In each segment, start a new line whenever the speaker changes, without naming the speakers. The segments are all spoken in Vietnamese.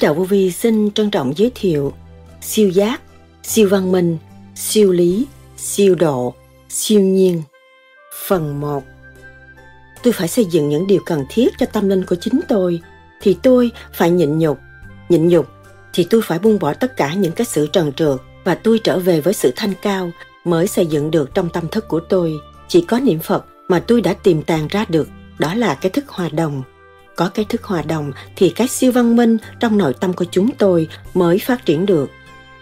Đạo Vô Vi xin trân trọng giới thiệu siêu giác, siêu văn minh, siêu lý, siêu độ, siêu nhiên. Phần 1 Tôi phải xây dựng những điều cần thiết cho tâm linh của chính tôi, thì tôi phải nhịn nhục. Nhịn nhục thì tôi phải buông bỏ tất cả những cái sự trần trượt và tôi trở về với sự thanh cao mới xây dựng được trong tâm thức của tôi. Chỉ có niệm Phật mà tôi đã tìm tàng ra được, đó là cái thức hòa đồng. Có cái thức hòa đồng thì cái siêu văn minh trong nội tâm của chúng tôi mới phát triển được.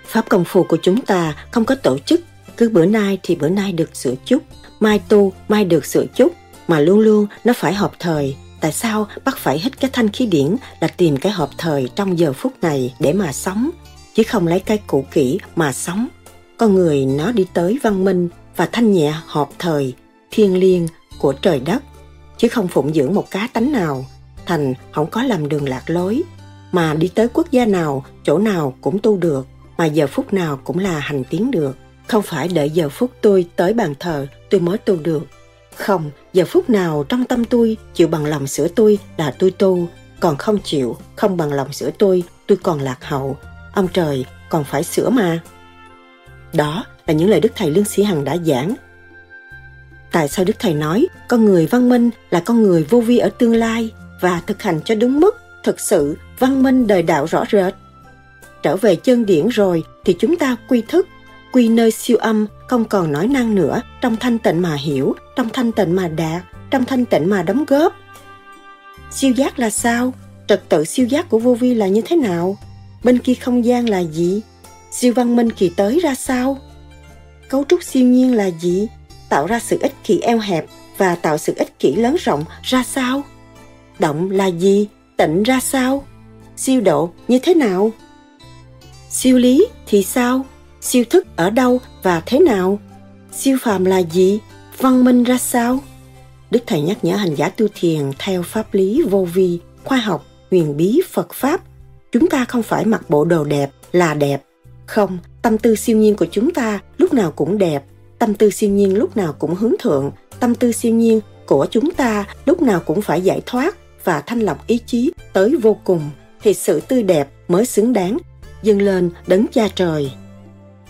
Pháp công phu của chúng ta không có tổ chức, cứ bữa nay thì bữa nay được sửa chút, mai tu, mai được sửa chút, mà luôn luôn nó phải hợp thời. Tại sao bắt phải hít cái thanh khí điển là tìm cái hợp thời trong giờ phút này để mà sống, chứ không lấy cái cũ kỹ mà sống. Con người nó đi tới văn minh và thanh nhẹ hợp thời, thiên liêng của trời đất, chứ không phụng dưỡng một cá tánh nào, thành không có làm đường lạc lối, mà đi tới quốc gia nào, chỗ nào cũng tu được, mà giờ phút nào cũng là hành tiến được. Không phải đợi giờ phút tôi tới bàn thờ tôi mới tu được. Không, giờ phút nào trong tâm tôi chịu bằng lòng sửa tôi là tôi tu, còn không chịu, không bằng lòng sửa tôi, tôi còn lạc hậu. Ông trời còn phải sửa mà. Đó là những lời Đức Thầy Lương Sĩ Hằng đã giảng. Tại sao Đức Thầy nói con người văn minh là con người vô vi ở tương lai và thực hành cho đúng mức, thực sự văn minh đời đạo rõ rệt? Trở về chân điển rồi thì chúng ta quy thức, quy nơi siêu âm không còn nói năng nữa, trong thanh tịnh mà hiểu, trong thanh tịnh mà đạt, trong thanh tịnh mà đóng góp. Siêu giác là sao? Trật tự siêu giác của vô vi là như thế nào? Bên kia không gian là gì? Siêu văn minh kỳ tới ra sao? Cấu trúc siêu nhiên là gì? Tạo ra sự ích kỷ eo hẹp và tạo sự ích kỷ lớn rộng ra sao? Động là gì? Tịnh ra sao? Siêu độ như thế nào? Siêu lý thì sao? Siêu thức ở đâu và thế nào? Siêu phàm là gì? Văn minh ra sao? Đức Thầy nhắc nhở hành giả tu thiền theo pháp lý vô vi, khoa học, huyền bí Phật Pháp. Chúng ta không phải mặc bộ đồ đẹp là đẹp. Không, tâm tư siêu nhiên của chúng ta lúc nào cũng đẹp. Tâm tư siêu nhiên lúc nào cũng hướng thượng. Tâm tư siêu nhiên của chúng ta lúc nào cũng phải giải thoát và thanh lọc ý chí tới vô cùng. Thì sự tươi đẹp mới xứng đáng, dâng lên đấng cha trời.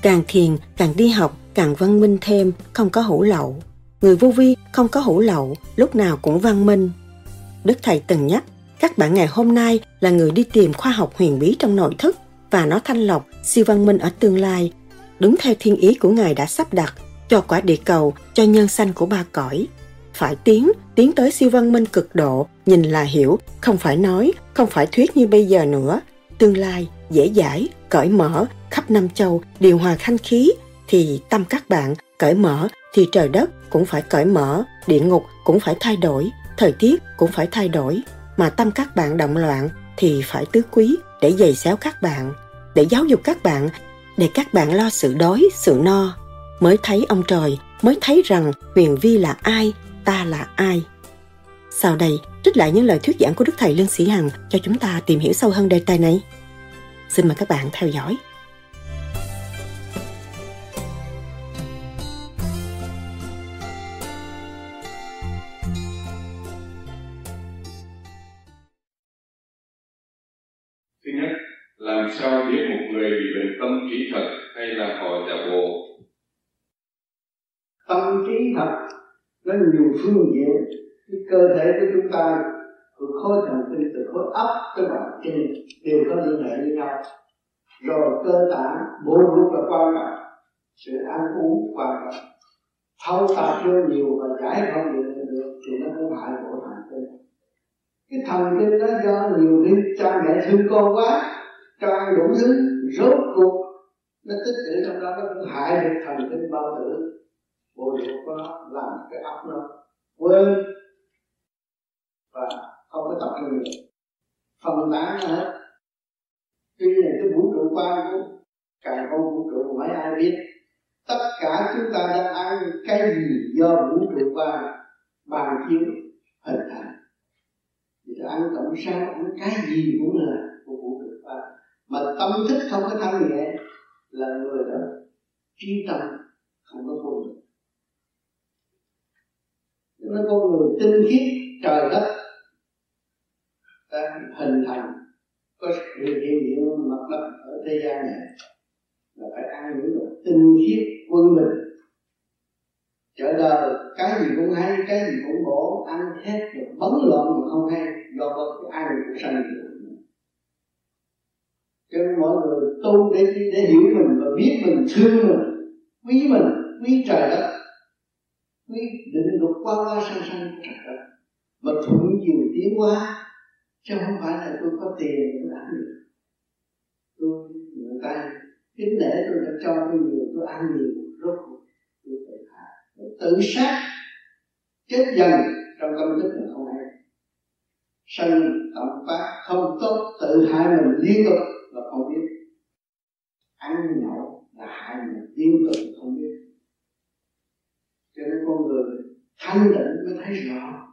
Càng thiền, càng đi học, càng văn minh thêm, không có hủ lậu. Người vô vi không có hủ lậu, lúc nào cũng văn minh. Đức thầy từng nhắc, các bạn ngày hôm nay là người đi tìm khoa học huyền bí trong nội thức, và nó thanh lọc siêu văn minh ở tương lai. Đúng theo thiên ý của ngài đã sắp đặt, cho quả địa cầu, cho nhân sanh của ba cõi phải tiến tiến tới siêu văn minh cực độ, nhìn là hiểu, không phải nói, không phải thuyết như bây giờ nữa. Tương lai, dễ dãi, cởi mở, khắp năm châu, điều hòa thanh khí, thì tâm các bạn, cởi mở, thì trời đất cũng phải cởi mở, địa ngục cũng phải thay đổi, thời tiết cũng phải thay đổi. Mà tâm các bạn động loạn, thì phải tứ quý để giày xéo các bạn, để giáo dục các bạn, để các bạn lo sự đói, sự no. Mới thấy ông trời, mới thấy rằng huyền vi là ai ta là ai? Sau đây trích lại những lời thuyết giảng của đức thầy lương sĩ hằng cho chúng ta tìm hiểu sâu hơn đề tài này. Xin mời các bạn theo dõi.
Thứ nhất làm sao biết một người bị bệnh tâm trí thật hay là họ giả bộ?
Tâm trí thật nó nhiều phương diện, cái cơ thể của chúng ta, từ khối thần kinh từ khối ấp tới bàn chân đều có liên hệ với nhau. Rồi cơ tạng bộ ruột là quan trọng. Sự ăn uống quan trọng. Thâu tạp vô nhiều và giải không được được, thì nó cũng hại bộ thần kinh cái thần kinh đó do nhiều khi cha mẹ thương con quá, cho ăn đủ thứ, rốt cuộc, nó tích trữ trong đó, nó cũng hại được thần kinh bao tử bộ ruột của nó làm cái óc nó quên. Và không có tập trung được phân tán hết tuy nhiên cái vũ trụ quan cũng, càng không vũ trụ mấy ai biết. Tất cả chúng ta đang ăn cái gì do vũ trụ quan bàn chiếu hình thành. Thì ăn tổng sao ăn cái gì cũng là của vũ trụ quan mà tâm thức không có thanh nhẹ là người đó trí tâm không có vô được nó con người tinh khiết, trời đất. Đang hình thành, có điều kiện diện mặt đất ở thế gian này. Là phải ăn những đồ tinh khiết quân bình. Chợ đời, cái gì cũng hay, cái gì cũng bổ, ăn hết rồi bấn loạn mà không hay. Do bất ai cũng sanh sanh cho nên mọi người tu để để hiểu mình và biết mình, thương mình, quý mình, quý trời đất quyết định luật qua qua sanh sanh mà thuận chiều tiến hóa, chứ không phải là tôi có tiền, tôi ăn được. Tôi, người ta kính lễ tôi đã cho tôi nhiều, tôi ăn nhiều, rốt cuộc tôi phải thả tự sát, chết dần trong tâm thức là không hay. Sân tâm phát không tốt, tự hại mình liên tục là không biết. Ăn nhậu là hại mình liên tục không biết cho nên con người thanh tịnh mới thấy rõ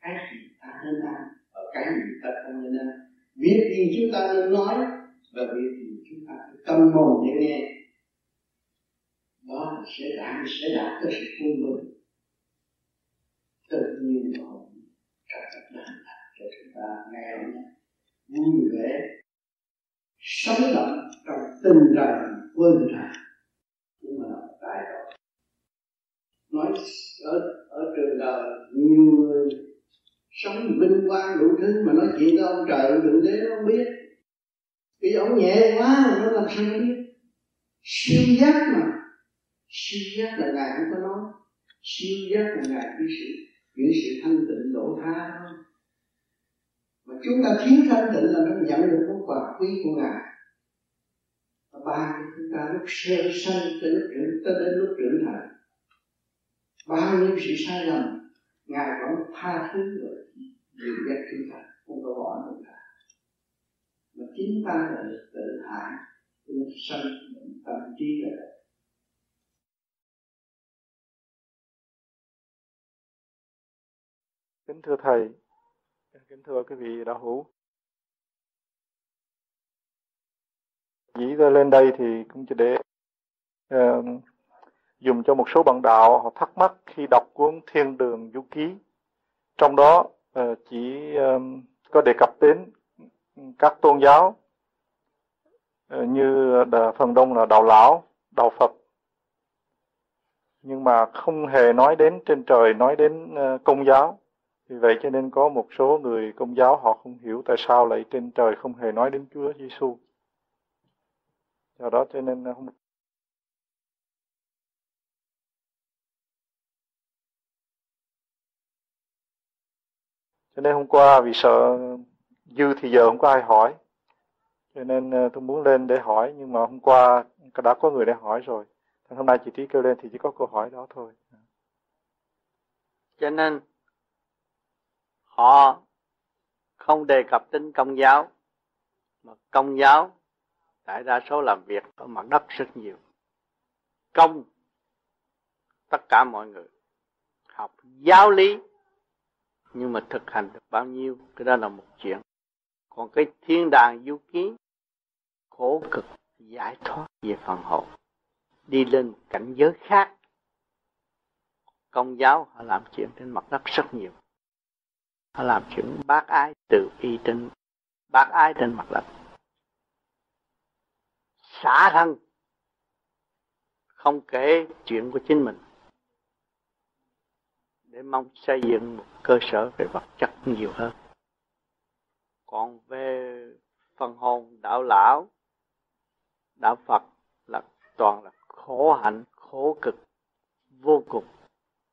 cái gì ta nên ta và cái gì ta không nên ăn biết gì chúng ta nên nói và biết gì chúng ta phải tâm mồm để nghe. Đó sẽ đạt sẽ đạt tới sự quân bình. Tự nhiên và cả các bạn cho chúng ta nghe vui vẻ, sống động trong tình rằng quân trà cũng là nói ở ở trường đời, nhiều người sống vinh quang đủ thứ mà nói chuyện với ông trời thượng đế nó không biết. Vì ông nhẹ quá nó làm sao nó biết? Siêu giác mà. Siêu giác là ngài không có nói. Siêu giác là ngài chỉ sự những sự thanh tịnh độ tha thôi. Mà chúng ta thiếu thanh tịnh là nó nhận được món quà quý của ngài. Và ba chúng ta lúc sơ sanh tới lúc trưởng tới đến lúc trưởng thành bao nhiêu sự sai lầm ngài vẫn tha thứ rồi. Dìu dắt chúng ta không có bỏ được cả mà chính ta là tự hại cho nên sanh tâm trí là
kính thưa thầy kính thưa quý vị đạo hữu. Dĩ ra lên đây thì cũng chỉ để uh, dùng cho một số bạn đạo họ thắc mắc khi đọc cuốn Thiên Đường Du Ký. Trong đó ờ, chỉ ờ, có đề cập đến các tôn giáo ờ, như phần đông là đạo lão, đạo Phật. Nhưng mà không hề nói đến trên trời, nói đến công giáo. Vì vậy cho nên có một số người công giáo họ không hiểu tại sao lại trên trời không hề nói đến Chúa Giêsu. Do đó cho nên cho nên hôm qua vì sợ dư thì giờ không có ai hỏi. Cho nên ờ, tôi muốn lên để hỏi, nhưng mà hôm qua đã có người để hỏi rồi. Hôm nay chị trí kêu lên thì chỉ có câu hỏi đó thôi.
Cho nên, họ không đề cập đến công giáo, mà công giáo đại đa số làm việc ở mặt đất rất nhiều. Công, tất cả mọi người học giáo lý nhưng mà thực hành được bao nhiêu, cái đó là một chuyện. Còn cái thiên đàng du ký, khổ cực, giải thoát về phần hồn, đi lên cảnh giới khác. Công giáo họ làm chuyện trên mặt đất rất nhiều. Họ làm chuyện bác ái từ y trên, bác ái trên mặt đất. Xả thân, không kể chuyện của chính mình để mong xây dựng một cơ sở về vật chất nhiều hơn. Còn về phần hồn đạo lão, đạo phật là toàn là khổ hạnh, khổ cực, vô cùng,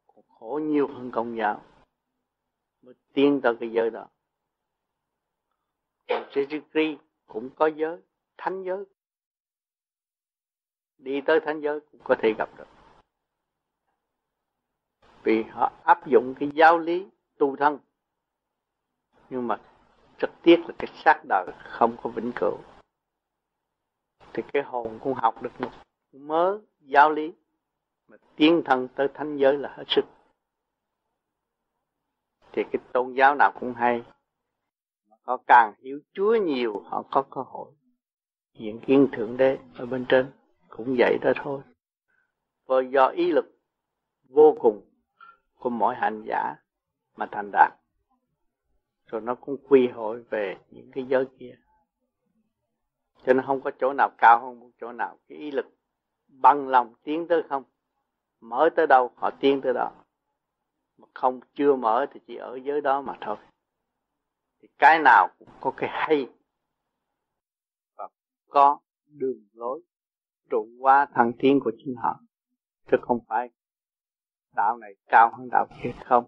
còn khổ nhiều hơn công giáo. Mới tiến tới cái giới đó. Còn Jesus cũng có giới, thánh giới. Đi tới thánh giới cũng có thể gặp được vì họ áp dụng cái giáo lý tu thân. Nhưng mà trực tiếp là cái xác đời không có vĩnh cửu. Thì cái hồn cũng học được một mớ giáo lý mà tiến thân tới thánh giới là hết sức. Thì cái tôn giáo nào cũng hay. Mà họ càng hiểu Chúa nhiều, họ có cơ hội hiện kiến thượng đế ở bên trên. Cũng vậy đó thôi. Và do ý lực vô cùng của mỗi hành giả mà thành đạt. Rồi nó cũng quy hội về những cái giới kia. Cho nên không có chỗ nào cao hơn chỗ nào. Cái ý lực bằng lòng tiến tới không? Mở tới đâu, họ tiến tới đó. Mà không chưa mở thì chỉ ở giới đó mà thôi. Thì cái nào cũng có cái hay. Và có đường lối trụ qua thăng tiến của chính họ. Chứ không phải đạo này cao hơn đạo kia không?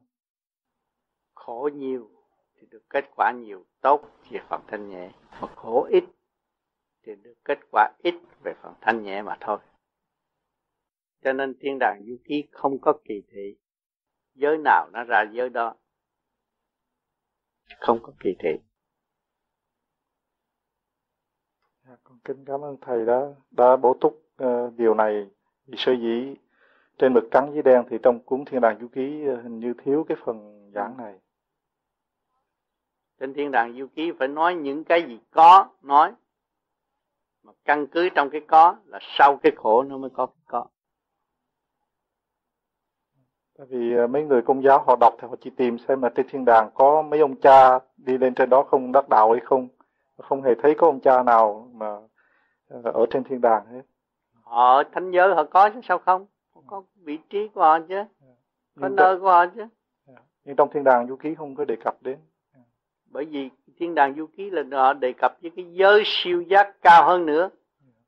Khổ nhiều thì được kết quả nhiều tốt về phần thanh nhẹ. Mà khổ ít thì được kết quả ít về phần thanh nhẹ mà thôi. Cho nên thiên đàng du ký không có kỳ thị. Giới nào nó ra giới đó không có kỳ thị.
Dạ, con kính cảm ơn thầy đã đã bổ túc uh, điều này. Vì sơ dĩ trên mực trắng với đen thì trong cuốn thiên đàng du ký uh, hình như thiếu cái phần giảng này
trên thiên đàng du ký phải nói những cái gì có nói mà căn cứ trong cái có là sau cái khổ nó mới có cái có
Tại vì à, mấy người công giáo họ đọc thì họ chỉ tìm xem là trên thiên đàng có mấy ông cha đi lên trên đó không đắc đạo hay không. Không hề thấy có ông cha nào mà à, ở trên thiên đàng hết.
Họ thánh giới họ có chứ sao không? Có vị trí của họ chứ. Có nhưng nơi của họ chứ.
Nhưng trong thiên đàng du ký không có đề cập đến.
Bởi vì thiên đàng du ký là họ đề cập với cái giới siêu giác cao hơn nữa,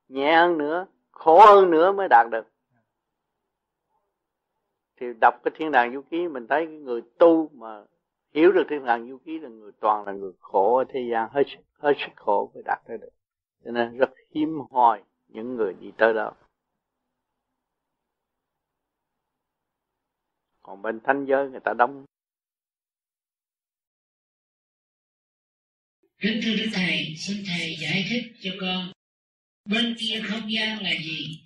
nhẹ hơn nữa, khổ hơn nữa mới đạt được. Thì đọc cái thiên đàng du ký mình thấy cái người tu mà hiểu được thiên đàng du ký là người toàn là người khổ ở thế gian hết hết sức khổ mới đạt tới được. Cho nên rất hiếm hoi những người đi tới đó còn bên thánh giới người ta đông.
Kính thưa Đức Thầy, xin Thầy giải thích cho con. Bên kia không gian là gì?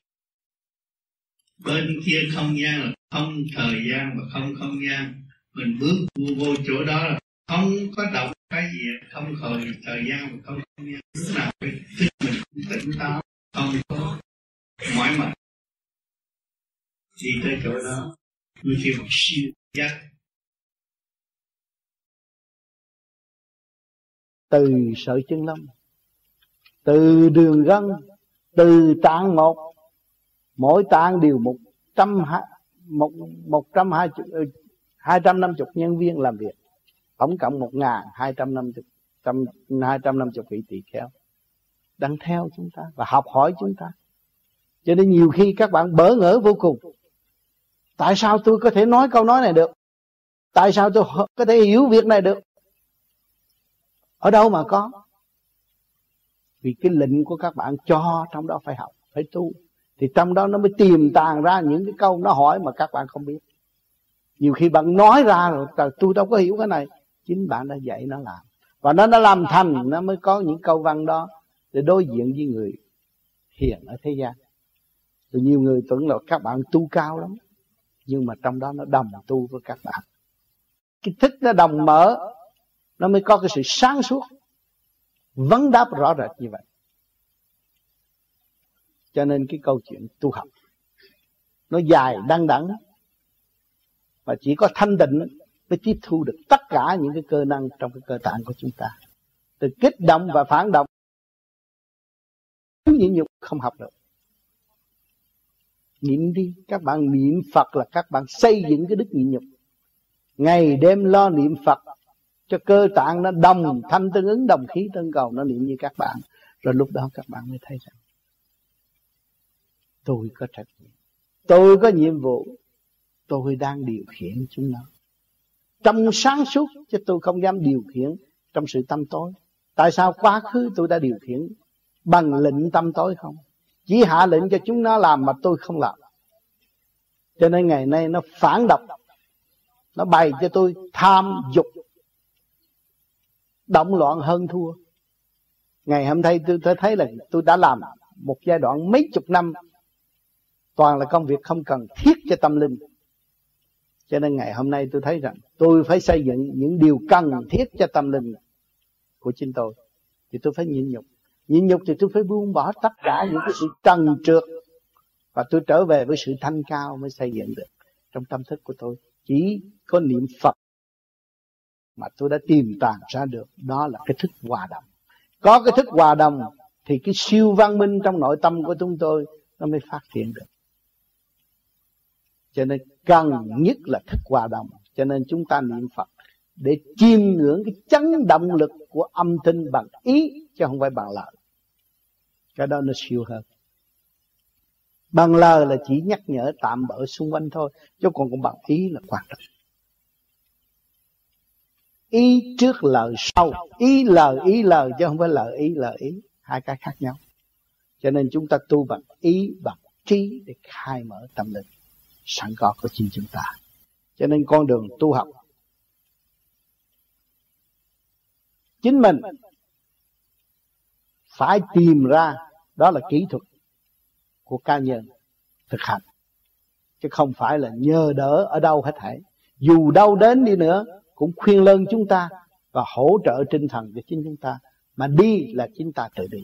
Bên kia không gian là không thời gian và không không gian. Mình bước vô, vô chỗ đó là không có động cái gì không thời thời gian và không không gian. Lúc nào phải thích mình tỉnh táo không có mỏi mệt đi tới chỗ đó như khi một siêu
từ sợi chân lông từ đường gân, từ tạng một, mỗi tạng đều một trăm một một trăm hai hai trăm năm chục nhân viên làm việc. Tổng cộng một ngàn hai trăm năm chục, trăm, hai trăm năm chục vị tỳ kheo đang theo chúng ta và học hỏi chúng ta. Cho nên nhiều khi các bạn bỡ ngỡ vô cùng tại sao tôi có thể nói câu nói này được? Tại sao tôi có thể hiểu việc này được? Ở đâu mà có? Vì cái lệnh của các bạn cho trong đó phải học, phải tu. Thì trong đó nó mới tìm tàng ra những cái câu nó hỏi mà các bạn không biết. Nhiều khi bạn nói ra rồi tôi đâu có hiểu cái này. Chính bạn đã dạy nó làm. Và nó đã làm thành, nó mới có những câu văn đó để đối diện với người hiền ở thế gian. Rồi nhiều người tưởng là các bạn tu cao lắm nhưng mà trong đó nó đồng tu với các bạn. Cái thức nó đồng mở, nó mới có cái sự sáng suốt. Vấn đáp rõ rệt như vậy. Cho nên cái câu chuyện tu học, nó dài, đăng đẳng. Và chỉ có thanh định mới tiếp thu được tất cả những cái cơ năng trong cái cơ tạng của chúng ta. Từ kích động và phản động nhịn nhục không học được niệm đi. Các bạn niệm Phật là các bạn xây dựng cái đức nhịn nhục. Ngày đêm lo niệm Phật, cho cơ tạng nó đồng thanh tương ứng, đồng khí tương cầu, nó niệm như các bạn. Rồi lúc đó các bạn mới thấy rằng, tôi có trách nhiệm. Tôi có nhiệm vụ. Tôi đang điều khiển chúng nó. Trong sáng suốt, chứ tôi không dám điều khiển trong sự tâm tối. Tại sao quá khứ tôi đã điều khiển? Bằng lệnh tâm tối không? Chỉ hạ lệnh cho chúng nó làm mà tôi không làm. Cho nên ngày nay nó phản động nó bày cho tôi tham dục. Động loạn hơn thua. Ngày hôm nay tôi thấy là tôi đã làm một giai đoạn mấy chục năm. Toàn là công việc không cần thiết cho tâm linh. Cho nên ngày hôm nay tôi thấy rằng tôi phải xây dựng những điều cần thiết cho tâm linh của chính tôi. Thì tôi phải nhịn nhục nhịn nhục thì tôi phải buông bỏ tất cả những cái sự trần trượt. Và tôi trở về với sự thanh cao mới xây dựng được trong tâm thức của tôi. Chỉ có niệm Phật mà tôi đã tìm tàng ra được. Đó là cái thức hòa đồng. Có cái thức hòa đồng thì cái siêu văn minh trong nội tâm của chúng tôi nó mới phát triển được. Cho nên cần nhất là thức hòa đồng. Cho nên chúng ta niệm phật để chiêm ngưỡng cái chấn động lực của âm thanh bằng ý chứ không phải bằng lời cái đó nó siêu hơn. Bằng lời là chỉ nhắc nhở tạm bỡ xung quanh thôi, chứ còn cũng bằng ý là quan trọng. Ý trước lời sau. Ý lời ý lời chứ không phải lời ý lời ý. Hai cái khác nhau. Cho nên chúng ta tu bằng ý, bằng trí để khai mở tâm linh. Sẵn có của chính chúng ta. Cho nên con đường tu học, chính mình phải tìm ra đó là kỹ thuật của cá nhân thực hành. Chứ không phải là nhờ đỡ ở đâu hết thảy. Dù đâu đến đi nữa, cũng khuyên lơn chúng ta và hỗ trợ tinh thần cho chính chúng ta. Mà đi là chính ta tự đi.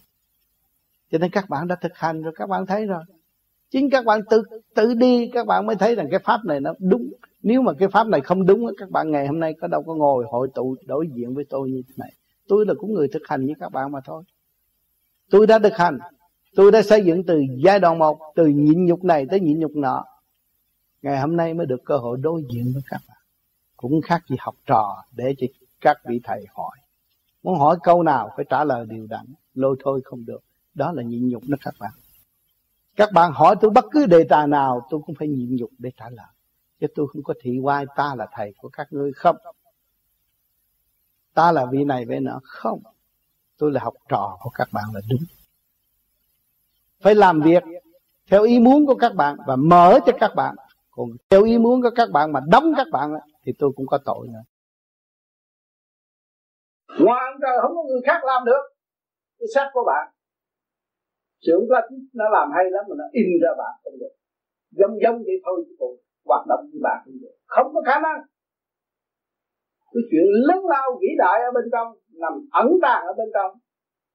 Cho nên các bạn đã thực hành rồi, các bạn thấy rồi. Chính các bạn tự tự đi, các bạn mới thấy rằng cái pháp này nó đúng. Nếu mà cái pháp này không đúng, các bạn ngày hôm nay có đâu có ngồi hội tụ đối diện với tôi như thế này. Tôi là cũng người thực hành như các bạn mà thôi. Tôi đã thực hành tôi đã xây dựng từ giai đoạn một, từ nhịn nhục này tới nhịn nhục nọ. Ngày hôm nay mới được cơ hội đối diện với các bạn. Cũng khác gì học trò để cho các vị thầy hỏi. Muốn hỏi câu nào phải trả lời điều đặn, lôi thôi không được. Đó là nhịn nhục đó các bạn. Các bạn hỏi tôi bất cứ đề tài nào, tôi cũng phải nhịn nhục để trả lời. Chứ tôi không có thị oai ta là thầy của các ngươi không? Ta là vị này vậy nọ không? Tôi là học trò của các bạn là đúng phải làm việc theo ý muốn của các bạn và mở cho các bạn. Còn theo ý muốn của các bạn mà đóng các bạn thì tôi cũng có tội nữa.
Hoàn trời không có người khác làm được cái xác của bạn. Trưởng plastic nó làm hay lắm mà nó in ra bạn không được. Giống giống vậy thôi chứ còn hoạt động như bạn không được. Không có khả năng. Cái chuyện lớn lao vĩ đại ở bên trong, nằm ẩn tàng ở bên trong,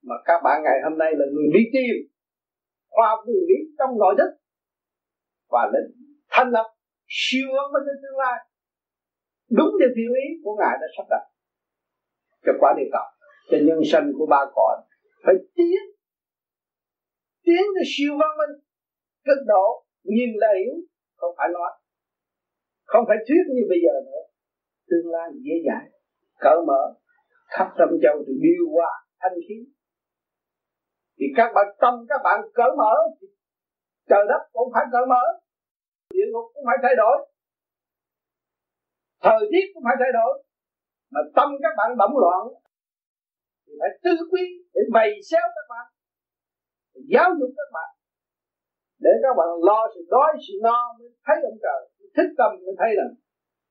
mà các bạn ngày hôm nay là người đi tìm khoa học nguyên lý trong nội thức. Và lên thành lập siêu ấn với tương lai. Đúng theo thiên ý của ngài đã sắp đặt cho quả địa cầu cho nhân sinh của ba cõi phải tiến tiến tới siêu văn minh cực độ. Nhìn là hiểu, không phải nói. Không phải thuyết như bây giờ nữa. Tương lai dễ dãi, cởi mở khắp tâm châu thì điều hòa thanh khí thì các bạn tâm, các bạn cởi mở. Trời đất cũng phải cởi mở. Địa ngục cũng phải thay đổi. Thời tiết cũng phải thay đổi. Mà tâm các bạn bẩm loạn, thì phải tư quý để bày xéo các bạn giáo dục các bạn, để các bạn lo sự đói, sự no mới thấy ông trời thích tâm, mới thấy rằng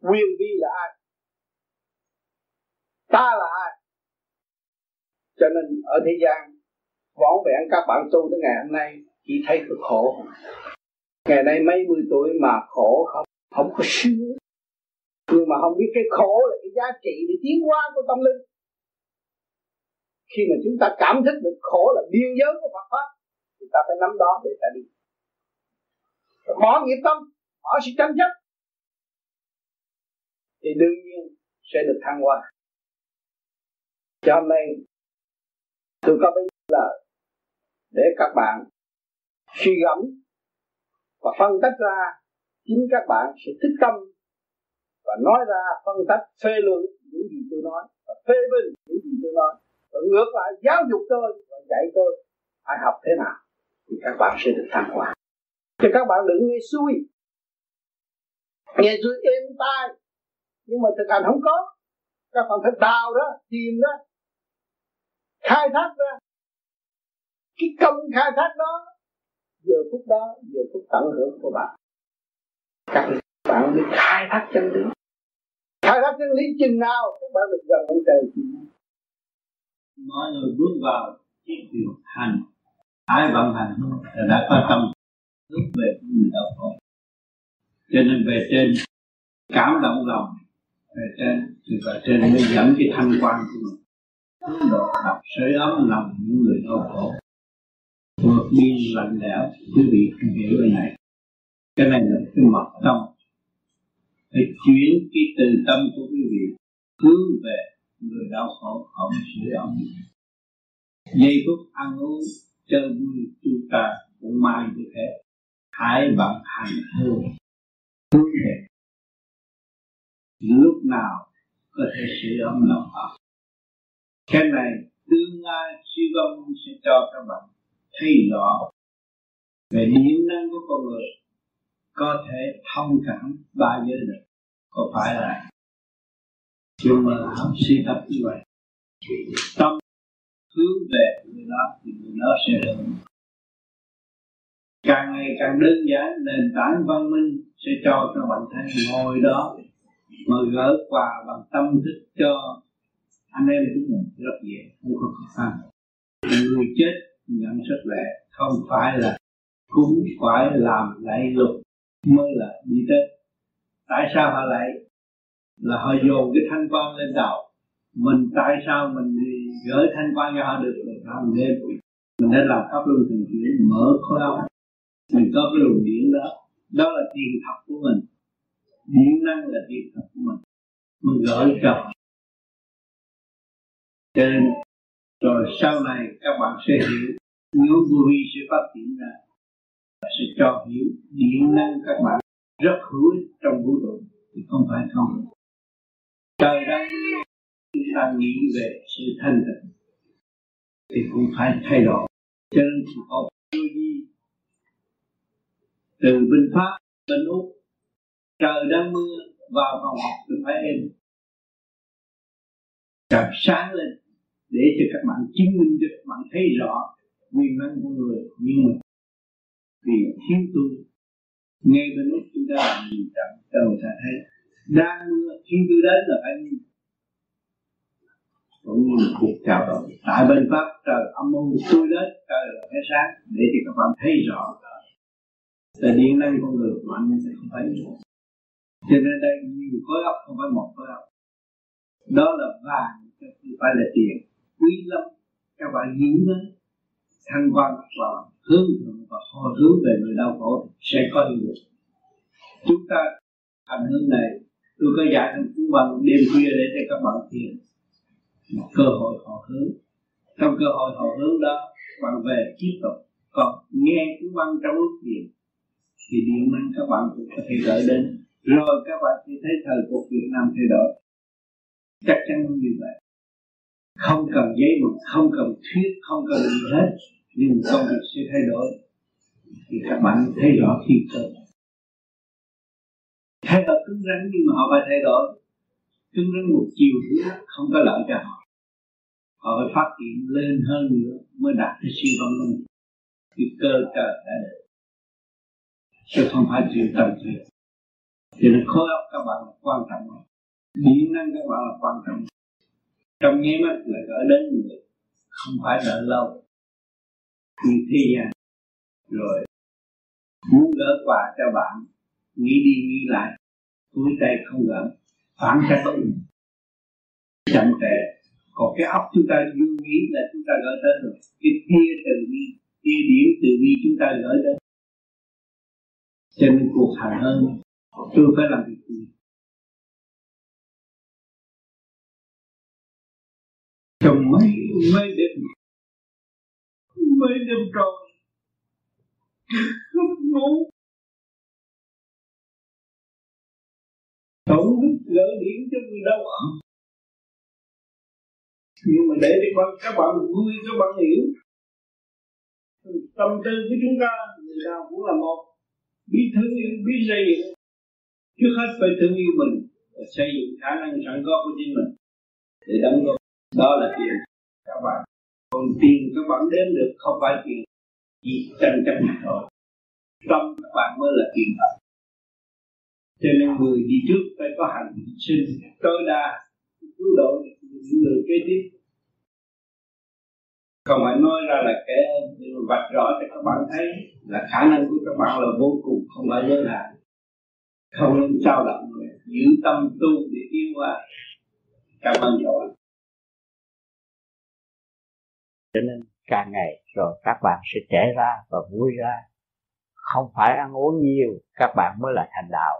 quyền vi là ai, ta là ai. Cho nên ở thế gian võn vẹn các bạn tu tới ngày hôm nay, chỉ thấy cái khổ. Ngày nay mấy mươi tuổi mà khổ không không có sướng. Nhưng mà không biết cái khổ là cái giá trị để tiến hóa của tâm linh. Khi mà chúng ta cảm thức được khổ là biên giới của Phật pháp, thì ta phải nắm đó để ta đi. Bỏ nghiệp tâm, bỏ sự tranh chấp, thì đương nhiên sẽ được thăng hoa. Cho hôm nay tôi có biết là để các bạn suy gẫm và phân tích ra, chính các bạn sẽ thích tâm và nói ra, phân tích, phê luận những gì tôi nói và phê bình những gì tôi nói. Và ngược lại, giáo dục tôi và dạy tôi phải học thế nào thì các bạn sẽ được thăng hoa. Thì các bạn đừng nghe xuôi nghe xuôi êm tai. Nhưng mà thực hành không có. Các bạn phải đào đó tìm đó khai thác ra cái công khai thác đó, giờ phút đó, giờ phút tận hưởng của bạn. Các bạn biết khai thác chân lý. Khai thác chân lý chừng nào, các bạn được gần ông trời chừng nào.
Mọi người bước vào cái điều hành. Ai vận hành là đã có tâm lúc về người đau khổ cho nên về trên cảm động lòng, về trên thì về trên mới dẫn cái thanh quan của mình. Độ đọc sới ấm lòng những người đau khổ biên lạnh lẽo, quý vị hiểu cái này. Cái này là cái mật tâm. Phải chuyển cái từ tâm của quý vị hướng về người đau khổ không sửa ấm. Giây phút ăn uống
chơi vui chúng ta cũng mai như thế. Hãy bằng hành hương. Hướng về lúc nào có thể sửa ấm lòng họ. Cái này tương lai siêu công sẽ cho các bạn thấy rõ về điện năng của con người có thể thông cảm ba giới được có phải là chúng mà học suy tập như vậy? Tâm hướng về người đó thì người đó sẽ được. Càng ngày càng đơn giản, nền tảng văn minh sẽ cho các bạn thấy ngồi đó mà gỡ quà bằng tâm thức cho anh em chúng mình rất dễ, không có khó khăn. Người chết nhận rất lẹ không phải là cũng phải làm lại luật mới là đi tới. Tại sao họ lại là họ dồn cái thanh quan lên đầu? Mình tại sao mình đi gửi thanh quan cho họ được rồi mình đêm mình đã làm pháp luân thường chuyển, mở khối óc. Mình có cái luồng điển đó. Đó là tiền thật của mình. Điện năng là tiền thật của mình. Mình gửi cho cho nên, rồi sau này các bạn sẽ hiểu nếu vô vi sẽ phát triển ra sẽ cho hiểu điện năng các bạn rất hữu ích trong vũ trụ thì không phải không. Trời đang chúng ta nghĩ về sự thanh tịnh. Thì cũng phải thay đổi. Cho nên có vô vi từ bên pháp, bên úc. Trời đang mưa, vào phòng học thì phải êm. Trời sáng lên để cho các bạn chứng minh cho các bạn thấy rõ nguyên năng của người. Nhưng mà vì thiếu tu, ngay bên lúc chúng ta làm gì chậm cho người ta thấy. Đang mưa, khi tôi đến là phải cũng như một cuộc chào đón. Tại bên pháp, trời âm mưu tôi đến, trời là cái sáng. Để cho các bạn thấy rõ là điện năng con người mạnh sẽ không thấy cho nên đây, nhiều khối óc không phải một khối óc. Đó là vàng chứ không phải là tiền quý lắm, các bạn giữ nó thanh quan và hướng thượng và họ hướng về người đau khổ sẽ có hiệu lực chúng ta hành hướng này, tôi có dạy trong chúng bằng đêm khuya để cho các bạn thiền. Một cơ hội họ hướng. Trong cơ hội họ hướng đó, bạn về tiếp tục. Còn nghe chúng băng trong lúc thiền, thì điện năng các bạn cũng có thể gửi đến. Rồi các bạn sẽ thấy thời cuộc Việt Nam thay đổi. Chắc chắn như vậy. Không cần giấy mực, không cần thuyết, không cần gì hết nhưng công việc sẽ thay đổi, thì các bạn thấy rõ khi cơ thay đổi cứng rắn nhưng mà họ phải thay đổi. Cứng rắn một chiều thứ không có lợi cho họ. Họ phải phát triển lên hơn nữa mới đạt tới siêu văn minh. Thì cơ trời đã được chứ không phải chuyện tầm thường thì nên khối óc các bạn là quan trọng. Điện năng các bạn là quan trọng. Trong nháy mắt là gỡ đến người, không phải đợi lâu như thế gian rồi, muốn gỡ quà cho bạn, nghĩ đi nghĩ lại, túi tay không gỡ, phản trắc chậm trễ còn cái óc chúng ta lưu nghĩ là chúng ta gỡ tới rồi. Cái tia từ vi tia điểm từ vi chúng ta gỡ tới. Cho nên cuộc hành hơn tôi phải làm việc gì. Trong mấy mấy đêm mấy đêm rồi. Không ngủ không gỡ điểm cho người đau ẩm nhưng mà để cho các bạn vui, các bạn hiểu. Tâm tư của chúng ta, người nào cũng là một. Biết thương yêu, biết xây dựng. Trước hết phải thương yêu mình và xây dựng khả năng sẵn có của chính mình để đóng góp. Đó là tiền các bạn còn tiền các bạn đến được, không phải tiền chỉ tranh chấp thôi. Tâm các bạn mới là tiền thật. Cho nên người đi trước phải có hành sinh. Tối đa, cứu độ những người kế tiếp. Không phải nói ra là kẻ vạch rõ cho các bạn thấy là khả năng của các bạn là vô cùng, không phải giới hạn. Không nên trao động giữ tâm tu để tiến qua cảm ơn các
cho nên càng ngày rồi các bạn sẽ trẻ ra và vui ra. Không phải ăn uống nhiều, các bạn mới là thành đạo.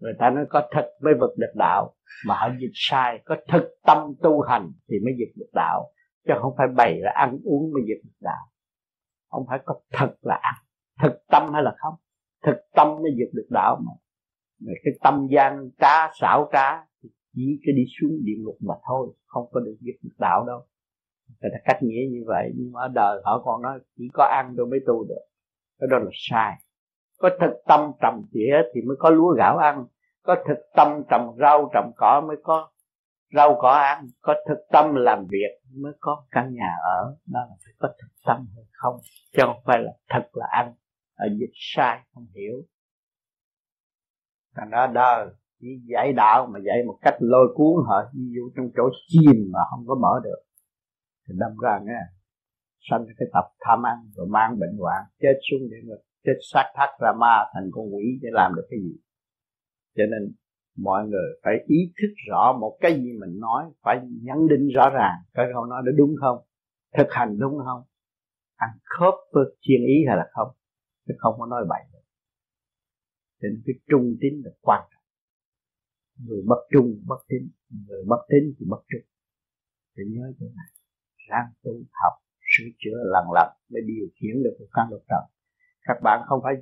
Người ta nói có thực mới vực được đạo, mà họ dịch sai, có thực tâm tu hành thì mới dịch được đạo. Chứ không phải bày là ăn uống mới dịch được đạo.
Không phải có thật là ăn, thực tâm hay là không. Thực tâm mới vượt được đạo mà. Cái tâm gian trá, xảo trá chỉ cái đi xuống địa ngục mà thôi, không có được vượt được đạo đâu người ta cách nghĩa như vậy, nhưng mà ở đời họ còn nói chỉ có ăn tôi mới tu được. Cái đó là sai. Có thực tâm trồng tỉa thì mới có lúa gạo ăn. Có thực tâm trồng rau, trồng cỏ mới có rau cỏ ăn. Có thực tâm làm việc mới có căn nhà ở. Đó là phải có thực tâm hay không, chứ không phải là thật là ăn. Ở dịch sai, không hiểu. Thành ra đời chỉ dạy đạo mà dạy một cách lôi cuốn họ. Ví dụ trong chỗ chìm mà không có mở được thì đâm ra nghe, sanh cái tập tham ăn rồi mang bệnh hoạn, chết xuống địa ngục chết xác thác ra ma, thành con quỷ để làm được cái gì? Cho nên mọi người phải ý thức rõ một cái gì mình nói, phải nhấn định rõ ràng. Cái câu nói đó đúng không? Thực hành đúng không? Ăn khớp với chuyên ý hay là không? Chứ không có nói bậy được. Cho nên cái trung tín là quan trọng. Người bất trung, bất tín. Người bất tín thì bất trung. Phải nhớ chỗ này ráng tu học, sửa chữa lần lần mới điều khiển được một căn lục trần. Các bạn không phải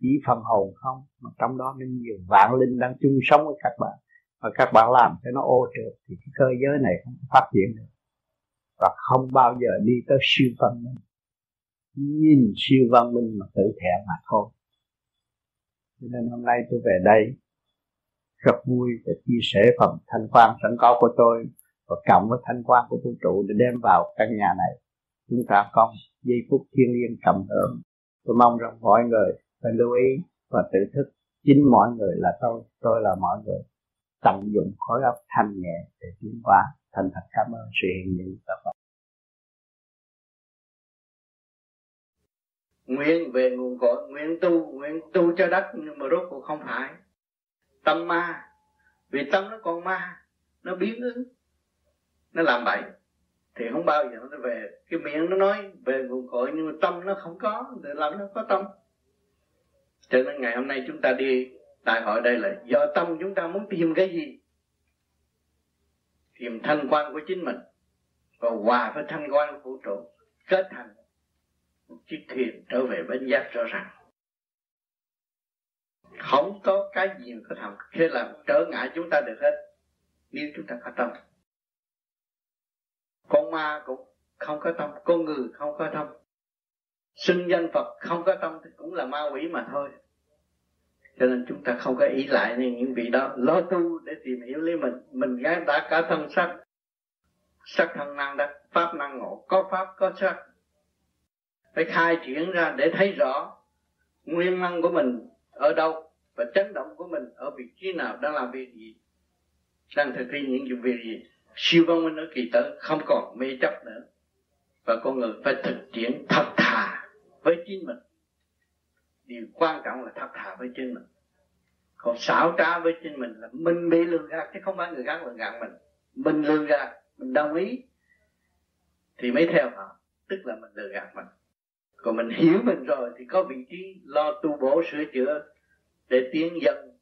chỉ phần hồn không, mà trong đó nên nhiều vạn linh đang chung sống với các bạn. Và các bạn làm cho nó ô trượt thì cái cơ giới này không phát triển được. Và không bao giờ đi tới siêu văn minh. Nhìn siêu văn minh mà tự thẹn mà thôi. Cho nên hôm nay tôi về đây, rất vui để chia sẻ phần thanh quan sẵn có của tôi và cộng với thanh quan của vũ trụ để đem vào căn nhà này. Chúng ta có giây phút thiên liêng cầm hưởng. Tôi mong rằng mọi người phải lưu ý và tự thức chính mọi người là tôi tôi là mọi người. Tận dụng khối óc thanh nhẹ để tiến hóa. Thành thật cảm ơn sự hiện diện của các bạn.
Nguyện về nguồn cội, nguyện tu nguyện tu cho đất, nhưng mà rốt cuộc không phải. Tâm ma, vì tâm nó còn ma, nó biến ứng nó làm bậy. Thì không bao giờ nó về. Cái miệng nó nói về nguồn cội, nhưng mà tâm nó không có để làm nó có tâm. Cho nên ngày hôm nay chúng ta đi đại hội đây là do tâm chúng ta muốn tìm cái gì? Tìm thanh quan của chính mình. Và hòa với thanh quan của vũ trụ. Kết thành một chiếc thuyền trở về bên giác rõ ràng. Không có cái gì có thầm khi làm trở ngại chúng ta được hết. Nếu chúng ta có tâm con ma cũng không có tâm, con người không có tâm. Xưng danh Phật không có tâm thì cũng là ma quỷ mà thôi. Cho nên chúng ta không có ý lại nên những vị đó lo tu để tìm hiểu lấy mình. Mình gái đã cả thân sắc sắc thân năng đắc pháp năng ngộ, có pháp, có sắc phải khai triển ra để thấy rõ nguyên năng của mình ở đâu và chấn động của mình ở vị trí nào, đang làm việc gì, đang thực hiện những việc gì siêu văn minh ở kỳ tới, không còn mê chấp nữa. Và con người phải thực triển thật thà với chính mình. Điều quan trọng là thật thà với chính mình. Còn xảo trá với chính mình là mình bị lừa gạt, chứ không phải người khác lừa gạt mình. Mình lừa gạt, mình đồng ý, thì mới theo họ. Tức là mình lừa gạt mình. Còn mình hiểu mình rồi thì có vị trí lo tu bổ, sửa chữa để tiến dân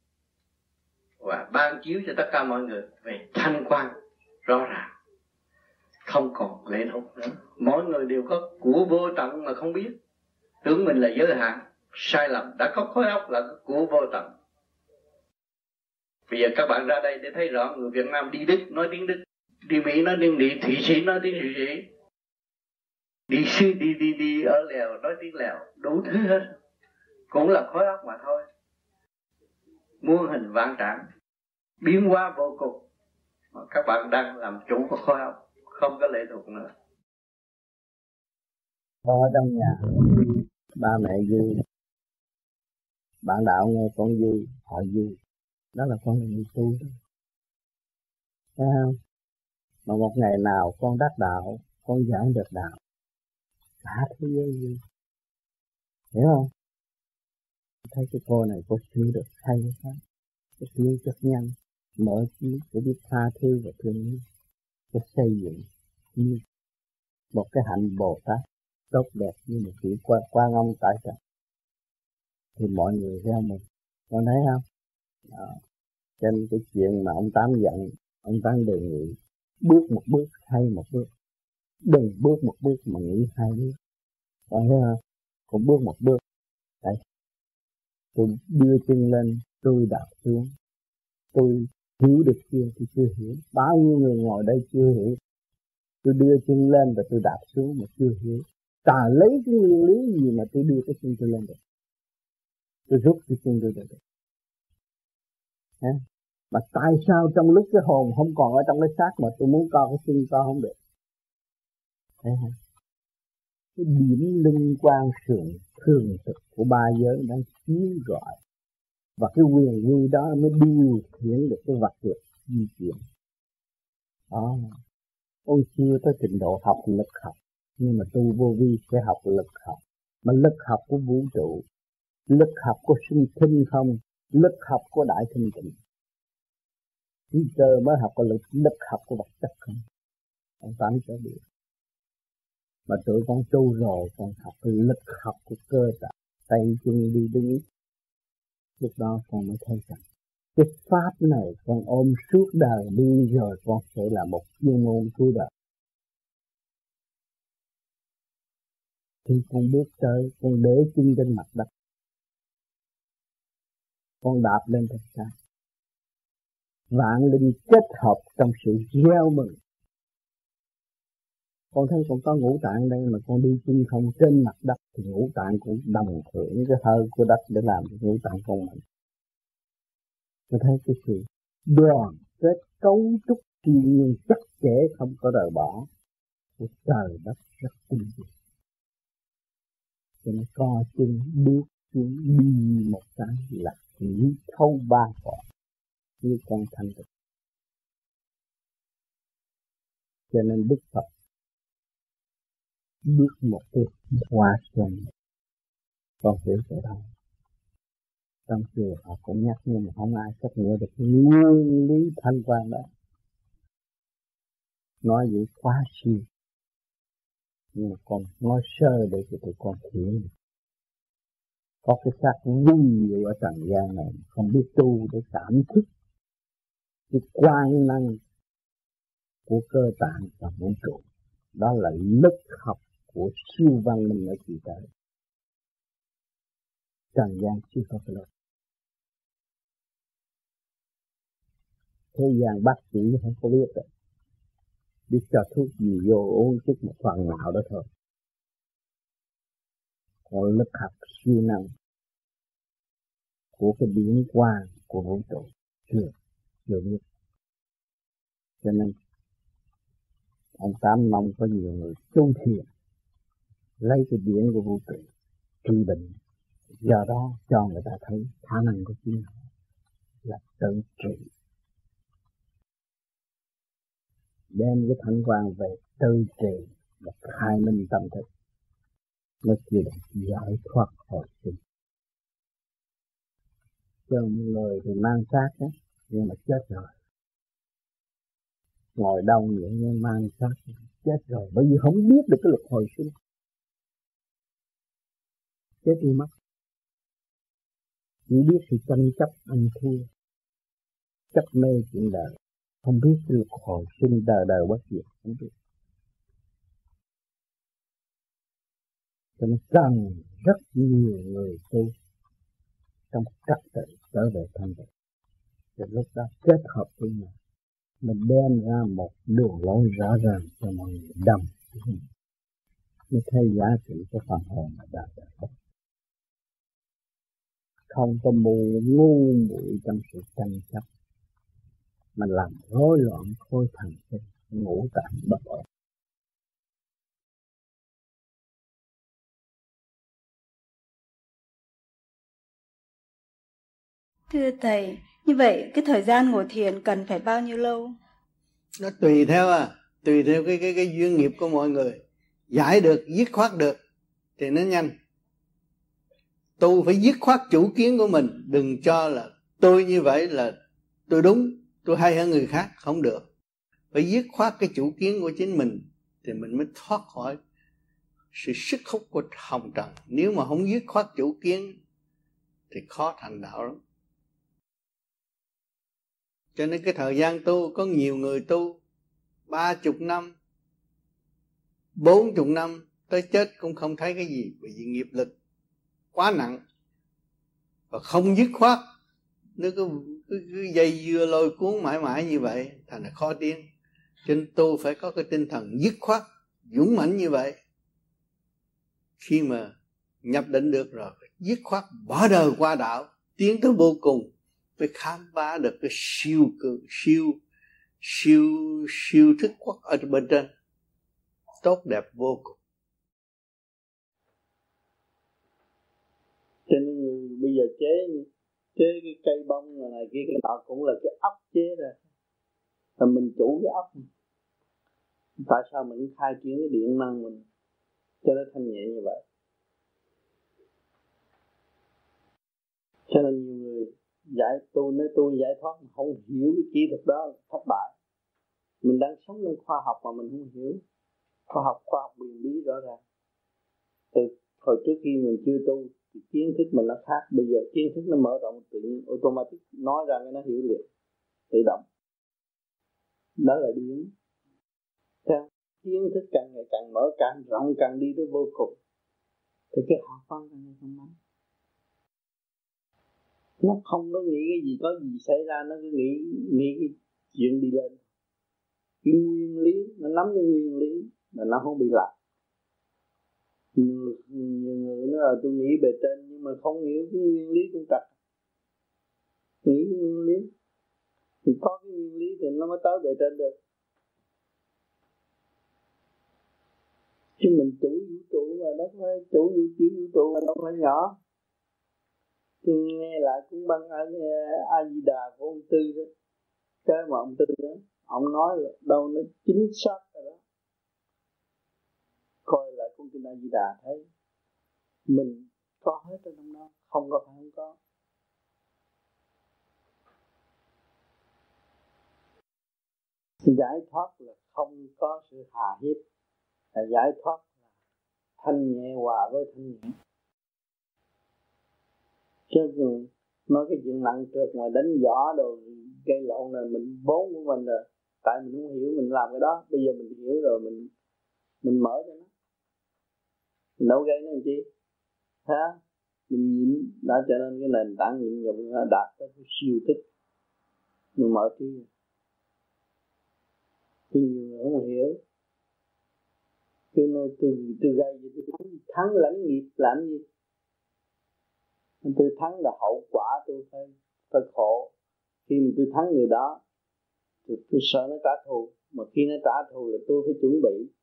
và ban chiếu cho tất cả mọi người về thanh quan rõ ràng. Không còn lệ thuộc nữa. Mỗi người đều có của vô tận mà không biết. Tưởng mình là giới hạn, sai lầm đã có khối óc là của vô tận. Bây giờ các bạn ra đây để thấy rõ người Việt Nam đi Đức nói tiếng Đức, đi Mỹ nói tiếng Mỹ, Thụy Sĩ nói tiếng Thụy Sĩ. Đi sư đi đi đi ở lèo nói tiếng lèo, đủ thứ hết. Cũng là khối óc mà thôi. Muôn hình vạn trạng, biến hóa vô cùng các bạn đang làm chủ của khối học, không có lệ thuộc nữa.
Con ở trong nhà, ba mẹ vui bạn đạo nghe con vui họ vui đó là con là người tu. Đó thấy không? Mà một ngày nào con đắc đạo, con giảng được đạo. Cả thế giới vui hiểu không? Thấy cái cô này cô sửa được hay quá cái thiếu rất nhân mọi thứ để biết tha thứ và thương yêu để xây dựng như một cái hạnh bồ tát tốt đẹp như một vị quan quan ông tại trần thì mọi người theo mình con thấy không? Đó. trên cái chuyện mà ông tám giận, ông tám đề nghị, bước một bước, hay một bước. Đừng bước một bước mà nghĩ hai bước con thấy không? Cũng bước một bước. Đấy. Tôi đưa chân lên, tôi đạp xuống. Tôi hiểu được chưa tôi chưa hiểu bao nhiêu người ngồi đây chưa hiểu tôi đưa chân lên và tôi đạp xuống mà chưa hiểu ta lấy cái nguyên lý gì mà tôi đưa cái chân tôi lên được tôi rút cái chân tôi được Hả? mà tại sao trong lúc cái hồn không còn ở trong cái xác mà tôi muốn co cái chân co không được Thấy không? cái điểm liên quan sườn thường thực của ba giới đang chiếu gọi và cái quyền quy đó mới điều khiển được cái vật lực di chuyển. Đó. Ôi chưa tới trình độ học lực học, nhưng mà tu vô vi sẽ học lực học. Mà lực học của vũ trụ, lực học của sinh thinh không, lực học của đại thanh tịnh. Peter mới học cái lực lực học của vật chất không? Ông tám cho biết mà tụi con tu rồi con học lực học của cơ tạng. Tay chân đi đứng lúc đó con mới thấy rằng, cái pháp này con ôm suốt đời đi rồi con sẽ là một du môn cuối đời. Khi con bước tới, con để chân trên mặt đất. Con đạp lên thật xa. Vạn linh kết hợp trong sự gieo mừng con thấy con có ngũ tạng đây mà con đi chân không trên mặt đất thì ngũ tạng cũng đồng hưởng cái hơi của đất để làm cho ngũ tạng con mạnh. Con thấy cái sự đoàn kết cấu trúc thiên nhiên chắc chẽ không có rời bỏ của trời đất rất tinh vi cho nên co chân, bước chân, đi một cái là nghĩ thâu ba cõi như con thanh tịnh. Cho nên đức phật bước một cái hoa sen. Con hiểu chỗ đâu trong chùa họ cũng nhắc nhưng mà không ai chấp nhận được nguyên lý thanh quan đó. Nói vậy quá siêu nhưng mà còn nói sơ để cho tụi con hiểu có cái xác vui nhiều ở trần gian này không biết tu để cảm thức cái quan năng của cơ tạng và vũ trụ. Đó là lực học của siêu văn minh ở kỳ tới trần gian chưa có cái lực thế gian bác sĩ không có biết rồi biết cho thuốc gì vô uống chút một phần nào đó thôi. Còn lực học siêu năng của cái biến quang của vũ trụ. Chưa chưa biết. Cho nên, ông tám mong có nhiều người tu thiền lấy cái biển của vũ trụ trị bệnh, do đó cho người ta thấy khả năng của chính họ là tự trị. Đem cái thanh quan về tự trị và khai minh tâm thức. Nó chỉ là giải thoát hồi sinh cho một người thì mang xác đó nhưng mà chết rồi. Ngồi đông những nhưng mang xác, chết rồi. Bởi vì không biết được cái luật hồi sinh chết đi mất. Chỉ biết sự tranh chấp anh thua. Chấp mê chuyện đời. Không biết sự hồi sinh đời đời bất diệt, không biết. Cho nên cần rất nhiều người tu trong các tự trở về thanh tịnh. Thì lúc đó kết hợp với nhau. Mình đem ra một đường lối rõ ràng cho mọi người đồng mới thấy giá trị của phần hồn mà đạt được không có mù ngu muội trong sự tranh chấp mà làm rối loạn khối thần kinh ngũ tạng bất ổn
Thưa Thầy, như vậy cái thời gian ngồi thiền cần phải bao nhiêu lâu?
Nó tùy theo à, tùy theo cái cái cái duyên nghiệp của mọi người. Giải được, dứt khoát được thì nó nhanh. Tu phải dứt khoát chủ kiến của mình, đừng cho là tôi như vậy là tôi đúng, tôi hay hơn người khác, không được. Phải dứt khoát cái chủ kiến của chính mình thì mình mới thoát khỏi sự sức hút của hồng trần. Nếu mà không dứt khoát chủ kiến thì khó thành đạo lắm cho nên cái thời gian tu có nhiều người tu ba chục năm bốn chục năm
tới chết cũng không thấy cái gì bởi vì nghiệp lực quá nặng và không dứt khoát. Nó cứ, cứ, cứ dây dưa lôi cuốn mãi mãi như vậy thành là khó tiến. Cho nên tu phải có cái tinh thần dứt khoát dũng mãnh như vậy. Khi mà nhập định được rồi dứt khoát bỏ đời qua đạo tiến tới vô cùng mới khám phá được cái siêu cường siêu siêu siêu thức quốc ở bên trên. Tốt đẹp vô cùng cho nên bây giờ chế chế cái cây bông này, này kia cái đó cũng là cái ốc chế ra. Là mình chủ cái ốc. Tại sao mình khai triển cái điện năng mình cho nó thanh nhẹ như vậy? Cho nên nhiều người giải tu nói tu giải thoát mà không hiểu cái kỹ thuật đó thất bại. Mình đang sống trong khoa học mà mình không hiểu. Khoa học khoa học quyền bí rõ ràng. Từ hồi trước khi mình chưa tu thì kiến thức mình nó khác. Bây giờ kiến thức nó mở rộng, tự nhiên automatic nói ra cái nó hiểu liền, tự động. Đó là điển theo kiến thức càng ngày càng mở, càng rộng, càng đi tới vô cùng, thì cái học văn càng ngày càng mạnh nó không có nghĩ cái gì, có gì xảy ra, nó cứ nghĩ nghĩ cái chuyện đi lên. Cái nguyên lý, nó nắm cái nguyên lý mà nó không bị lạc nhiều, nhiều người nói là tôi nghĩ bề trên nhưng mà không hiểu cái nguyên lý cũng trật nghĩ cái nguyên lý. Thì có cái nguyên lý thì nó mới tới bề trên được. Chứ mình chủ vũ trụ mà nó phải chủ vũ trụ vũ trụ mà nó phải nhỏ. Thì nghe lại cũng băng a, a di đà của ông tư đó. Cái mà ông tư đó ông nói là đâu nó chính xác rồi đó coi kinh a di đà thấy mình có hết ở trong đó, không có phải không có. Giải thoát là không có sự hà hiếp, là giải thoát là thanh nhẹ hòa với thanh nhẹ. Chứ nói cái chuyện nặng trượt ngoài đánh võ đồ gây lộn là mình vốn của mình rồi. Tại mình không hiểu mình làm cái đó, bây giờ mình hiểu rồi, mình mình mở cho nó nấu đâu gây nó làm chi? Ha mình nhịn đã trở nên cái nền tảng nhịn nhục nó đạt tới cái siêu thích. Mình mở trí thì nhiều người không hiểu. Cứ nói tôi tôi gây gì tôi thắng, thắng lãnh nghiệp làm gì? Tôi thắng là hậu quả tôi phải phải khổ. Khi mà tôi thắng người đó thì tôi sợ nó trả thù. Mà khi nó trả thù là tôi phải chuẩn bị.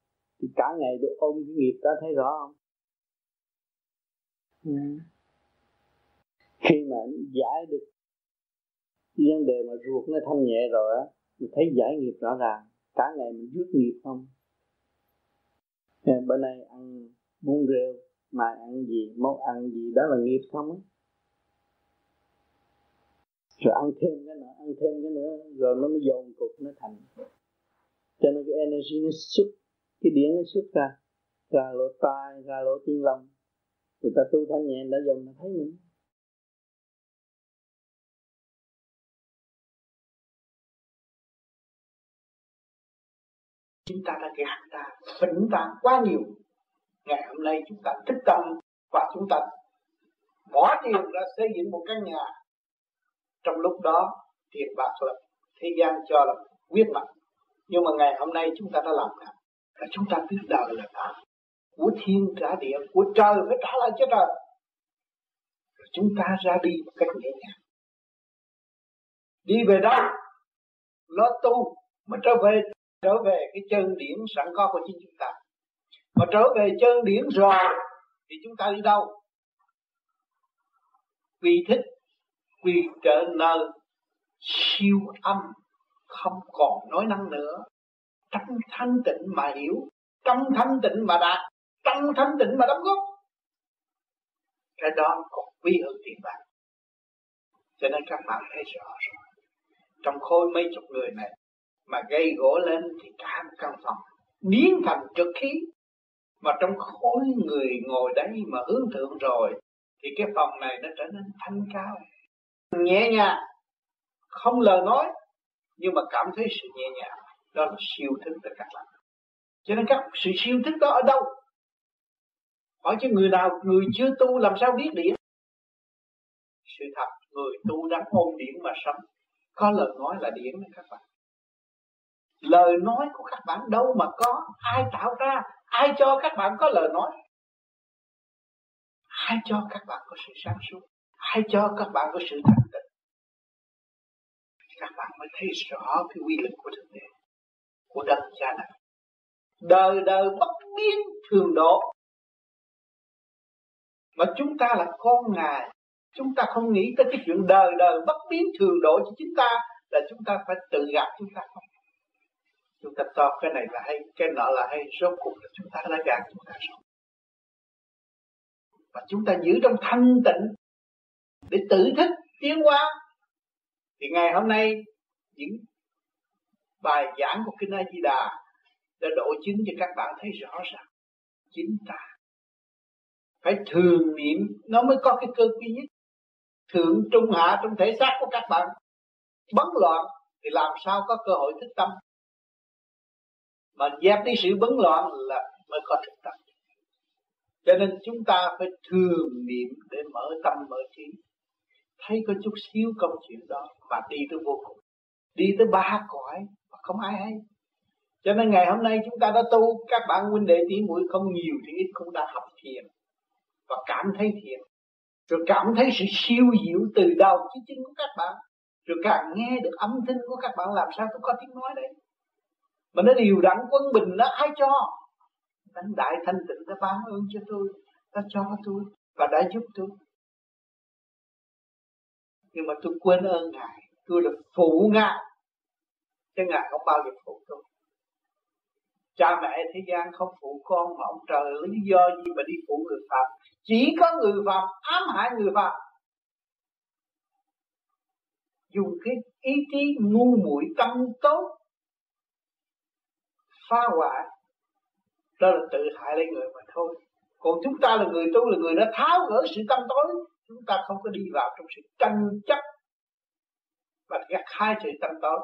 Thì cả ngày tôi ôm cái nghiệp đó thấy rõ không? Ừ. khi mà giải được vấn đề mà ruột nó thanh nhẹ rồi á, mình thấy giải nghiệp rõ ràng. Cả ngày mình rước nghiệp không? Bữa nay ăn bún rêu, mai ăn gì, món ăn gì, đó là nghiệp không á? Rồi ăn thêm cái nữa, ăn thêm cái nữa, rồi nó mới dồn cục, nó thành. Cho nên cái energy nó xuất, cái điển nó xuất ra. Ra lỗ tai, ra lỗ tiên long người ta tu thanh nhẹ đã dùng nó thấy mình.
Chúng ta đã gạt ta phỉnh ta quá nhiều. Ngày hôm nay chúng ta thức tâm, và chúng ta bỏ tiền ra xây dựng một căn nhà. Trong lúc đó tiền bạc là thế gian cho là quyết mạnh nhưng mà ngày hôm nay chúng ta đã làm cả và chúng ta biết đời là đạo của thiên trả địa, của trời, phải trả lại cho trời. Rồi chúng ta ra đi một cách nhẹ nhàng. Đi về đâu? Lo tu, mà trở về trở về cái chân điển sẵn có của chính chúng ta. Mà trở về chân điển rồi, thì chúng ta đi đâu? Vì thích quy trở nơi siêu âm, không còn nói năng nữa. Trong thanh tịnh mà hiểu, trong thanh tịnh mà đạt trong thanh tịnh mà đóng góp. Cái đó còn quý hơn tiền bạc. Cho nên các bạn thấy rõ rồi. Trong khối mấy chục người này, mà gây gỗ lên thì cả một căn phòng biến thành trực khí. Mà trong khối người ngồi đấy mà hướng thượng rồi, thì cái phòng này nó trở nên thanh cao. Nhẹ nhàng, không lời nói, nhưng mà cảm thấy sự nhẹ nhàng. Đó là siêu thức từ các bạn. Cho nên các sự siêu thức đó ở đâu? Hỏi chứ, người nào, người chưa tu làm sao biết điển sự thật, người tu đang ôm điển mà sống. Có lời nói là điển đó các bạn. Lời nói của các bạn đâu mà có. Ai tạo ra? Ai cho các bạn có lời nói? Ai cho các bạn có sự sáng suốt? Ai cho các bạn có sự thành tịnh? Các bạn mới thấy rõ cái quy lực của thượng đế, của đấng cha này. Đời đời bất biến, thường độ mà chúng ta là con ngài. Chúng ta không nghĩ tới cái chuyện đời đời bất biến thường độ cho chúng ta là chúng ta phải tự gặp chúng ta không? Chúng ta to cái này là hay, cái nọ là hay, rốt cuộc là chúng ta đã gạt chúng ta rồi. Và chúng ta giữ trong thanh tịnh để tự thức tiến hóa. Thì ngày hôm nay, những bài giảng của kinh A Di Đà đã độ chứng cho các bạn thấy rõ ràng chính ta phải thường niệm, nó mới có cái cơ quy nhất. Thượng, trung, hạ, trong thể xác của các bạn. Bấn loạn, thì làm sao có cơ hội thức tâm? Mà dẹp đi sự bấn loạn là mới có thức tâm. Cho nên chúng ta phải thường niệm để mở tâm, mở trí. Thấy có chút xíu công chuyện đó mà đi tới vô cùng. Đi tới ba cõi mà không ai hay. Cho nên ngày hôm nay chúng ta đã tu, các bạn huynh đệ tỷ muội không nhiều thì ít cũng đã học thiền và cảm thấy thiện, rồi cảm thấy sự siêu diệu từ đầu chí chân của các bạn. Rồi càng nghe được âm thanh của các bạn làm sao tôi có tiếng nói đấy? Mà nó điều đẳng quân bình nó ai cho? Thánh Đại Thanh Tịnh đã ban ơn cho tôi Đã cho tôi Và đã giúp tôi. Nhưng mà tôi quên ơn Ngài Tôi là phụ Ngài. Chứ Ngài không bao giờ phụ tôi. Cha mẹ thế gian không phụ con Mà ông trời lý do gì mà đi phụ người Phạm chỉ có người Phạm ám hại người Phạm Dùng cái ý chí ngu muội tâm tốt, phá hoại, đó là tự hại lấy người mà thôi. Còn chúng ta là người tu, là người đã tháo gỡ sự tâm tối, chúng ta không có đi vào trong sự tranh chấp và gặt hai sự tâm tối.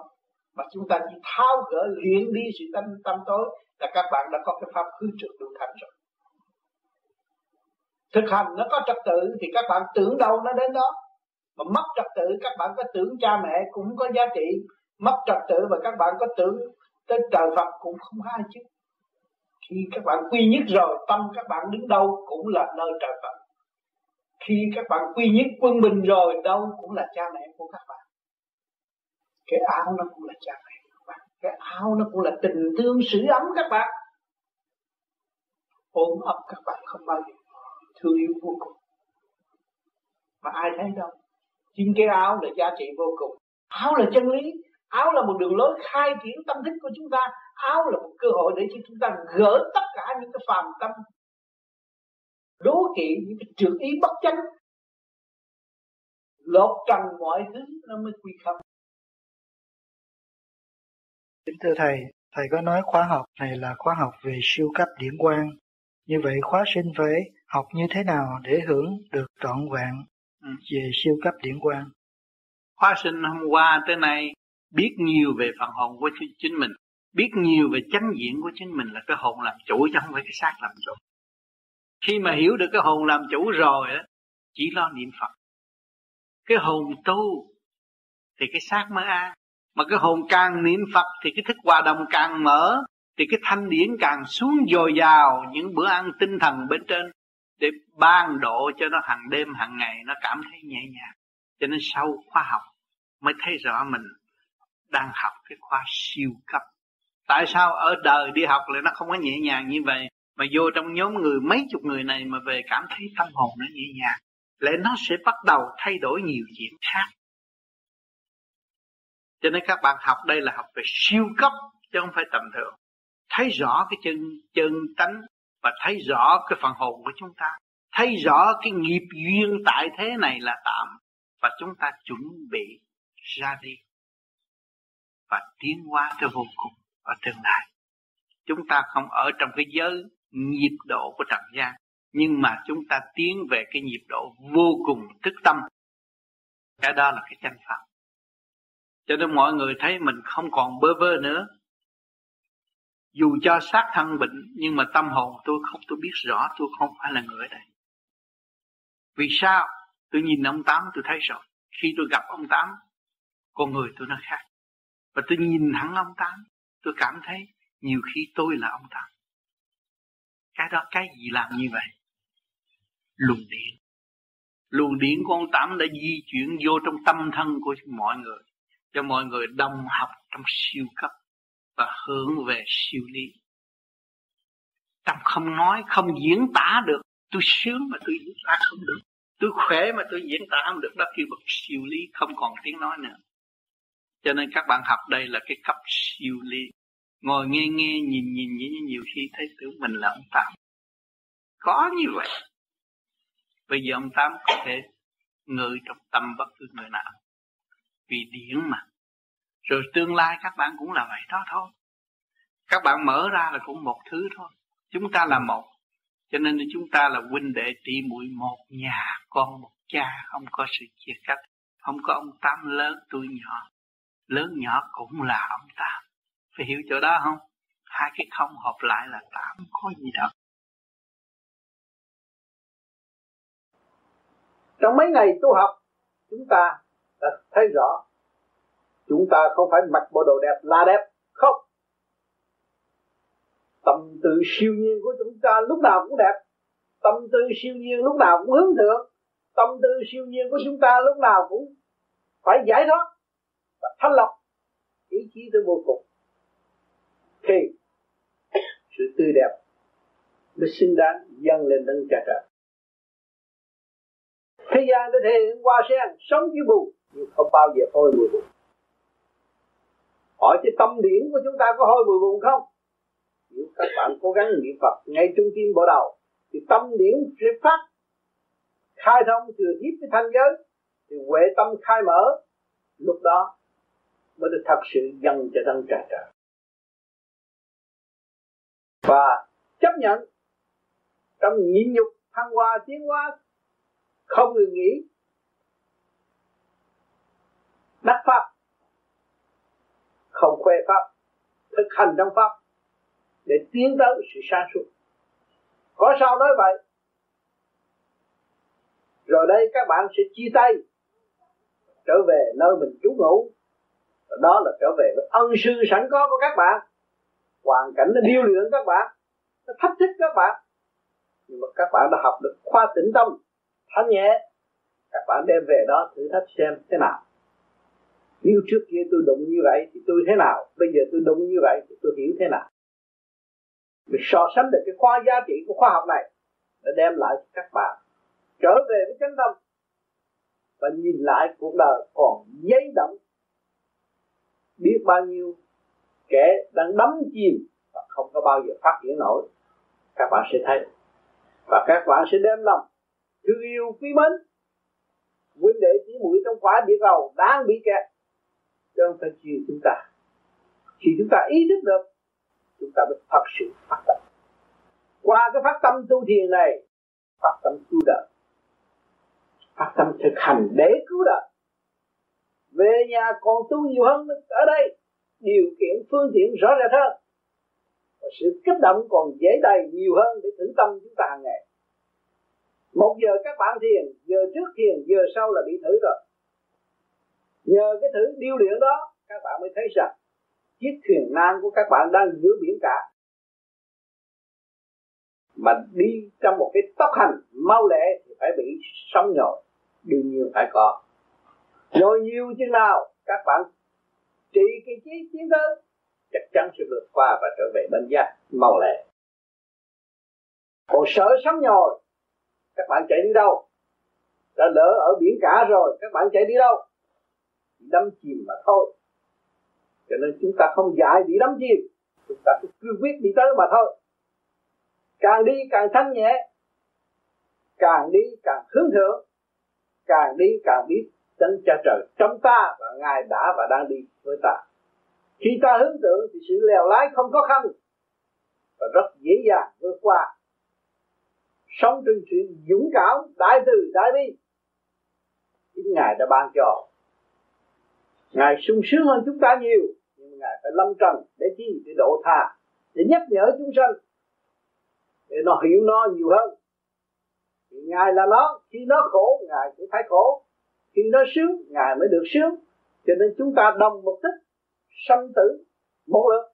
Mà chúng ta chỉ tháo gỡ, luyện đi sự tâm tâm tối, là các bạn đã có cái pháp cứu trực đủ thành rồi thực hành nó có trật tự thì các bạn tưởng đâu nó đến đó. Mà mất trật tự, các bạn có tưởng cha mẹ cũng có giá trị. Mất trật tự và các bạn có tưởng tới trời Phật cũng không ai chứ. Khi các bạn quy nhất rồi, tâm các bạn đứng đâu cũng là nơi trời Phật. Khi các bạn quy nhất quân bình rồi, đâu cũng là cha mẹ của các bạn. Cái áo nó cũng là cha mẹ các bạn. Cái áo nó cũng là tình thương sự ấm các bạn. Ôm ấp các bạn không bao giờ thương yêu vô cùng. Mà ai thấy đâu? Chính cái áo là giá trị vô cùng. Áo là chân lý. Áo là một đường lối khai triển tâm thức của chúng ta. Áo là một cơ hội để cho chúng ta gỡ tất cả những cái phàm tâm. Đố kỵ những cái trượt ý bất chánh. Lột trần mọi thứ nó mới quy khâm.
Kính thưa thầy thầy có nói khóa học này là khóa học về siêu cấp điển quang. Như vậy khóa sinh phải học như thế nào để hưởng được trọn vẹn về siêu cấp điển quang.
Khóa sinh hôm qua tới nay, biết nhiều về phần hồn của chính mình, biết nhiều về chánh diện của chính mình là cái hồn làm chủ chứ không phải cái xác làm chủ. Khi mà hiểu được cái hồn làm chủ rồi á, chỉ lo niệm phật. Cái hồn tu thì cái xác mới an, mà cái hồn càng niệm phật thì cái thức hòa đồng càng mở, thì cái thanh điển càng xuống dồi dào những bữa ăn tinh thần bên trên để ban độ cho nó hàng đêm, hàng ngày, nó cảm thấy nhẹ nhàng. Cho nên sau khoa học mới thấy rõ mình đang học cái khoa siêu cấp. Tại sao ở đời đi học lại nó không có nhẹ nhàng như vậy? Mà vô trong nhóm người, mấy chục người này mà về cảm thấy tâm hồn nó nhẹ nhàng, lại nó sẽ bắt đầu thay đổi nhiều chuyện khác. Cho nên các bạn học đây là học về siêu cấp, chứ không phải tầm thường. Thấy rõ cái chân chân tánh và thấy rõ cái phần hồn của chúng ta. Thấy rõ cái nghiệp duyên tại thế này là tạm. Và chúng ta chuẩn bị ra đi. Và tiến hóa tới vô cùng ở tương lai. Chúng ta không ở trong cái giới nhịp độ của trần gian. Nhưng mà chúng ta tiến về cái nhịp độ vô cùng thức tâm. Cái đó là cái chân pháp. Cho nên mọi người thấy mình không còn bơ vơ nữa dù cho xác thân bệnh, nhưng mà tâm hồn tôi không, tôi biết rõ, tôi không phải là người ở đây. Vì sao? Tôi nhìn ông tám, tôi thấy rồi khi tôi gặp ông tám, con người tôi nó khác. Và tôi nhìn thẳng ông tám, tôi cảm thấy nhiều khi tôi là ông tám. Cái đó, cái gì làm như vậy? Luồng điện. Luồng điện của ông tám đã di chuyển vô trong tâm thân của mọi người, cho mọi người đồng học trong siêu cấp và hướng về siêu lý. Tâm không nói, không diễn tả được. Tôi sướng mà tôi diễn tả không được. Tôi khỏe mà tôi diễn tả không được. Đó kêu bậc siêu lý, không còn tiếng nói nữa. Cho nên các bạn học đây là cái cấp siêu lý. Ngồi nghe nghe nhìn nhìn nhìn, nhiều khi thấy tưởng mình là ông tám. Có như vậy. Bây giờ ông tám có thể ngự trong tâm bất cứ người nào. Vì điển mà rồi tương lai các bạn cũng là vậy đó thôi. Các bạn mở ra là cũng một thứ thôi. Chúng ta là một. Cho nên chúng ta là huynh đệ tỷ muội một nhà, con một cha, không có sự chia cách. Không có ông tám lớn tôi nhỏ. Lớn nhỏ cũng là ông tám. Phải hiểu chỗ đó không? Hai cái không hợp lại là tám có gì đâu.
Trong mấy ngày tu học, chúng ta đã thấy rõ chúng ta không phải mặc bộ đồ đẹp là đẹp. Không. Tâm tư siêu nhiên của chúng ta lúc nào cũng đẹp. Tâm tư siêu nhiên lúc nào cũng hướng thượng. Tâm tư siêu nhiên của chúng ta lúc nào cũng phải giải thoát và thanh lọc ý chí tới vô cùng. Thì sự tươi đẹp nó xứng đáng dâng lên đấng cha trời. Thế gian đã thể hiện qua sen sống với bùn, nhưng không bao giờ thôi mùi hỏi cái tâm điển của chúng ta có hôi mùi bùn không? Nếu các bạn cố gắng niệm Phật ngay trung tim bộ đầu, thì tâm điển sẽ phát. Khai thông thừa tiếp cái thanh giới, thì huệ tâm khai mở. Lúc đó mới được thật sự dần cho thân trà trời. Và chấp nhận trong nhịn nhục, thăng hoa, tiến hóa, không ngừng nghỉ, đắc pháp không khoe pháp, thực hành trong pháp, để tiến tới sự sáng suốt. Có sao nói vậy? Rồi đây các bạn sẽ chia tay, trở về nơi mình trú ngụ đó là trở về với ân sư sẵn có của các bạn. Hoàn cảnh nó điêu luyện các bạn nó thách thức các bạn. Nhưng mà các bạn đã học được khoa tĩnh tâm thanh nhẹ. Các bạn đem về đó thử thách xem thế nào nếu trước kia tôi đụng như vậy thì tôi thế nào? Bây giờ tôi đụng như vậy thì tôi hiểu thế nào? Mình so sánh được cái khoa giá trị của khoa học này để đem lại cho các bạn trở về với chánh tâm và nhìn lại cuộc đời còn giấy động, biết bao nhiêu kẻ đang đắm chìm và không có bao giờ phát triển nổi. Các bạn sẽ thấy. Và các bạn sẽ đem lòng thương yêu quý mến. Huynh đệ chỉ mũi trong quả địa cầu đang bị kẹt chứ không phải chiều chúng ta. Khi chúng ta ý thức được, chúng ta mới thật sự phát tâm. Qua cái phát tâm tu thiền này, phát tâm cứu đời. Phát tâm thực hành để cứu đời. Về nhà còn tu nhiều hơn ở đây, điều kiện phương tiện rõ rệt hơn. Và sự kích động còn dễ đầy nhiều hơn để thử tâm chúng ta hàng ngày. Một giờ các bạn thiền, giờ trước thiền, giờ sau là bị thử rồi nhờ cái thử điêu luyện đó, các bạn mới thấy rằng chiếc thuyền nan của các bạn đang giữa biển cả. Mà đi trong một cái tốc hành mau lẹ thì phải bị sóng nhồi, đương nhiên phải có. Nhồi nhiều chừng nào, các bạn trị cái chí chiến tới chắc chắn sẽ vượt qua và trở về bên giác mau lẹ. Còn sợ sóng nhồi, các bạn chạy đi đâu? Đã lỡ ở biển cả rồi, các bạn chạy đi đâu? Đắm chìm mà thôi. Cho nên chúng ta không dạy bị đắm chìm, chúng ta cứ cương quyết đi tới mà thôi. Càng đi càng thanh nhẹ, càng đi càng hướng thượng, càng đi càng biết chân cha trời trong ta và ngài đã và đang đi với ta. Khi ta hướng tượng thì sự lèo lái không khó khăn và rất dễ dàng vượt qua. Sống trên sự dũng cảm, đại từ, đại bi. Chính ngài đã ban cho ngài sung sướng hơn chúng ta nhiều, nhưng ngài phải lâm trần để chi, để độ tha,
để nhắc nhở chúng sanh, để nó hiểu nó nhiều hơn. Thì ngài là nó, khi nó khổ, ngài cũng phải khổ. Khi nó sướng, ngài mới được sướng. Cho nên chúng ta đồng một tích sanh tử, một lượt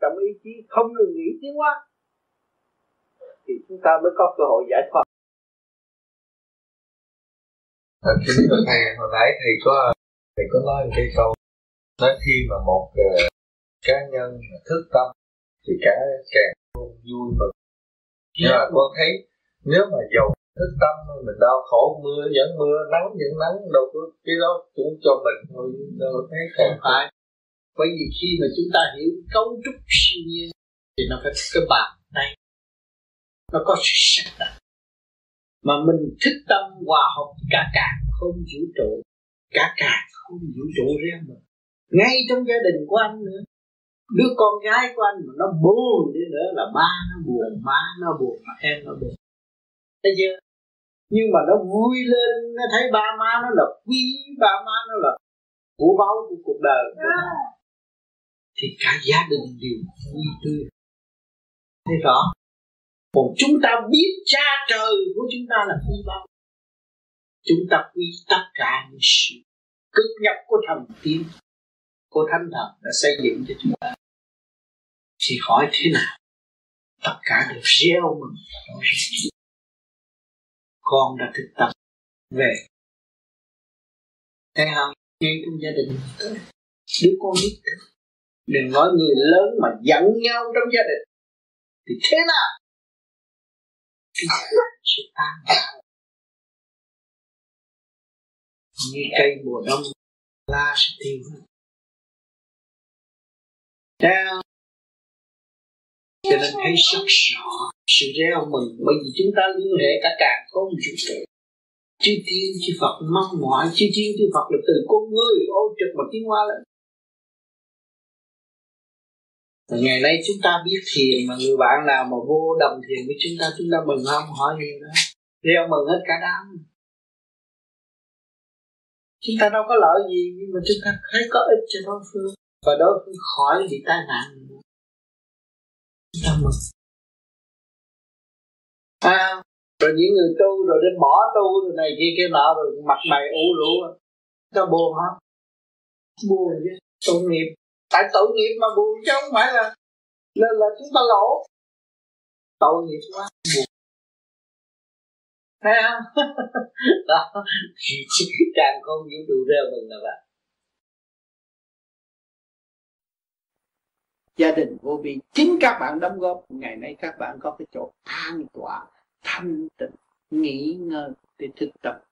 trong ý chí không ngừng nghỉ tiến hóa, thì chúng ta mới có cơ hội giải thoát.
Ờ, kính thưa thầy, hồi nãy thầy có thầy có nói một cái câu nói khi mà một uh, cá nhân thức tâm thì cả càng vui mừng. Nhưng mà con thấy nếu mà giàu thức tâm mình đau khổ mưa vẫn mưa nắng vẫn nắng đâu có cái đó cũng cho mình thôi đâu thấy
không phải. Bởi vì khi mà chúng ta hiểu cấu trúc siêu nhiên thì nó phải có cái bàn tay. Nó có sự sắc đặt mà mình thức tâm hòa hợp cả cả không vũ trụ cả cả không vũ trụ riêng mình. Ngay trong gia đình của anh nữa. Đứa con gái của anh mà nó buồn đi nữa là ba nó buồn má nó buồn mà em nó buồn. Thấy chưa? Nhưng mà nó vui lên nó thấy ba má nó là quý ba má nó là của báu của cuộc đời của nó. Thì cả gia đình đều vui tươi. Thấy rõ? Còn chúng ta biết cha trời của chúng ta là quý báu chúng ta quy tất cả những sự cực nhập của thần tiên, của thánh thần đã xây dựng cho chúng ta. Thì hỏi thế nào? Tất cả đều gieo mừng và con đã thực tập về. Thấy không ngay trong gia đình đứa con biết đừng nói người lớn mà giận nhau trong gia đình. Thì thế nào? Sẽ tan như cây mùa đông, la sẽ tiêu hết. Theo cho nên thấy rất rõ sự reo mừng, bởi vì chúng ta liên hệ cả càng không vũ trụ chư thiên, chư Phật mong mỏi. Chư thiên, chư Phật là từ con người ô trực mà tiến hóa lên. Và ngày nay chúng ta biết thiền mà người bạn nào mà vô đồng thiền với chúng ta chúng ta mừng không? Hỏi gì nữa reo mừng hết cả đám chúng ta đâu có lợi gì nhưng mà chúng ta thấy có ích cho đối phương. Và đối phương khỏi bị tai nạn. Tâm mừng. À, rồi những người tu rồi đến bỏ tu rồi này kia kia nọ rồi mặt mày ủ rũ. Ta buồn hả buồn chứ. Tội nghiệp. Tại tội nghiệp mà buồn chứ không phải là là, là chúng ta lỗ. Tội nghiệp quá. Buồn thấy không? Đó. Càng không vũ trụ reo mừng là vậy. Gia đình vô vi. Chính các bạn đóng góp. Ngày nay các bạn có cái chỗ an tọa, thanh tịnh, nghỉ ngơi để thực tập.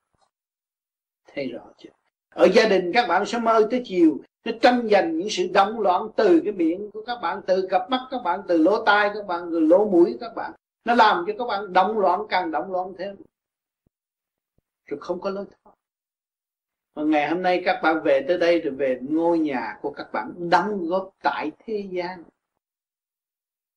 Thấy rõ chưa? Ở gia đình các bạn sẽ mơ tới chiều. Nó tranh giành những sự động loạn từ cái miệng của các bạn, từ cặp mắt các bạn, từ lỗ tai các bạn từ lỗ mũi các bạn. Nó làm cho các bạn động loạn, càng động loạn thêm rồi không có lối thoát. Và ngày hôm nay các bạn về tới đây rồi về ngôi nhà của các bạn đóng góp tại thế gian.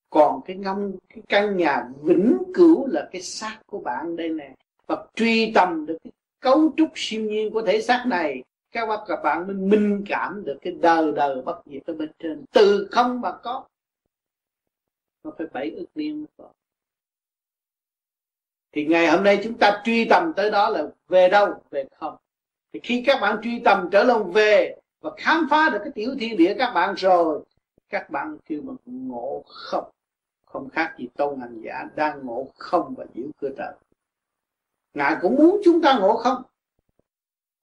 Còn cái ngâm, cái căn nhà vĩnh cửu là cái xác của bạn đây nè. Và truy tầm được cái cấu trúc siêu nhiên của thể xác này, các bạn các bạn mới minh cảm được cái đời đời bất diệt ở bên trên. Từ không mà có. Nó phải bảy ước niên mới có thì ngày hôm nay chúng ta truy tầm tới đó là về đâu? Về không. Thì khi các bạn truy tầm trở lòng về và khám phá được cái tiểu thiên địa các bạn rồi, các bạn kêu bằng ngộ không. Không khác gì tôn hành giả đang ngộ không và giữ cơ trời ngài cũng muốn chúng ta ngộ không?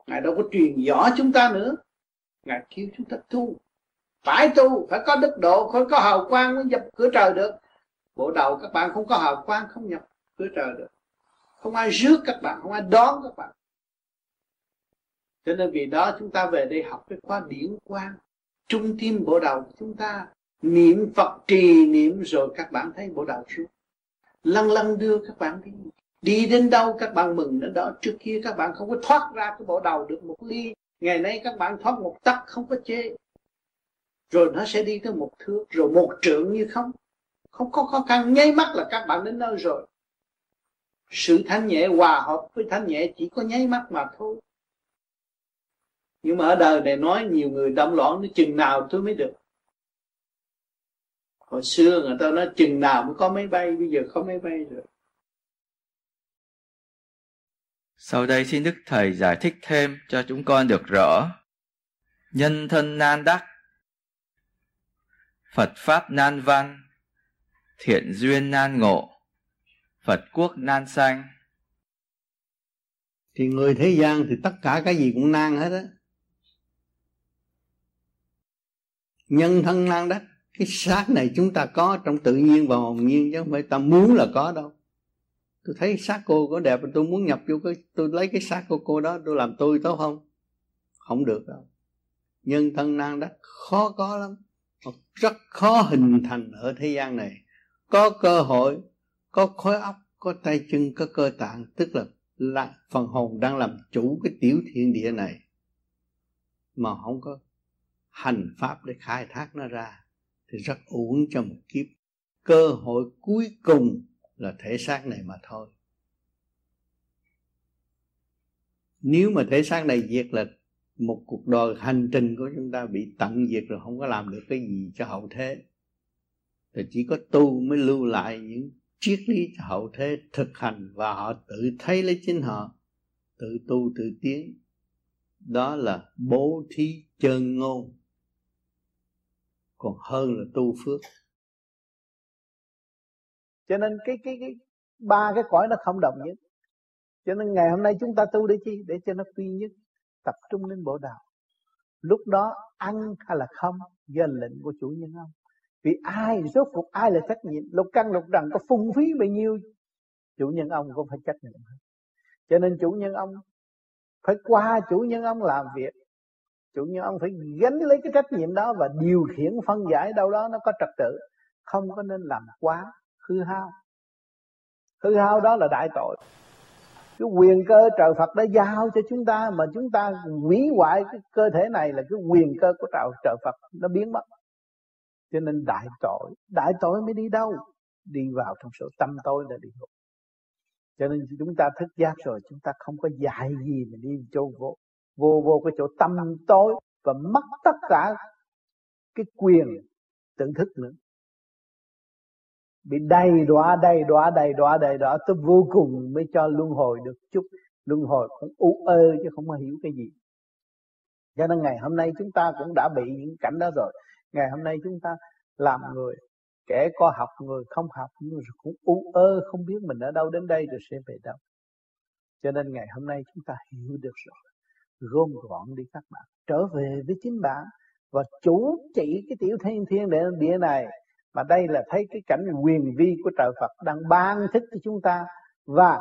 Ngài đâu có truyền rõ chúng ta nữa. Ngài kêu chúng ta tu. Phải tu, phải có đức độ, phải có hào quang mới nhập cửa trời được. Bộ đầu các bạn không có hào quang, không nhập cửa trời được không ai rước các bạn, không ai đón các bạn. Cho nên vì đó chúng ta về đây học cái khóa điển quang, trung tim bộ đầu của chúng ta niệm phật trì niệm rồi các bạn thấy bộ đầu xuống. Lăn lăn đưa các bạn đi. Đi đến đâu các bạn mừng đến đó. Trước kia các bạn không có thoát ra cái bộ đầu được một ly. Ngày nay các bạn thoát một tấc không có chê. Rồi nó sẽ đi tới một thước, rồi một trượng như không. Không có khó khăn. Nháy mắt là các bạn đến nơi rồi sự thanh nhẹ hòa hợp với thanh nhẹ chỉ có nháy mắt mà thôi. Nhưng mà ở đời này nói nhiều người động loạn nó chừng nào tôi mới được.
Hồi xưa người ta nói chừng nào mới có máy bay bây giờ có máy bay rồi.
Sau đây xin Đức Thầy giải thích thêm cho chúng con được rõ. Nhân thân nan đắc, Phật Pháp nan văn, thiện duyên nan ngộ, Phật quốc nan sang.
Thì người thế gian thì tất cả cái gì cũng nan hết á. Nhân thân nan đất, cái xác này chúng ta có trong tự nhiên và hồn nhiên chứ không phải ta muốn là có đâu. Tôi thấy xác cô có đẹp tôi muốn nhập vô cái tôi lấy cái xác của cô đó tôi làm tôi tốt không? Không được đâu. Nhân thân nan đất khó có lắm. Rất khó hình thành ở thế gian này. Có cơ hội có khối óc, có tay chân, có cơ tạng, tức là là phần hồn đang làm chủ cái tiểu thiên địa này. Mà không có hành pháp để khai thác nó ra, thì rất uổng cho một kiếp. Cơ hội cuối cùng là thể xác này mà thôi. Nếu mà thể xác này diệt là một cuộc đời hành trình của chúng ta bị tận diệt rồi không có làm được cái gì cho hậu thế, thì chỉ có tu mới lưu lại những triết lý cho hậu thế thực hành và họ tự thấy lấy chính họ, tự tu tự tiến. Đó là bố thí chân ngôn. Còn hơn là tu phước. Cho nên cái cái cái, ba cái cõi nó không đồng nhất. Cho nên ngày hôm nay chúng ta tu để chi? Để cho nó quy nhất, tập trung đến bộ đạo. Lúc đó ăn hay là không? Do lệnh của chủ nhân ông vì ai rốt cuộc ai là trách nhiệm? Lục căn lục trần có phung phí bao nhiêu? Chủ nhân ông cũng phải trách nhiệm. Cho nên chủ nhân ông phải qua chủ nhân ông làm việc. Chủ nhân ông phải gánh lấy cái trách nhiệm đó và điều khiển, phân giải đâu đó nó có trật tự. Không có nên làm quá hư hao. Hư hao đó là đại tội. Cái quyền cơ trời Phật đã giao cho chúng ta mà chúng ta hủy hoại cái cơ thể này là cái quyền cơ của trời trời Phật nó biến mất cho nên đại tội đại tội mới đi đâu? Đi vào trong sự tâm tối là đi ngục. Cho nên chúng ta thức giác rồi, chúng ta không có dạy gì mà đi chỗ vô vô vô cái chỗ tâm tối và mất tất cả cái quyền tự thức nữa. Bị đầy đọa đầy đọa đầy đọa đầy đọa tới vô cùng mới cho luân hồi được chút. Luân hồi cũng u ơ chứ không có hiểu cái gì. Cho nên ngày hôm nay chúng ta cũng đã bị những cảnh đó rồi ngày hôm nay chúng ta làm người kẻ có học người không học nhưng cũng u ơ không biết mình ở đâu đến đây rồi sẽ về đâu. Cho nên ngày hôm nay chúng ta hiểu được rồi. Gom gọn đi các bạn. Trở về với chính bạn và chủ trị cái tiểu thiên thiên địa, địa này. Mà đây là thấy cái cảnh quyền vi của trời Phật đang ban thích cho chúng ta và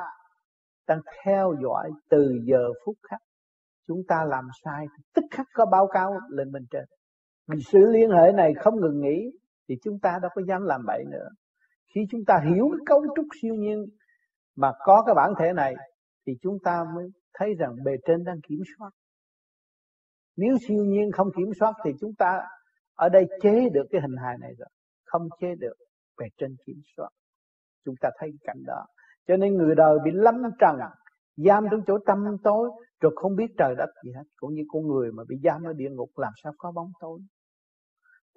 đang theo dõi từ giờ phút khắc. Chúng ta làm sai tức khắc có báo cáo lên bên trên sự liên hệ này không ngừng nghỉ, thì chúng ta đâu có dám làm bậy nữa. Khi chúng ta hiểu cái cấu trúc siêu nhiên mà có cái bản thể này, thì chúng ta mới thấy rằng bề trên đang kiểm soát. Nếu siêu nhiên không kiểm soát, thì chúng ta ở đây chế được cái hình hài này rồi, không chế được, bề trên kiểm soát. Chúng ta thấy cảnh đó. Cho nên người đời bị lâm trần, giam trong chỗ tâm tối, rồi không biết trời đất gì hết. Cũng như con người mà bị giam ở địa ngục, làm sao có bóng tối?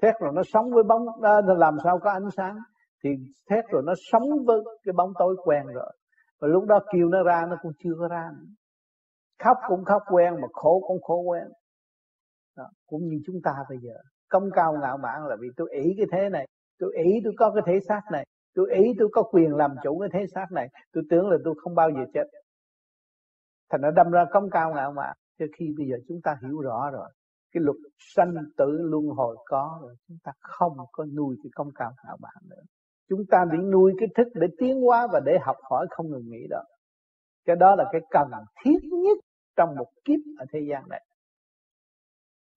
Thét rồi nó sống với bóng đó, làm sao có ánh sáng. Thì thét rồi nó sống với cái bóng tối quen rồi. Và lúc đó kêu nó ra nó cũng chưa có ra nữa. khóc cũng khóc quen mà khổ cũng khổ quen. Đó, cũng như chúng ta bây giờ. Công cao ngạo mạn là vì tôi ý cái thế này tôi ý tôi có cái thể xác này tôi ý tôi có quyền làm chủ cái thế xác này. Tôi tưởng là tôi không bao giờ chết. Thành nó đâm ra công cao ngạo mạn cho khi bây giờ chúng ta hiểu rõ rồi cái luật sanh tử luân hồi có rồi chúng ta không có nuôi cái công cao ngạo mạn nữa. Chúng ta bị nuôi cái thức để tiến hóa và để học hỏi không ngừng nghỉ đó. Cái đó là cái cần thiết nhất trong một kiếp ở thế gian này.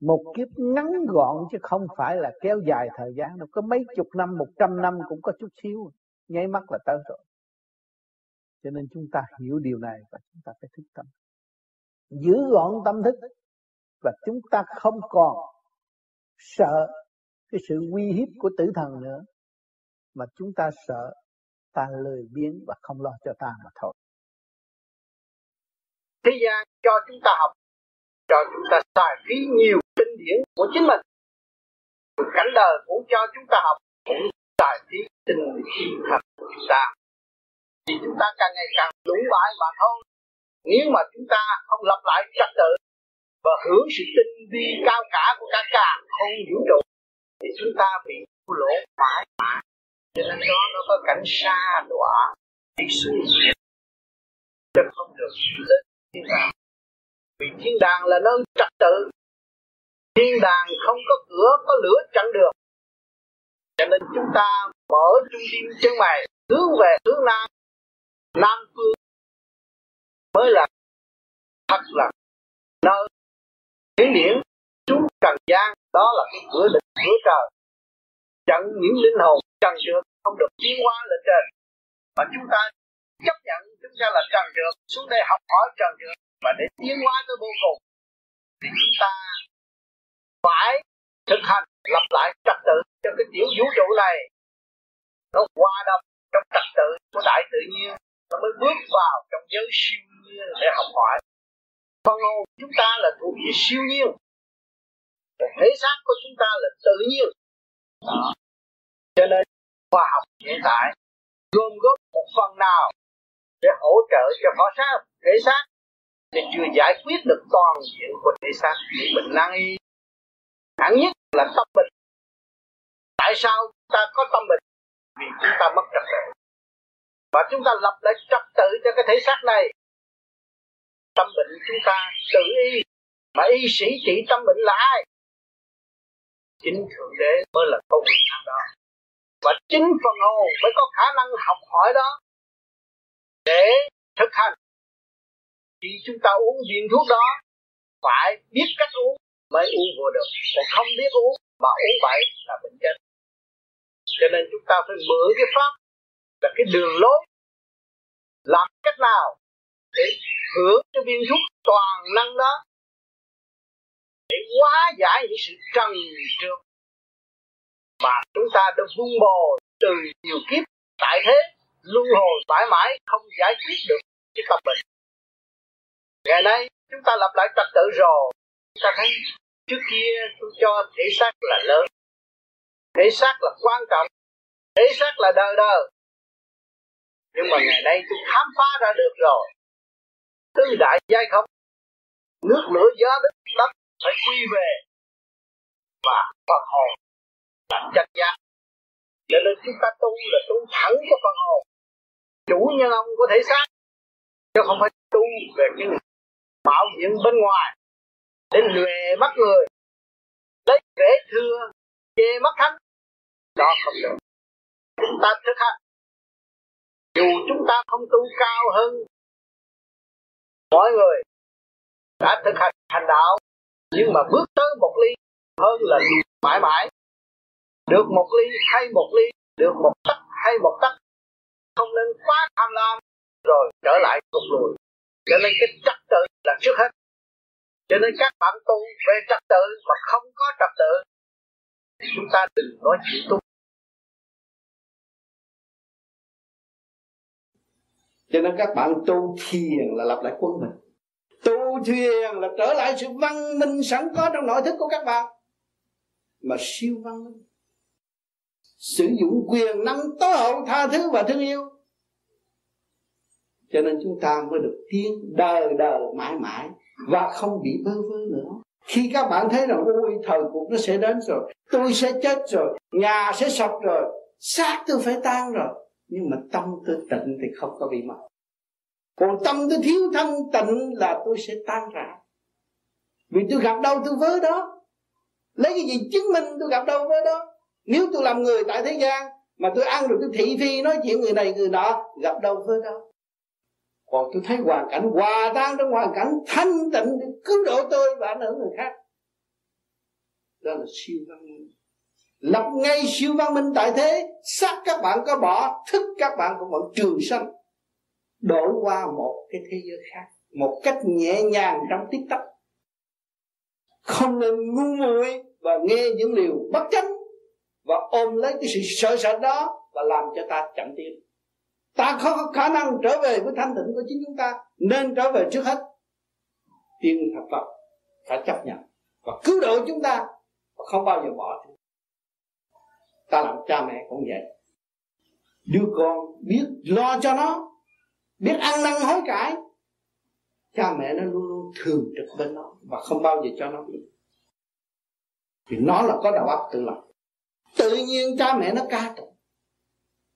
Một kiếp ngắn gọn chứ không phải là kéo dài thời gian đâu có mấy chục năm một trăm năm cũng có chút xíu nháy mắt là tới rồi. Cho nên chúng ta hiểu điều này và chúng ta phải thức tâm. Giữ gọn tâm thức và chúng ta không còn sợ cái sự uy hiếp của tử thần nữa, mà chúng ta sợ ta lười biếng và không lo cho ta mà thôi. Thế gian cho chúng ta học, cho chúng ta xài phí nhiều kinh điển của chính mình. Cảnh đời cũng cho chúng ta học, cũng
xài phí tình hiền thành của chúng ta. Thì chúng ta càng ngày càng lũng bại mà thôi. Nếu mà chúng ta không lập lại trật tự và hưởng sự tinh vi cao cả của cả cả không vũ trụ thì chúng ta bị lỗ mãi mãi. Cho nên đó, nó có cảnh xa đọa đi xuống chứ không được lên thiên đàng vì thiên đàng là nơi trật tự. Thiên đàng không có cửa, có lửa chặn được. Cho nên chúng ta mở trung tim chân mày, hướng về hướng nam. Nam phương mới là thật là nơi hiển điển xuống trần gian, đó là cái cửa lịch cửa trời. Chặn những linh hồn trần trượt, không được tiến hóa lên trên. Mà chúng ta chấp nhận chúng ta là trần trượt, xuống đây học hỏi trần trượt và để tiến hóa tới vô cùng, thì chúng ta phải thực hành lập lại trật tự cho cái tiểu vũ trụ này. Nó qua đồng trong trật tự của đại tự nhiên, nó mới bước vào trong giới siêu nhiên để học hỏi phần hồn chúng ta là thuộc về siêu nhiên. Còn thể xác của chúng ta là tự nhiên. Đó. cho nên khoa học hiện tại gồm góp một phần nào để hỗ trợ cho họ sao thể xác thì chưa giải quyết được toàn diện của thể xác thì bệnh nan y. Hẳn nhất là tâm bệnh. Tại sao chúng ta có tâm bệnh? Vì chúng ta mất trật tự. Và chúng ta lập lại trật tự cho cái thể xác này tâm bệnh chúng ta, tự y. Mà y sĩ trị tâm bệnh là ai? Chính thượng đế mới là công việc đó. Và chính phần hồn mới có khả năng học hỏi đó. Để thực hành. Khi chúng ta uống viên thuốc đó, phải biết cách uống, mới uống vừa được. Còn không biết uống, mà uống vậy là bệnh chết. Cho nên chúng ta phải mượn cái pháp là cái đường lối. Làm cách nào để hưởng cái viên thuốc toàn năng đó để hóa giải những sự trần trượt mà chúng ta đã vun bồi từ nhiều kiếp. Tại thế, luân hồi mãi mãi không giải quyết được cái tâm bệnh. Ngày nay, chúng ta lập lại trật tự rồi. Chúng ta thấy trước kia tôi cho thể xác là lớn, thể xác là quan trọng, thể xác là đời đời nhưng mà ngày nay tôi khám phá ra được rồi tứ đại giai không? Nước lửa gió đất đất phải quy về. Và phần hồn là chân giác cho nên chúng ta tu là tu thẳng cho phần hồn. Chủ nhân ông có thể xác. Chứ không phải tu về cái bảo hiểm bên ngoài. Để lùe mắt người. Lấy vẻ thưa, chê mắt thánh. Đó không được. Chúng ta thực hành dù chúng ta không tu cao hơn mọi người đã thực hành hành đạo, nhưng mà bước tới một ly hơn là mãi mãi. Được một ly hay một ly, được một tấc hay một tấc, không nên quá tham lam rồi trở lại cục lùi cho nên cái trật tự là trước hết. Cho nên các bạn tu về trật tự mà không có trật tự, chúng ta đừng nói chuyện tu.
Cho nên các bạn tu thiền là lập lại quân mình. Tu thiền là trở lại sự văn minh sẵn có trong nội thức của các bạn. Mà siêu văn minh. Sử dụng quyền năng tối hậu, tha thứ và thương yêu. Cho nên chúng ta mới được tiến đời đời mãi mãi và không bị bơ vơ nữa. Khi các bạn thấy rằng ôi thời cuộc nó sẽ đến rồi, tôi sẽ chết rồi, nhà sẽ sập rồi, xác tôi phải tan rồi nhưng mà tâm tôi tịnh thì không có bị mất còn tâm tôi thiếu thanh tịnh là tôi sẽ tan rã. Vì tôi gặp đâu tôi với đó. Lấy cái gì chứng minh tôi gặp đâu với đó? Nếu tôi làm người tại thế gian, mà tôi ăn được tôi thị phi nói chuyện người này người nọ, gặp đâu với đó. Còn tôi thấy hoàn cảnh hòa tan trong hoàn cảnh thanh tịnh để cứu độ tôi và ảnh hưởng người khác. Đó là siêu văn minh lập ngay siêu văn minh tại thế, xác các bạn có bỏ, thức các bạn cũng vẫn trường sanh đổi qua một cái thế giới khác, một cách nhẹ nhàng trong tích tắc không nên ngu muội và nghe những điều bất chánh và ôm lấy cái sự sợ sệt đó và làm cho ta chậm tiến. Ta không có khả năng trở về với thanh tịnh của chính chúng ta, nên trở về trước hết. Tiên thật Phật phải chấp nhận và cứu độ chúng ta và không bao giờ bỏ chúng ta làm cha mẹ cũng vậy. Đứa con biết lo cho nó, biết ăn năn hối cải. Cha mẹ nó luôn luôn thường trực bên nó và không bao giờ cho nó biết. Vì nó là có đầu óc tự lập. Tự nhiên cha mẹ nó ca tụng.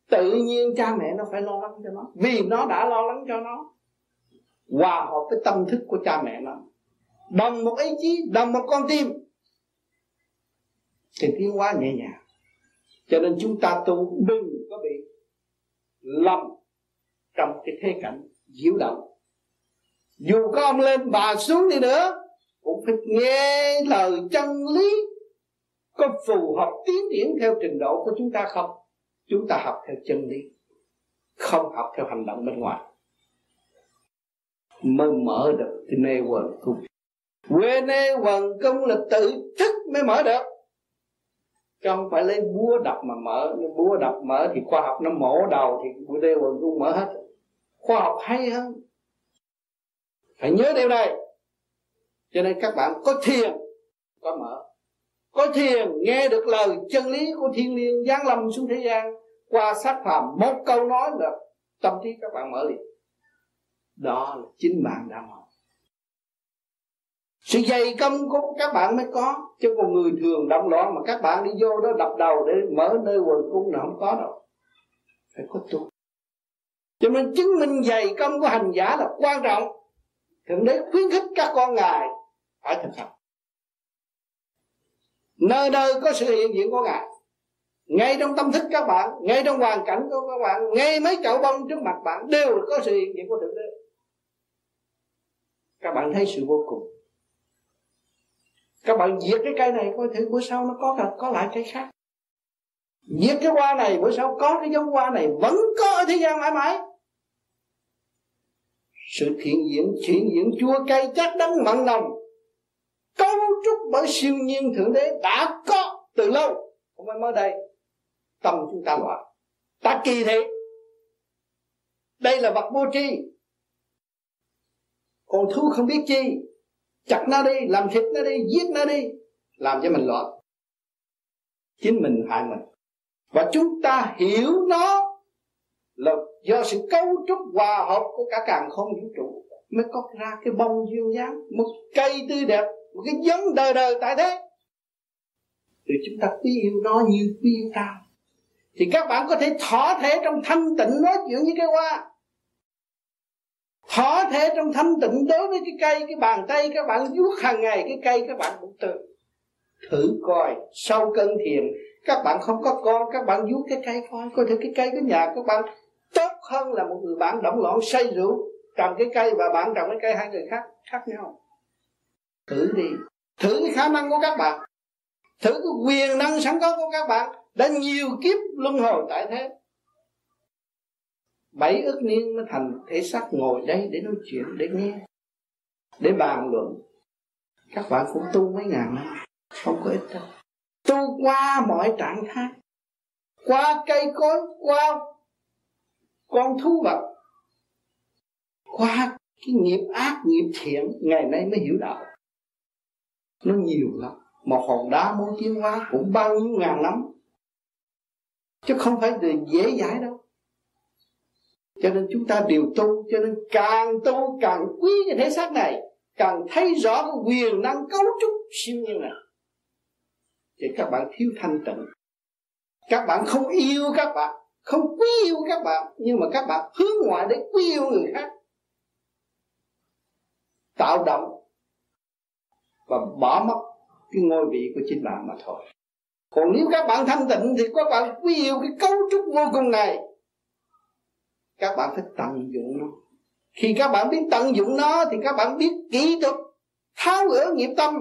Tự nhiên cha mẹ nó phải lo lắng cho nó. Vì nó đã lo lắng cho nó. Hòa hợp với tâm thức của cha mẹ nó. Đồng một ý chí, đồng một con tim. Thì tiến hóa nhẹ nhàng cho nên chúng ta tu đừng có bị lầm trong cái thế cảnh diễu động. Dù có ông lên bà xuống đi nữa, cũng phải nghe lời chân lý có phù hợp tiến triển theo trình độ của chúng ta không? Chúng ta học theo chân lý, không học theo hành động bên ngoài. Mới mở được cái nê quần cung. Quê nê quần cung là tự thức mới mở được chứ không phải lấy búa đập mà mở. Búa đập mở thì khoa học nó mổ đầu thì bữa đê quần cũng mở hết. Khoa học hay hơn. Phải nhớ điều này. Cho nên các bạn có thiền, có mở. Có thiền, nghe được lời chân lý của thiên liêng giáng lâm xuống thế gian, qua sát phàm, một câu nói là tâm trí các bạn mở liền. Đó là chính bạn đã mở sự dày công của các bạn mới có, chứ còn người thường động loạn mà các bạn đi vô đó đập đầu để mở nơi quần cung là không có đâu. Phải có tu. Cho nên chứng minh dày công của hành giả là quan trọng. Thượng đế khuyến khích các con ngài phải thực hành. Nơi nơi có sự hiện diện của ngài. Ngay trong tâm thức các bạn, ngay trong hoàn cảnh của các bạn, ngay mấy chậu bông trước mặt bạn đều có sự hiện diện của thượng đế. Các bạn thấy sự vô cùng các bạn diệt cái cây này, coi thử bữa sau nó có có lại cây khác. Diệt cái hoa này, bữa sau có cái giống hoa này, vẫn có ở thế gian mãi mãi. Sự thiện diễn chuyển diễn chua cay chắc đắng mặn nồng. Cấu trúc bởi siêu nhiên thượng đế đã có từ lâu. Không phải mới đây. Tâm chúng ta loạn. Ta kỳ thị. Đây là vật vô tri. Còn thú không biết chi chặt nó đi, làm thịt nó đi, giết nó đi, làm cho mình loạn. Chính mình hại mình. Và chúng ta hiểu nó là do sự cấu trúc hòa hợp của cả càng không vũ trụ mới có ra cái bông duyên dáng, một cây tươi đẹp, một cái giống đời đời tại thế. Thì chúng ta quý yêu nó như quý yêu ta. Thì các bạn có thể thỏa thể trong thanh tịnh nói chuyện với cái hoa thỏ thể trong thanh tịnh đối với cái cây, cái bàn tay các bạn vuốt hàng ngày, cái cây các bạn cũng tự thử coi. Sau cân thiền, các bạn không có con, các bạn vuốt cái cây coi coi thử cái cây cái nhà các bạn tốt hơn là một người bạn động loạn, say rượu trồng cái cây và bạn trồng cái cây hai người khác khác nhau. Thử đi. Thử cái khả năng của các bạn. Thử cái quyền năng sẵn có của các bạn. Đã nhiều kiếp luân hồi tại thế bảy ức niên mới thành thể xác ngồi đây để nói chuyện, để nghe, để bàn luận. Các bạn cũng tu mấy ngàn năm, không có ít đâu. Tu qua mọi trạng thái, qua cây cối, qua con thú vật, qua cái nghiệp ác, nghiệp thiện, ngày nay mới hiểu đạo. Nó nhiều lắm một hòn đá muốn tiến hóa cũng bao nhiêu ngàn năm. Chứ không phải là dễ dãi đâu cho nên chúng ta đều tu, cho nên càng tu càng quý cái thể xác này, càng thấy rõ cái quyền năng cấu trúc siêu nhiên này. Thì các bạn thiếu thanh tịnh. Các bạn không yêu các bạn, không quý yêu các bạn, nhưng mà các bạn hướng ngoại để quý yêu người khác. Tạo động và bỏ mất cái ngôi vị của chính bạn mà thôi. Còn nếu các bạn thanh tịnh thì các bạn quý yêu cái cấu trúc vô cùng này các bạn phải tận dụng nó. Khi các bạn biết tận dụng nó thì các bạn biết kỹ thuật, tháo gỡ nghiệp tâm.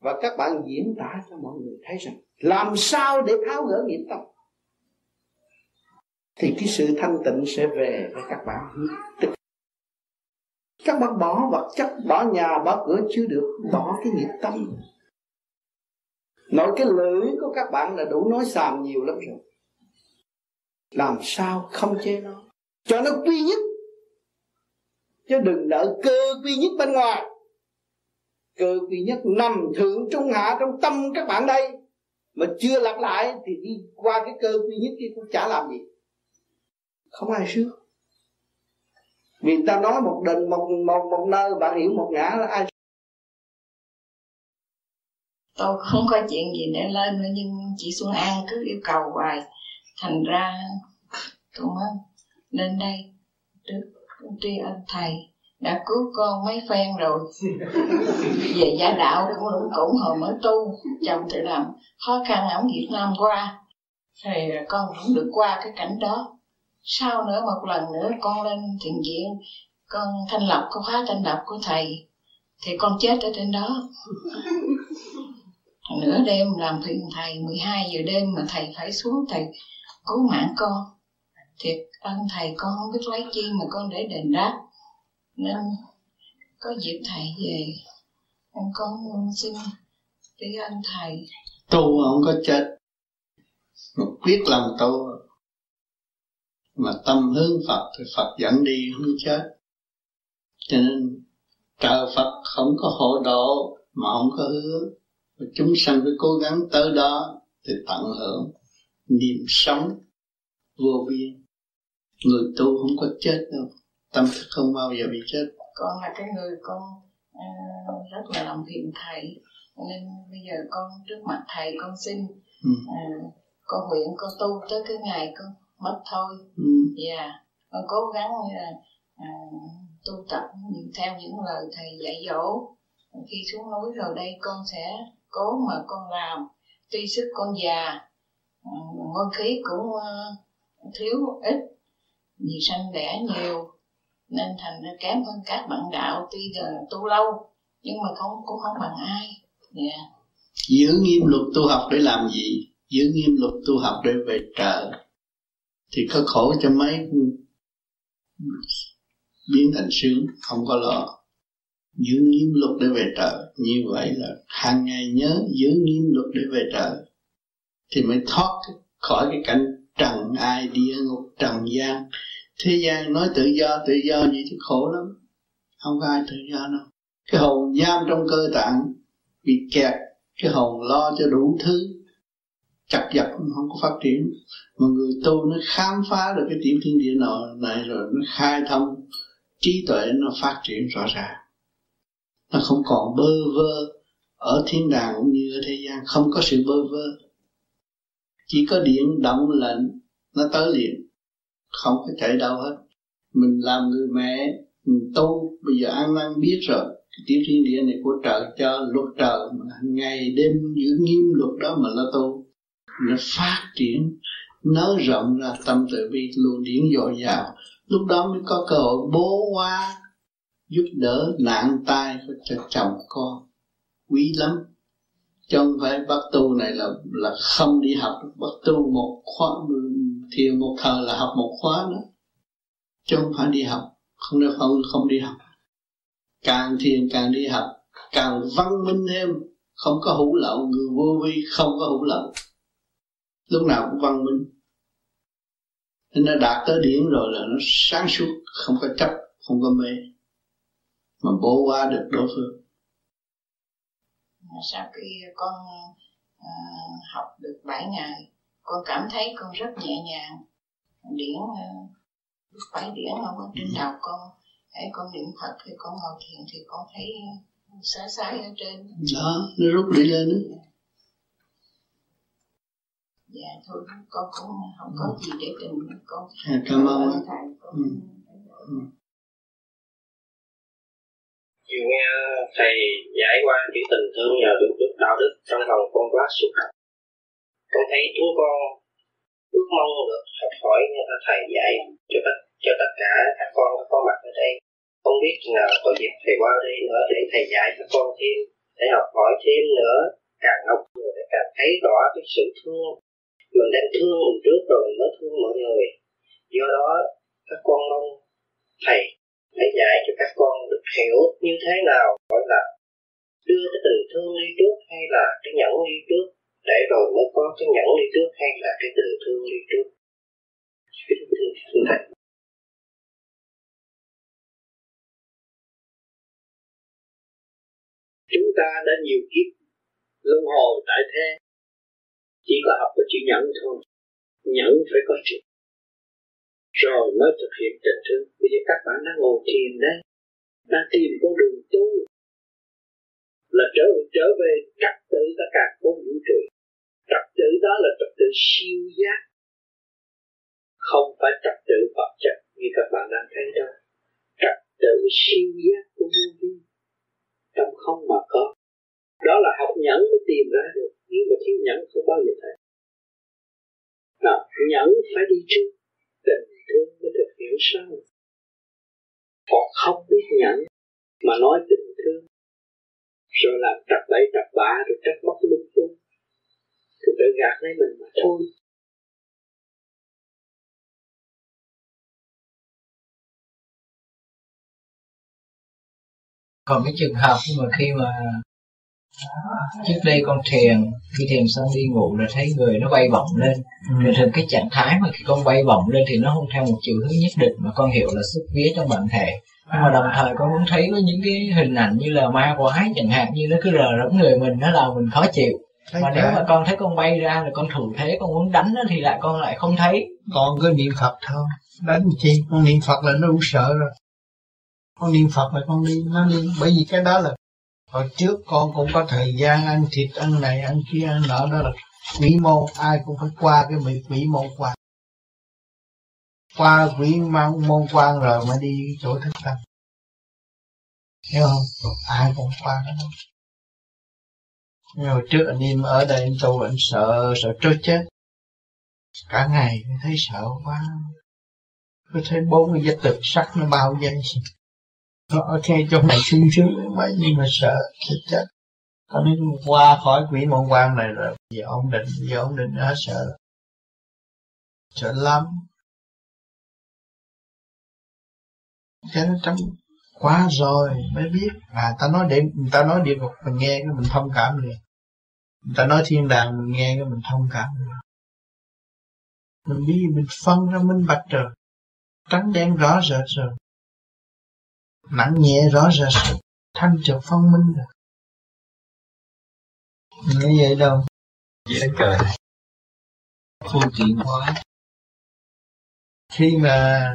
Và các bạn diễn tả cho mọi người thấy rằng, làm sao để tháo gỡ nghiệp tâm? Thì cái sự thanh tịnh sẽ về với các bạn. Các bạn bỏ vật chất, bỏ nhà, bỏ cửa chưa được, bỏ cái nghiệp tâm. Nói cái lưỡi của các bạn là đủ nói xàm nhiều lắm rồi làm sao không chế nó? Cho nó quy nhất. Chứ đừng đợi cơ quy nhất bên ngoài. Cơ quy nhất nằm thượng trung hạ trong tâm các bạn đây. Mà chưa lặp lại thì đi qua cái cơ quy nhất kia cũng chả làm gì. Không ai sướng. Vì ta nói một đền, một một một nơi bạn hiểu một ngã là ai
tôi không có chuyện gì để lên nữa, nhưng chị Xuân An cứ yêu cầu hoài thành ra tôi mới lên đây. Trước tri ân thầy đã cứu con mấy phen rồi. Về gia đạo cũng cũng hồi mới tu chồng tự làm khó khăn ở Việt Nam qua. Thì con cũng được qua cái cảnh đó. Sau nữa một lần nữa con lên thiền viện con thanh lọc có khóa thanh lọc của thầy thì con chết ở trên đó. Nửa đêm làm phiền thầy 12 giờ đêm mà thầy phải xuống thầy cứu mạng con. Thiệt ơn thầy con không biết lấy chi mà con để đền đáp. Nên có dịp thầy về con xin tri ân thầy.
Tu không có chết quyết lòng tu mà tâm hướng Phật thì Phật dẫn đi không chết. Cho nên trời Phật không có hộ độ mà không có hứa. Chúng sanh phải cố gắng tới đó thì tận hưởng niềm sống vô biên người tu không có chết đâu. Tâm thức không bao giờ bị chết.
Con là cái người con uh, rất là lòng thiện thầy. Nên bây giờ con trước mặt thầy con xin ừ. uh, con nguyện con tu tới cái ngày con mất thôi. Ừ. dạ. Yeah. con cố gắng uh, uh, tu tập theo những lời thầy dạy dỗ. Khi xuống núi rồi đây con sẽ cố mà con làm. Tuy sức con già ngôi khí cũng ờ, thiếu ít, vì sanh đẻ nhiều, nên thành ra kém hơn các bạn đạo, tuy là tu lâu, nhưng mà không, cũng không bằng ai. Yeah.
Giữ nghiêm luật tu học để làm gì? Giữ nghiêm luật tu học để về trợ. Thì có khổ cho mấy biến thành sướng, không có lo. Giữ nghiêm luật để về trợ. Như vậy là hàng ngày nhớ giữ nghiêm luật để về trợ thì mới thoát khỏi cái cảnh trần ai địa ngục, trần gian. Thế gian nói tự do tự do gì chứ khổ lắm. Không có ai tự do đâu. Cái hồn giam trong cơ tạng bị kẹt, cái hồn lo cho đủ thứ chặt vật không có phát triển. Mà người tu nó khám phá được cái tiểu thiên địa nào này rồi nó khai thông, trí tuệ nó phát triển rõ ràng. Nó không còn bơ vơ ở thiên đàng cũng như ở thế gian. Không có sự bơ vơ chỉ có điện động lệnh nó tới liền. Không có chạy đâu hết. Mình làm người mẹ, mình tu. Bây giờ ăn năn biết rồi, cái tiểu thiên địa này của trời cho luật trời mà ngày đêm giữ nghiêm luật đó mà lo tu. Nó phát triển nới rộng ra, tâm từ bi luôn điển dồi dào. Lúc đó mới có cơ hội bố qua giúp đỡ nạn tai cho chồng con. Quý lắm chứ không phải bắt tu này là là không đi học bắt tu một khóa thiền một thời là học một khóa nữa, chứ không phải đi học không được không không đi học. Càng thiền càng đi học càng văn minh thêm. Không có hữu lậu người vô vi không có hữu lậu. Lúc nào cũng văn minh. Nên nó đạt tới điểm rồi là nó sáng suốt không có chấp không có mê. Mà bố qua được đối phương
sau khi con uh, học được 7 ngày con cảm thấy con rất nhẹ nhàng. Điển uh, phải điển không ở trên đầu con hãy con niệm phật thì con ngồi thiền thì con thấy xa xa ở trên.
Đó nó rút đi lên đó.
dạ thôi con cũng không có gì để trình con
à, cảm ơn.
thầy con
ừ.
Chiều nghe thầy giải qua chữ tình thương nhờ được đức đạo đức trong lòng con quá xúc động. Con thấy chúng con ước mong được học hỏi như là thầy dạy cho tất cho tất cả các con có mặt ở đây. Không biết nào có dịp thầy qua đây nữa để thầy dạy các con thêm, để học hỏi thêm nữa, càng học người để càng thấy rõ cái sự thương. Mình đang thương mình trước rồi mình mới thương mọi người. Do đó các con mong thầy để dạy cho các con được hiểu như thế nào, gọi là đưa cái tình thương đi trước hay là cái nhẫn đi trước. Để rồi mới có cái nhẫn đi trước hay là cái tình thương đi trước. Thầy
chúng ta đã nhiều kiếp luân hồi tại thế,
chỉ có học có chữ nhẫn thôi. Nhẫn phải có chữ rồi mới thực hiện tình thương. Bây giờ các bạn đang ngồi thiền đấy đang tìm con đường tu. Là trở trở về trật tự tất cả bốn vũ trụ. Trật tự đó là trật tự siêu giác. Không phải trật tự vật chất như các bạn đang thấy đâu. Trật tự siêu giác của vô vi. Trong không mà có. Đó là học nhẫn mới tìm ra được. Nếu mà thiếu nhẫn không bao giờ thấy. Nào, nhẫn phải đi trước. Tình thương mới được hiểu sâu còn không biết nhẫn, mà nói tình thương. Rồi làm trật bậy trật bạ rồi trách móc lung tung. Thì tự gạt lấy mình mà thôi.
Còn cái trường hợp mà khi mà trước đây con thiền khi thiền xong đi ngủ là thấy người nó bay bổng lên. Ừ. thường thường cái trạng thái mà khi con bay bổng lên thì nó không theo một chiều hướng nhất định mà con hiểu là xuất vía trong bản thể. Nhưng mà đồng thời con cũng thấy có những cái hình ảnh như là ma quái chẳng hạn như nó cứ rờ rẫm người mình nó làm mình khó chịu. Thấy mà cả. nếu mà con thấy con bay ra là con thủ thế con muốn đánh nó thì lại con lại không thấy.
Con cứ niệm phật thôi. Đánh chi? Con niệm phật là nó đủ sợ rồi. Con niệm phật là con đi nó đi bởi vì cái đó là hồi trước con cũng có thời gian ăn thịt, ăn này, ăn kia, ăn nọ, đó là quỷ môn ai cũng phải qua cái bị quỷ môn quan qua quỷ môn quan rồi mới đi chỗ thức tâm. Hiểu không? Ai cũng qua đó. Nhưng hồi trước anh em ở đây anh tu, anh sợ sợ trôi chết. Cả ngày thấy sợ quá. Cứ thấy bốn cái vết tự sắc nó bao dây nó ok ngay trong này xuyên sướng mấy nhưng mà sợ, chết chết. Tao nói, qua khỏi quỷ môn quan này rồi, giờ ổn định, giờ ổn định đã sợ. Sợ lắm. Cái nó trong quá rồi, mới biết. À ta nói để người ta nói địa ngục, mình nghe cái mình thông cảm liền. Người ta nói thiên đàng, mình nghe cái mình thông cảm liền. Mình biết mình phân ra minh bạch rồi. Trắng đen rõ rệt rồi nặng nhẹ rõ rệt rồi thanh trực phân minh rồi nói vậy đâu?
Dễ cười. Phương tiện quá
khi mà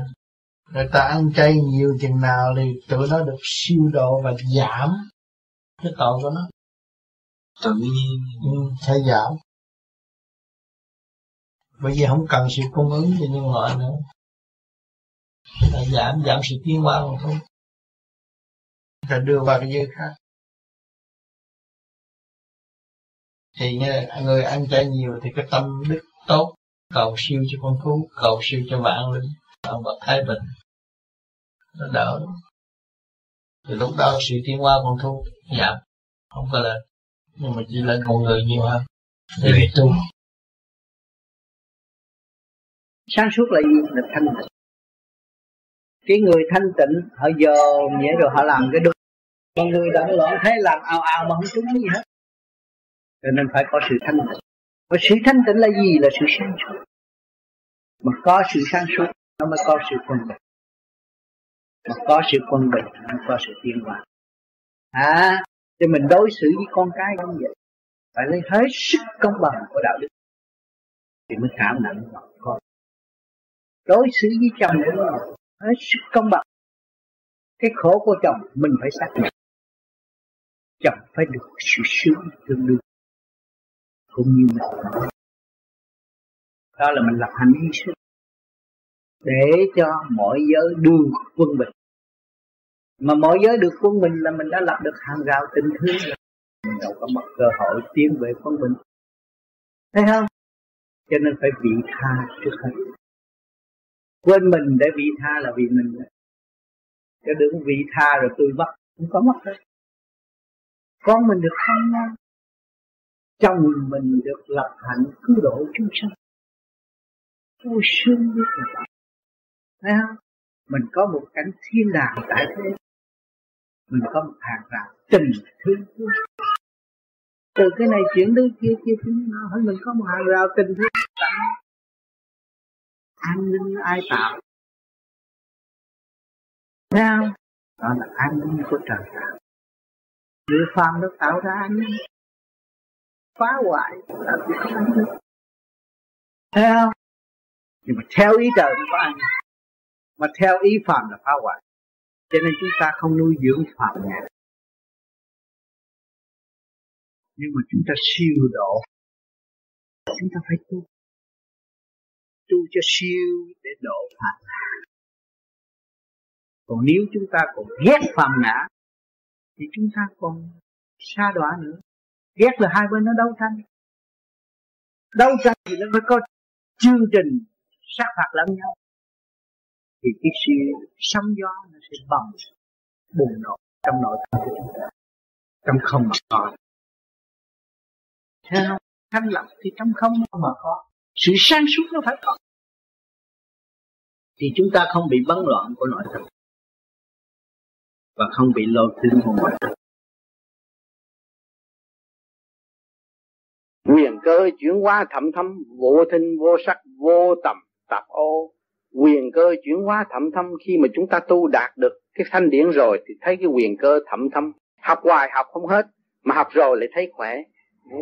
người ta ăn chay nhiều chừng nào thì tụi nó được siêu độ và giảm cái tội của nó.
Tự nhiên.
Ừ, sẽ giảm. Bởi vì không cần sự cung ứng cho nhân loại nữa. Là giảm giảm sự tiến hóa mà thôi rồi đưa vào cái giới khác. Thì người ăn chay nhiều thì cái tâm đức tốt, cầu siêu cho con thú, cầu siêu cho vạn linh ông vật thái bình. Nó đỡ thì lúc đó sự tiến hóa con thú giảm không có lên. Nhưng mà chỉ lên con người nhiều hơn. Để về tu.
Sáng suốt là gì? Là thanh tịnh. Cái người thanh tịnh, họ dòm nhẹ rồi họ làm cái đúng con người đã loạn thấy làm ào ào mà không trúng gì hết. Cho nên phải có sự thanh tịnh. Và sự thanh tịnh là gì? Là sự sáng suốt. Mà có sự sáng suốt, nó mới có sự quân bình. Mà có sự quân bình, nó có sự tiến hóa. À thì mình đối xử với con cái cũng vậy. Phải lấy hết sức công bằng của đạo đức. Thì mới cảm nặng con. Đối xử với chồng cũng vậy. Hết sức công bằng. Cái khổ của chồng, mình phải xác nhận chẳng phải được sự sướng tương đương. Cũng như mình đó là mình lập hành hy sinh. Để cho mọi giới được quân bình. Mà mọi giới được quân bình là mình đã lập được hàng rào tình thương rồi. Mình đâu có mất cơ hội tiến về quân bình. Thấy không? Cho nên phải vị tha trước hết. Quên mình để vị tha là vì mình. Cho đừng vị tha rồi tôi mất không có mất hết con mình được không ngoan chồng mình được lập hạnh cứu độ chúng sanh. Vui sướng biết là thấy không? Mình có một cảnh thiên đàng tại thế. Mình có một hàng rào tình thương của từ cái này chuyển tới kia kia chuyển nó hơn mình có một hàng rào tình thương tặng an ninh ai tạo. Thấy không? Đó là an ninh của trời tạo người phàm nó tạo ra an phá hoại. Làm gì ăn được. Thấy theo nhưng mà theo ý trời mới có ăn. Mà theo ý phàm là phá hoại. Cho nên chúng ta không nuôi dưỡng phàm nhà. Nhưng mà chúng ta siêu độ. Chúng ta phải tu. Tu cho siêu để độ phàm. Còn nếu chúng ta còn ghét phàm ngã thì chúng ta còn xa đọa nữa. Ghét là hai bên nó đấu tranh. Đấu tranh thì nó mới có chương trình sát phạt lẫn nhau. Thì cái sự sóng gió nó sẽ bầm bùng nổ trong nội tâm của chúng ta, trong không mà có. Theo thanh lọc thì trong không mà có. Sự sáng suốt nó phải có. Thì chúng ta không bị bấn loạn của nội tâm và không bị lôi cuốn của ngoại tâm quyền cơ chuyển hóa thẩm thâm vô thinh, vô sắc, vô tầm, tạp ô. Quyền cơ chuyển hóa thẩm thâm khi mà chúng ta tu đạt được cái thanh điển rồi thì thấy cái quyền cơ thẩm thâm học hoài học không hết, mà học rồi lại thấy khỏe.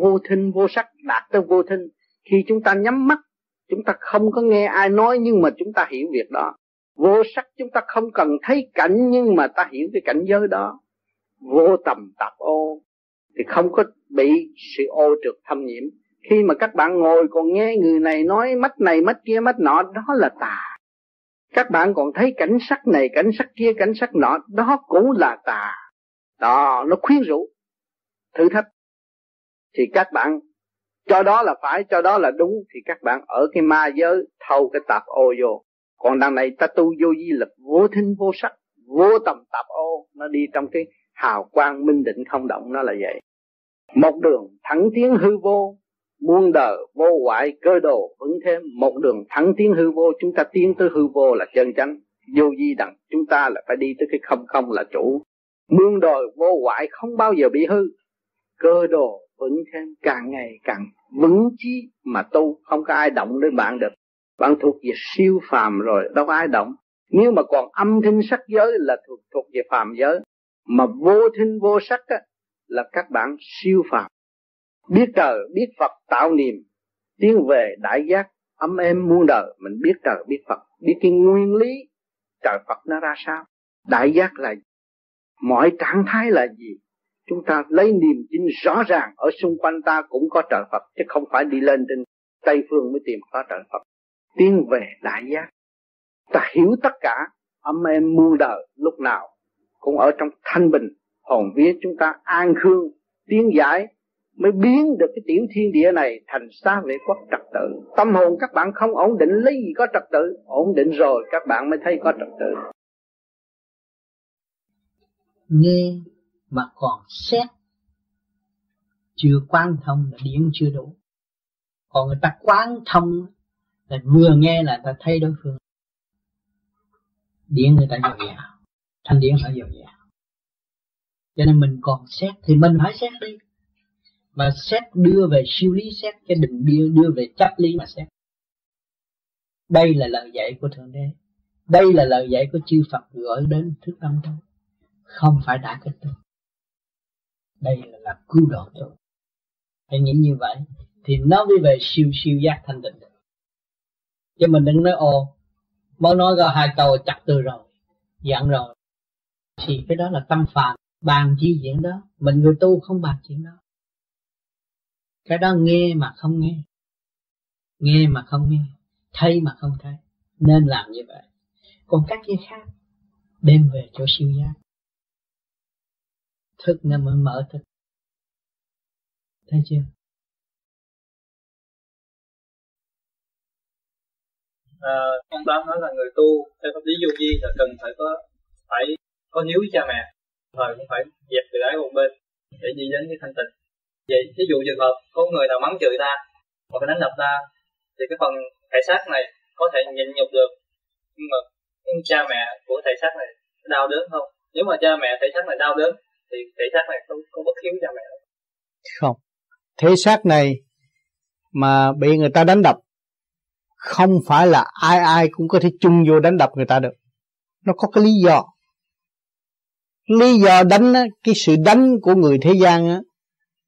Vô thinh, vô sắc, đạt tới vô thinh. Khi chúng ta nhắm mắt, chúng ta không có nghe ai nói nhưng mà chúng ta hiểu việc đó vô sắc chúng ta không cần thấy cảnh nhưng mà ta hiểu cái cảnh giới đó. Vô tầm tạp ô. Thì không có bị sự ô trượt thâm nhiễm. Khi mà các bạn ngồi còn nghe người này nói mắt này mắt kia mắt nọ, đó là tà. Các bạn còn thấy cảnh sắc này, cảnh sắc kia, cảnh sắc nọ, đó cũng là tà. Đó, nó khuyến rũ. Thử thách. Thì các bạn, cho đó là phải, cho đó là đúng, thì các bạn ở cái ma giới thâu cái tạp ô vô còn đằng này ta tu vô di lực, vô thinh, vô sắc, vô tầm tạp ô, nó đi trong cái hào quang minh định không động, nó là vậy. Một đường thẳng tiến hư vô, muôn đời vô hoại cơ đồ vững thêm. Một đường thẳng tiến hư vô, chúng ta tiến tới hư vô là chân chánh. Vô di đẳng chúng ta là phải đi tới cái không không là chủ. Muôn đời vô hoại không bao giờ bị hư. Cơ đồ vững thêm, càng ngày càng vững chí mà tu, không có ai động đến bạn được bạn thuộc về siêu phàm rồi đâu có ai động. Nếu mà còn âm thanh sắc giới là thuộc thuộc về phàm giới mà vô thinh vô sắc á, là các bạn siêu phàm. Biết trời biết Phật tạo niềm tiến về đại giác ấm êm muôn đời mình biết trời biết Phật. Biết cái nguyên lý trời Phật nó ra sao. Đại giác là mọi trạng thái là gì? Chúng ta lấy niềm tin rõ ràng ở xung quanh ta cũng có trời Phật chứ không phải đi lên trên Tây phương mới tìm có trời Phật tiến về đại giác. Ta hiểu tất cả âm em muôn đời lúc nào cũng ở trong thanh bình, hồn vía chúng ta an khương, tiến giải, mới biến được cái tiểu thiên địa này thành xa vệ quốc trật tự. Tâm hồn các bạn không ổn định, lấy gì có trật tự? Ổn định rồi, các bạn mới thấy có trật tự. Nghe mà còn xét, chưa quan thông là điển chưa đủ. Còn người ta quan thông là vừa nghe là ta thấy đối phương. Điện người ta dồi dào thanh điện phải dồi dào cho nên mình còn xét, thì mình phải xét đi. Mà xét đưa về siêu lý, xét cái định đưa đưa về chấp lý mà xét. Đây là lời dạy của thượng đế. Đây là lời dạy của chư Phật gửi đến thức tâm tôi không phải đã kết tôi đây là là cứu độ tôi. Hãy nghĩ như vậy, thì nó mới về siêu siêu giác thanh định chứ mình đừng nói, ồ, mới nói ra hai câu chặt từ rồi dặn rồi. Thì cái đó là tâm phàm, bàn chi diễn đó. Mình người tu không bàn chuyện đó. Cái đó nghe mà không nghe nghe mà không nghe, thấy mà không thấy. Nên làm như vậy. Còn các cái khác, đem về chỗ siêu giác. Thức nó mới mở thức. Thấy chưa?
À, ông tám nói là người tu theo pháp lý vô vi là cần phải có phải có hiếu với cha mẹ thời cũng phải dẹp từ ái một bên để đi đến cái thanh tịnh. Vậy ví dụ trường hợp có người nào mắng chửi ta hoặc là đánh đập ta thì cái phần thể xác này có thể nhịn nhục được nhưng mà nhưng cha mẹ của thể xác này đau đớn không? Nếu mà cha mẹ thể xác này đau đớn thì thể xác này không không bất hiếu cha mẹ.
Không. Thể xác này mà bị người ta đánh đập không phải là ai ai cũng có thể chung vô đánh đập người ta được. Nó có cái lý do. Lý do đánh á, cái sự đánh của người thế gian á,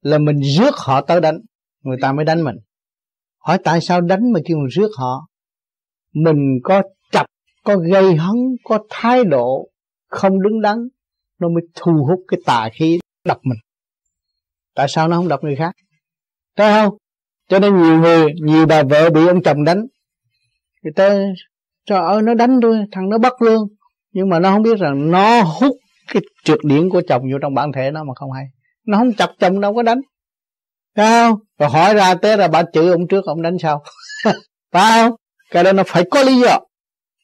là mình rước họ tới đánh người ta mới đánh mình. Hỏi tại sao đánh mà kêu mình rước họ? Mình có chập có gây hấn có thái độ không đứng đắn nó mới thu hút cái tà khí đập mình. Tại sao nó không đập người khác? Thấy không? Cho nên nhiều người nhiều bà vợ bị ông chồng đánh thì tôi trời ơi nó đánh tôi thằng nó bắt lương nhưng mà nó không biết rằng nó hút cái trượt điển của chồng vô trong bản thể nó mà không hay. Nó không chặt chồng, đâu có đánh. Thấy không? Rồi hỏi ra tới là bà chữ ông trước, ông đánh sau. Phải không? Cái đó nó phải có lý do.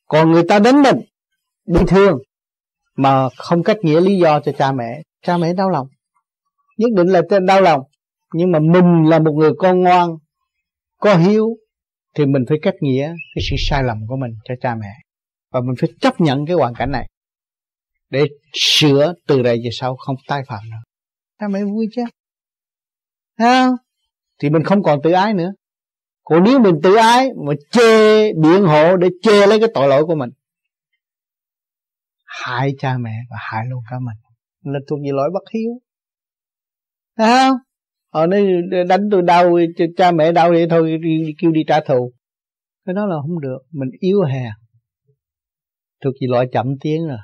Còn người ta đánh mình, bị thương, mà không cách nghĩa lý do cho cha mẹ cha mẹ đau lòng. Nhất định là đau lòng. Nhưng mà mình là một người con ngoan, có hiếu thì mình phải cách nghĩa cái sự sai lầm của mình cho cha mẹ. Và mình phải chấp nhận cái hoàn cảnh này để sửa từ đây về sau không tái phạm nữa. Cha mẹ vui chứ? Ha thì mình không còn tự ái nữa. Còn nếu mình tự ái mà chê biện hộ để chê lấy cái tội lỗi của mình, hại cha mẹ và hại luôn cả mình. Là thuộc về lỗi bất hiếu. Thấy không? Họ nói đánh tôi đau cha mẹ đau vậy thôi kêu đi trả thù. Cái đó là không được mình yếu hèn thuộc về loại chậm tiến rồi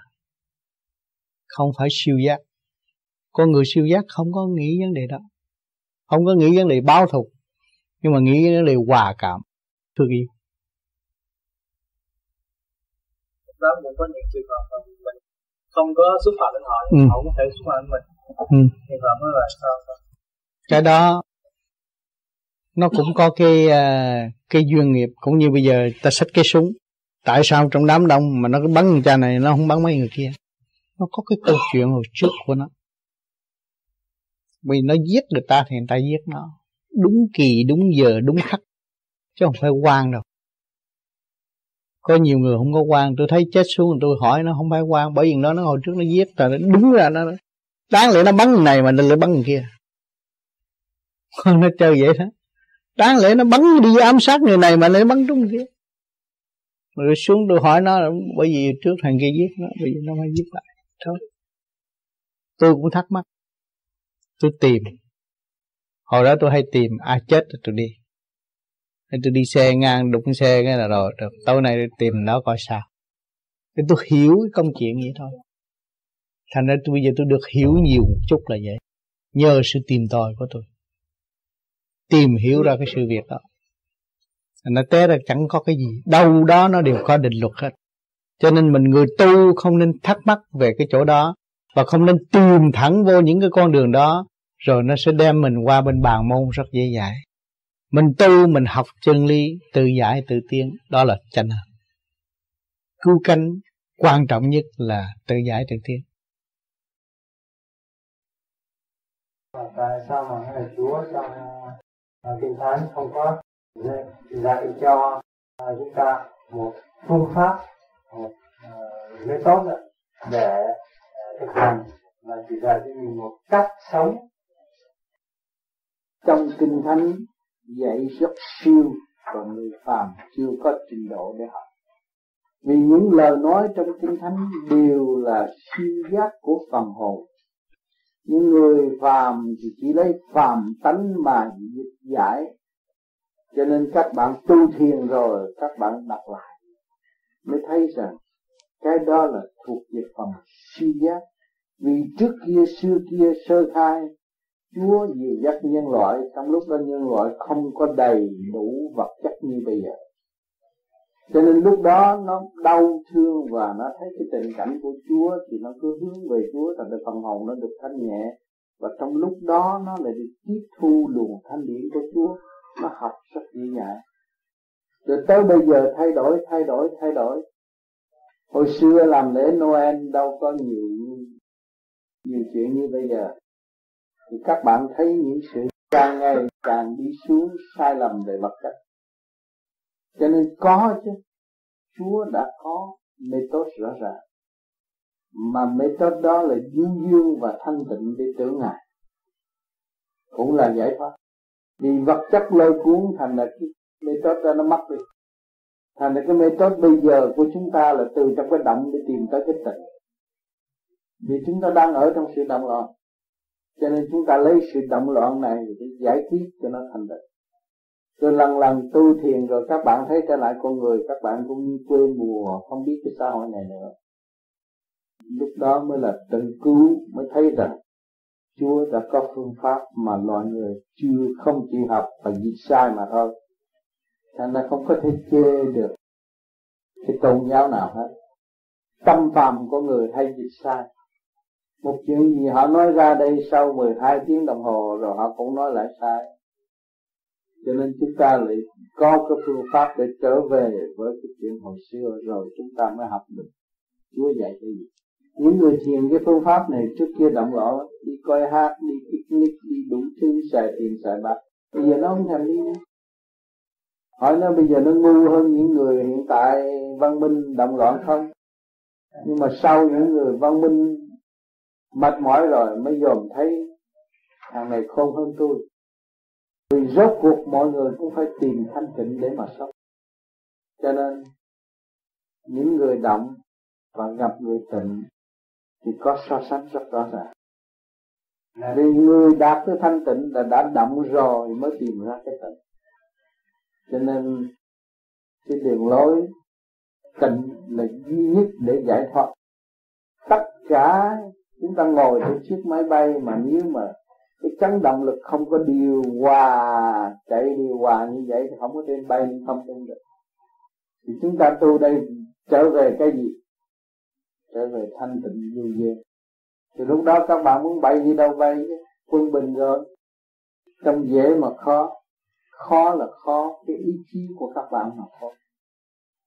không phải siêu giác. Con người siêu giác không có nghĩ vấn đề đó. Không có nghĩ vấn đề báo thù nhưng mà nghĩ vấn đề hòa cảm. Thương yêu
đó cũng có những trường hợp mà mình không có xúc phạm đến họ ừ. họ cũng thể xúc phạm đến mình. Ừ. thì họ mới là sao
cái đó, nó cũng có cái à, cái duyên nghiệp. Cũng như bây giờ ta xách cái súng, tại sao trong đám đông mà nó cứ bắn người cha này, nó không bắn mấy người kia? Nó có cái câu chuyện hồi trước của nó. Vì nó giết người ta thì người ta giết nó. Đúng kỳ, đúng giờ, đúng khắc. Chứ không phải quan đâu. Có nhiều người không có quan. Tôi thấy chết xuống, tôi hỏi nó không phải quan. Bởi vì nó nó hồi trước nó giết ta đúng ra nó đáng lẽ nó bắn người này mà nó lại bắn người kia. nó chơi vậy đó. Đáng lẽ nó bắn đi ám sát người này mà lại bắn trúng kia. Rồi xuống tôi hỏi nó bởi vì trước thằng kia giết nó, bây giờ nó mới giết lại. Thôi. Tôi cũng thắc mắc. Tôi tìm. Hồi đó tôi hay tìm ai chết rồi tôi đi. Nên tôi đi xe ngang, đụng xe cái là rồi rồi tối nay tôi tìm nó coi sao. Thế tôi hiểu cái công chuyện vậy thôi. Thành ra tôi, bây giờ tôi được hiểu nhiều một chút là vậy. Nhờ sự tìm tòi của tôi tìm hiểu ra cái sự việc đó. Nó té ra chẳng có cái gì, đâu đó nó đều có định luật hết. Cho nên mình người tu không nên thắc mắc về cái chỗ đó và không nên tìm thẳng vô những cái con đường đó, rồi nó sẽ đem mình qua bên bàn môn rất dễ dãi. Mình tu, mình học chân lý, tự giải, tự tiến, đó là chánh hành cứu cánh quan trọng nhất là tự giải, tự tiến.
Tại sao mà ngài chúa trong Ờ, kinh thánh không có dạy cho uh, chúng ta một phương pháp một uh, tốt để thực hành mà chỉ dạy cho mình một cách sống.
Trong kinh thánh dạy rất siêu và người phàm chưa có trình độ để học. Vì những lời nói trong kinh thánh đều là siêu giác của phần hồn những người phàm thì chỉ lấy phàm tánh mà dịch giải. Cho nên các bạn tu thiền rồi, các bạn đọc lại, mới thấy rằng cái đó là thuộc về phần suy giác. Vì trước kia, xưa kia, sơ khai, Chúa dìu dắt nhân loại, trong lúc đó nhân loại không có đầy đủ vật chất như bây giờ cho nên lúc đó nó đau thương và nó thấy cái tình cảnh của Chúa thì nó cứ hướng về Chúa, thành được phần hồn nó được thanh nhẹ. Và trong lúc đó nó lại được tiếp thu luồng thanh điển của Chúa, nó học rất dễ dàng rồi tới bây giờ thay đổi thay đổi thay đổi. Hồi xưa làm lễ Noel đâu có nhiều nhiều chuyện như bây giờ. Thì các bạn thấy những sự càng ngày càng đi xuống sai lầm về vật chất cho nên có chứ. Chúa đã có method rõ ràng. Mà method đó là dương dương và thanh tịnh để tưởng ngài. Cũng là giải thoát. Vì vật chất lôi cuốn thành là cái method đó nó mất đi. Thành ra cái method bây giờ của chúng ta là từ trong cái động để tìm tới cái tịnh. Vì chúng ta đang ở trong sự động loạn. Cho nên chúng ta lấy sự động loạn này để giải quyết cho nó thành định
rồi lần lần tu thiền rồi các bạn thấy trở lại con người, các bạn cũng như quê mùa, không biết cái xã hội này nữa. Lúc đó mới là tự cứu, mới thấy rằng Chúa đã có phương pháp mà loài người chưa, không chịu học và dịch sai mà thôi. Thành ra không có thể chê được cái tôn giáo nào hết. Tâm phàm của người hay dịch sai. Một chuyện gì họ nói ra đây sau 12 tiếng đồng hồ rồi họ cũng nói lại sai cho nên chúng ta lại có cái phương pháp để trở về với cái chuyện hồi xưa rồi chúng ta mới học được. Chúa dạy cái gì? Những người thiền cái phương pháp này trước kia động loạn đi coi hát, đi picnic, đi đủ thứ, xài tiền, xài bạc. Bây giờ nó không thèm đi nữa. Hỏi nó bây giờ nó ngu hơn những người hiện tại văn minh động loạn không? Nhưng mà sau những người văn minh mệt mỏi rồi mới dòm thấy, thằng này khôn hơn tôi vì rốt cuộc mọi người cũng phải tìm thanh tịnh để mà sống. Cho nên những người động và gặp người tịnh thì có so sánh rất rõ ràng. Vì người đạt tới thanh tịnh là đã động rồi mới tìm ra cái tịnh. Cho nên cái đường lối tịnh là duy nhất để giải thoát. Tất cả chúng ta ngồi trên chiếc máy bay mà nếu mà cái chấn động lực không có điều hòa, chạy điều hòa như vậy thì không có trên bay, không trên được. Thì chúng ta tu đây trở về cái gì? Trở về thanh tịnh như vậy thì lúc đó các bạn muốn bay đi đâu bay? Chứ quân bình rồi. Trong dễ mà khó. Khó là khó, cái ý chí của các bạn mà khó.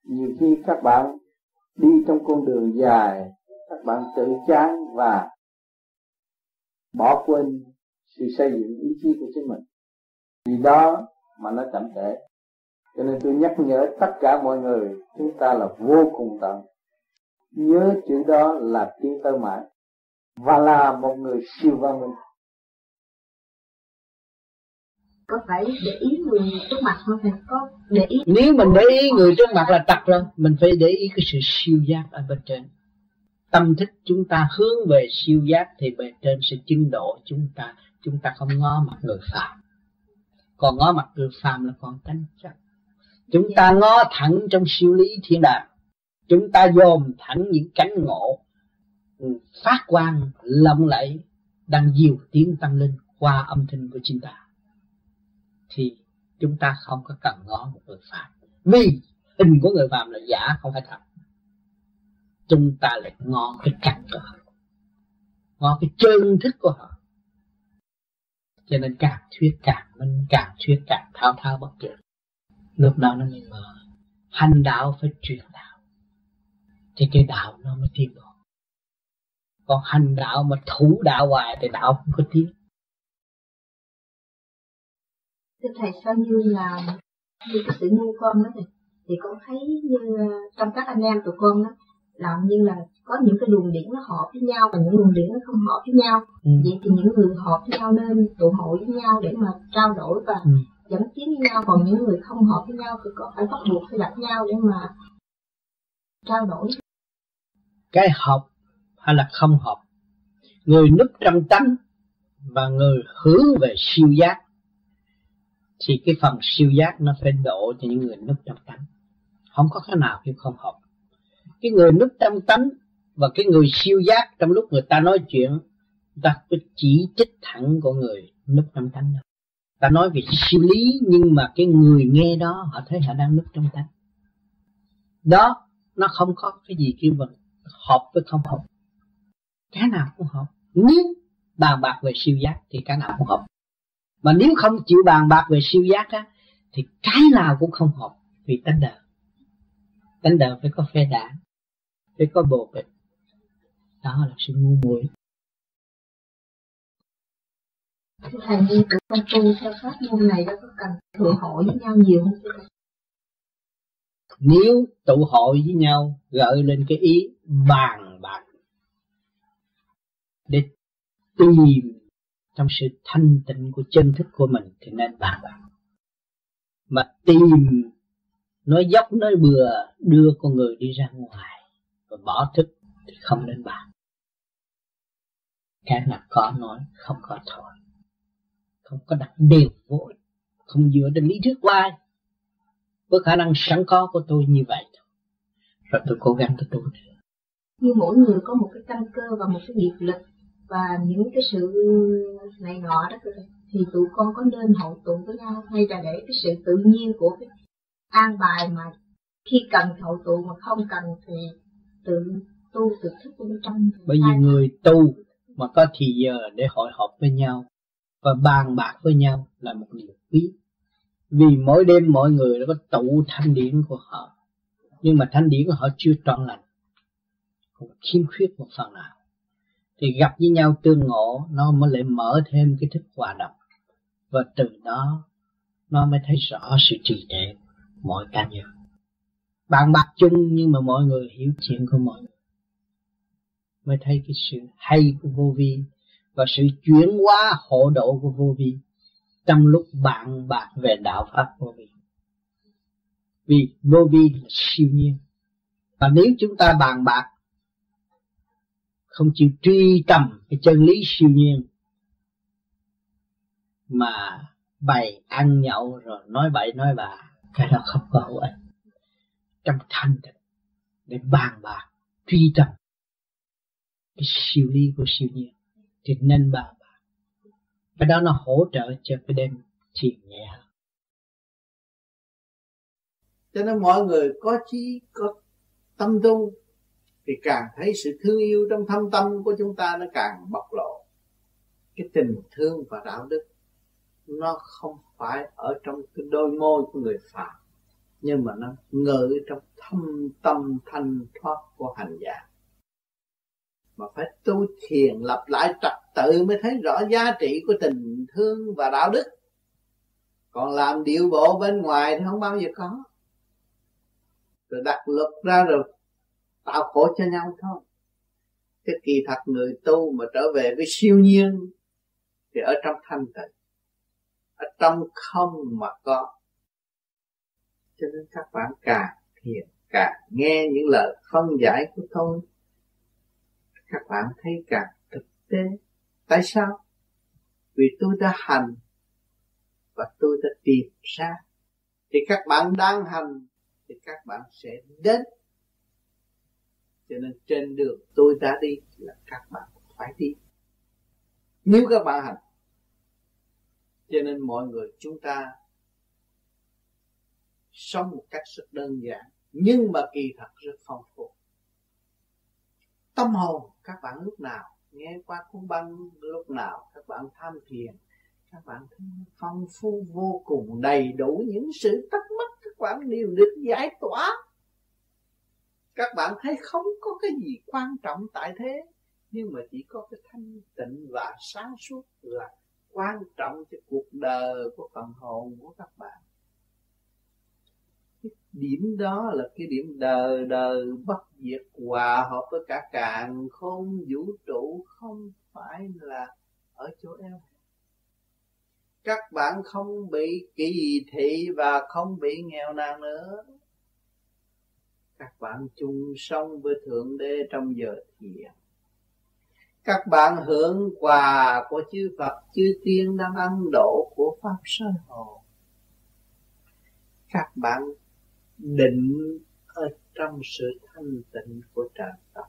Nhiều khi các bạn đi trong con đường dài, các bạn tự chán và bỏ quên sự xây dựng ý chí của chính mình. Vì đó mà nó chậm trễ. Cho nên tôi nhắc nhở tất cả mọi người chúng ta là vô cùng tận. Nhớ chữ đó là tiến tới mãi và là một người siêu văn minh.
Có phải để ý người trước mặt không? Phải có để ý
nếu mình để ý người trước mặt là trật rồi mình phải để ý cái sự siêu giác ở bên trên. Tâm thức chúng ta hướng về siêu giác thì bề trên sẽ chứng độ chúng ta chúng ta không ngó mặt người phàm, còn ngó mặt người phàm là còn tranh chấp chúng ta ngó thẳng trong siêu lý thiên đàng. Chúng ta dòm thẳng những cánh ngộ ừ, phát quang lộng lẫy đang diều tiếng tăng linh qua âm thanh của chúng ta. Thì chúng ta không có cần ngó một người phàm, vì hình của người phàm là giả không phải thật. Chúng ta lại ngó cái cảnh của họ. Ngó cái chân thức của họ cho nên càng thuyết càng minh càng thuyết càng thao thao bất tuyệt. Lúc đó nó mới mở. Hành đạo phải truyền đạo. Thì cái đạo nó mới tiến bộ. Còn hành đạo mà thủ đạo hoài thì đạo không có tiến.
Thưa thầy sao như là như cái sự ngu con đó thì thì con thấy như ờ, trong các anh em tụi con đó, làm như là có những cái luồng điển nó hợp với nhau và những luồng điển nó không hợp với nhau. Ừ. vậy thì những người hợp với nhau nên tụ hội với nhau để mà trao đổi và ừ. dẫn tiến với nhau. Còn những người không hợp với nhau thì có phải bắt buộc phải gặp nhau để mà trao đổi?
Cái hợp hay là không hợp? Người núp trong tánh và người hướng về siêu giác. Thì cái phần siêu giác nó phải độ cho những người núp trong tánh. Không có cái nào khi không hợp. Cái người núp trong tánh và cái người siêu giác trong lúc người ta nói chuyện, người ta cứ chỉ trích thẳng của người núp trong tánh đâu ta nói về siêu lý, nhưng mà cái người nghe đó, họ thấy họ đang núp trong tánh. Đó, nó không có cái gì kêu bằng hợp với không hợp. Cái nào cũng hợp. Nếu bàn bạc về siêu giác thì cái nào cũng hợp. Mà nếu không chịu bàn bạc về siêu giác á, thì cái nào cũng không hợp vì tánh đời. Tánh đời phải có phe đảng, phải có bồ bịch đó là sự ngu muội.
Thầy như tụi con tu theo pháp môn này có cần tụ hội với nhau nhiều không? Thưa
nếu tụ hội với nhau gợi lên cái ý bàn bạc để tìm trong sự thanh tịnh của chân thức của mình thì nên bàn bạc. Mà tìm nói dốc nói bừa đưa con người đi ra ngoài và bỏ thức thì không nên bàn cái nào có nói không có thôi không có đặt đều vội
không dựa trên lý thuyết hoài với khả năng sẵn có của tôi như vậy rồi tôi cố gắng tôi tu
như mỗi người có một cái căn cơ và một cái nghiệp lực và những cái sự này nọ đó thì tụi con có nên hậu tụng với nhau hay là để cái sự tự nhiên của cái an bài mà khi cần hậu tụ mà không cần thì tự tu tự thức bên trong?
Bởi vì người tu mà có thì giờ để hội họp với nhau và bàn bạc với nhau là một điều quý. Vì mỗi đêm mọi người đã có tụ thanh điển của họ, nhưng mà thanh điển của họ chưa trọn lành còn khiếm khuyết một phần nào. Thì gặp với nhau tương ngộ, nó mới lại mở thêm cái thức hòa đồng, và từ đó nó mới thấy rõ sự trì trệ mọi cá nhân. Bạn bạc chung nhưng mà mọi người hiểu chuyện của mọi người mới thấy cái sự hay của vô vi và sự chuyển hóa hộ độ của vô vi trong lúc bạn bạc về đạo pháp vô vi. Vì vô vi là siêu nhiên. Và nếu chúng ta bàn bạc, không chịu truy tầm cái chân lý siêu nhiên mà bày ăn nhậu rồi nói bậy nói bạ, cái đó không có hữu ích. Trong thanh tịnh để bàn bạc, truy tầm cái siêu lý của siêu nhiên. Thì nên bà bà. Cái đó nó hỗ trợ cho cái đêm thiền nhẹ hơn.
Cho nên mọi người có trí, có tâm tu, thì càng thấy sự thương yêu trong thâm tâm của chúng ta nó càng bộc lộ. Cái tình thương và đạo đức nó không phải ở trong cái đôi môi của người phạm nhưng mà nó ngự trong thâm tâm thanh thoát của hành giả mà phải tu thiền lập lại trật tự mới thấy rõ giá trị của tình thương và đạo đức. Còn làm điệu bộ bên ngoài thì không bao giờ có. Rồi đặt luật ra rồi, tạo khổ cho nhau thôi. Cái kỳ thật người tu mà trở về với siêu nhiên thì ở trong thanh tịnh, ở trong không mà có. Cho nên các bạn càng thiền, càng nghe những lời phân giải của tôi các bạn thấy càng thực tế. Tại sao? Vì tôi đã hành và tôi đã tìm ra. Thì các bạn đang hành, thì các bạn sẽ đến. Cho nên trên đường tôi đã đi là các bạn phải đi. Nếu các bạn hành, cho nên mọi người chúng ta sống một cách rất đơn giản, nhưng mà kỳ thật rất phong phú tâm hồn, các bạn lúc nào nghe qua cuốn băng, lúc nào các bạn tham thiền, các bạn thấy phong phú vô cùng, đầy đủ những sự thắc mắc, các bạn đều được giải tỏa. Các bạn thấy không có cái gì quan trọng tại thế, nhưng mà chỉ có cái thanh tịnh và sáng suốt là quan trọng cho cuộc đời, của phần hồn của các bạn điểm đó là cái điểm đời đời bất diệt hòa hợp với cả càng không vũ trụ không phải là ở chỗ em. Các bạn không bị kỳ thị và không bị nghèo nàn nữa. Các bạn chung sống với thượng đế trong giờ thiền. Các bạn hưởng quà của chư Phật, chư tiên đang ăn độ của pháp sơ hồ các bạn định ở trong sự thanh tịnh của trời Phật.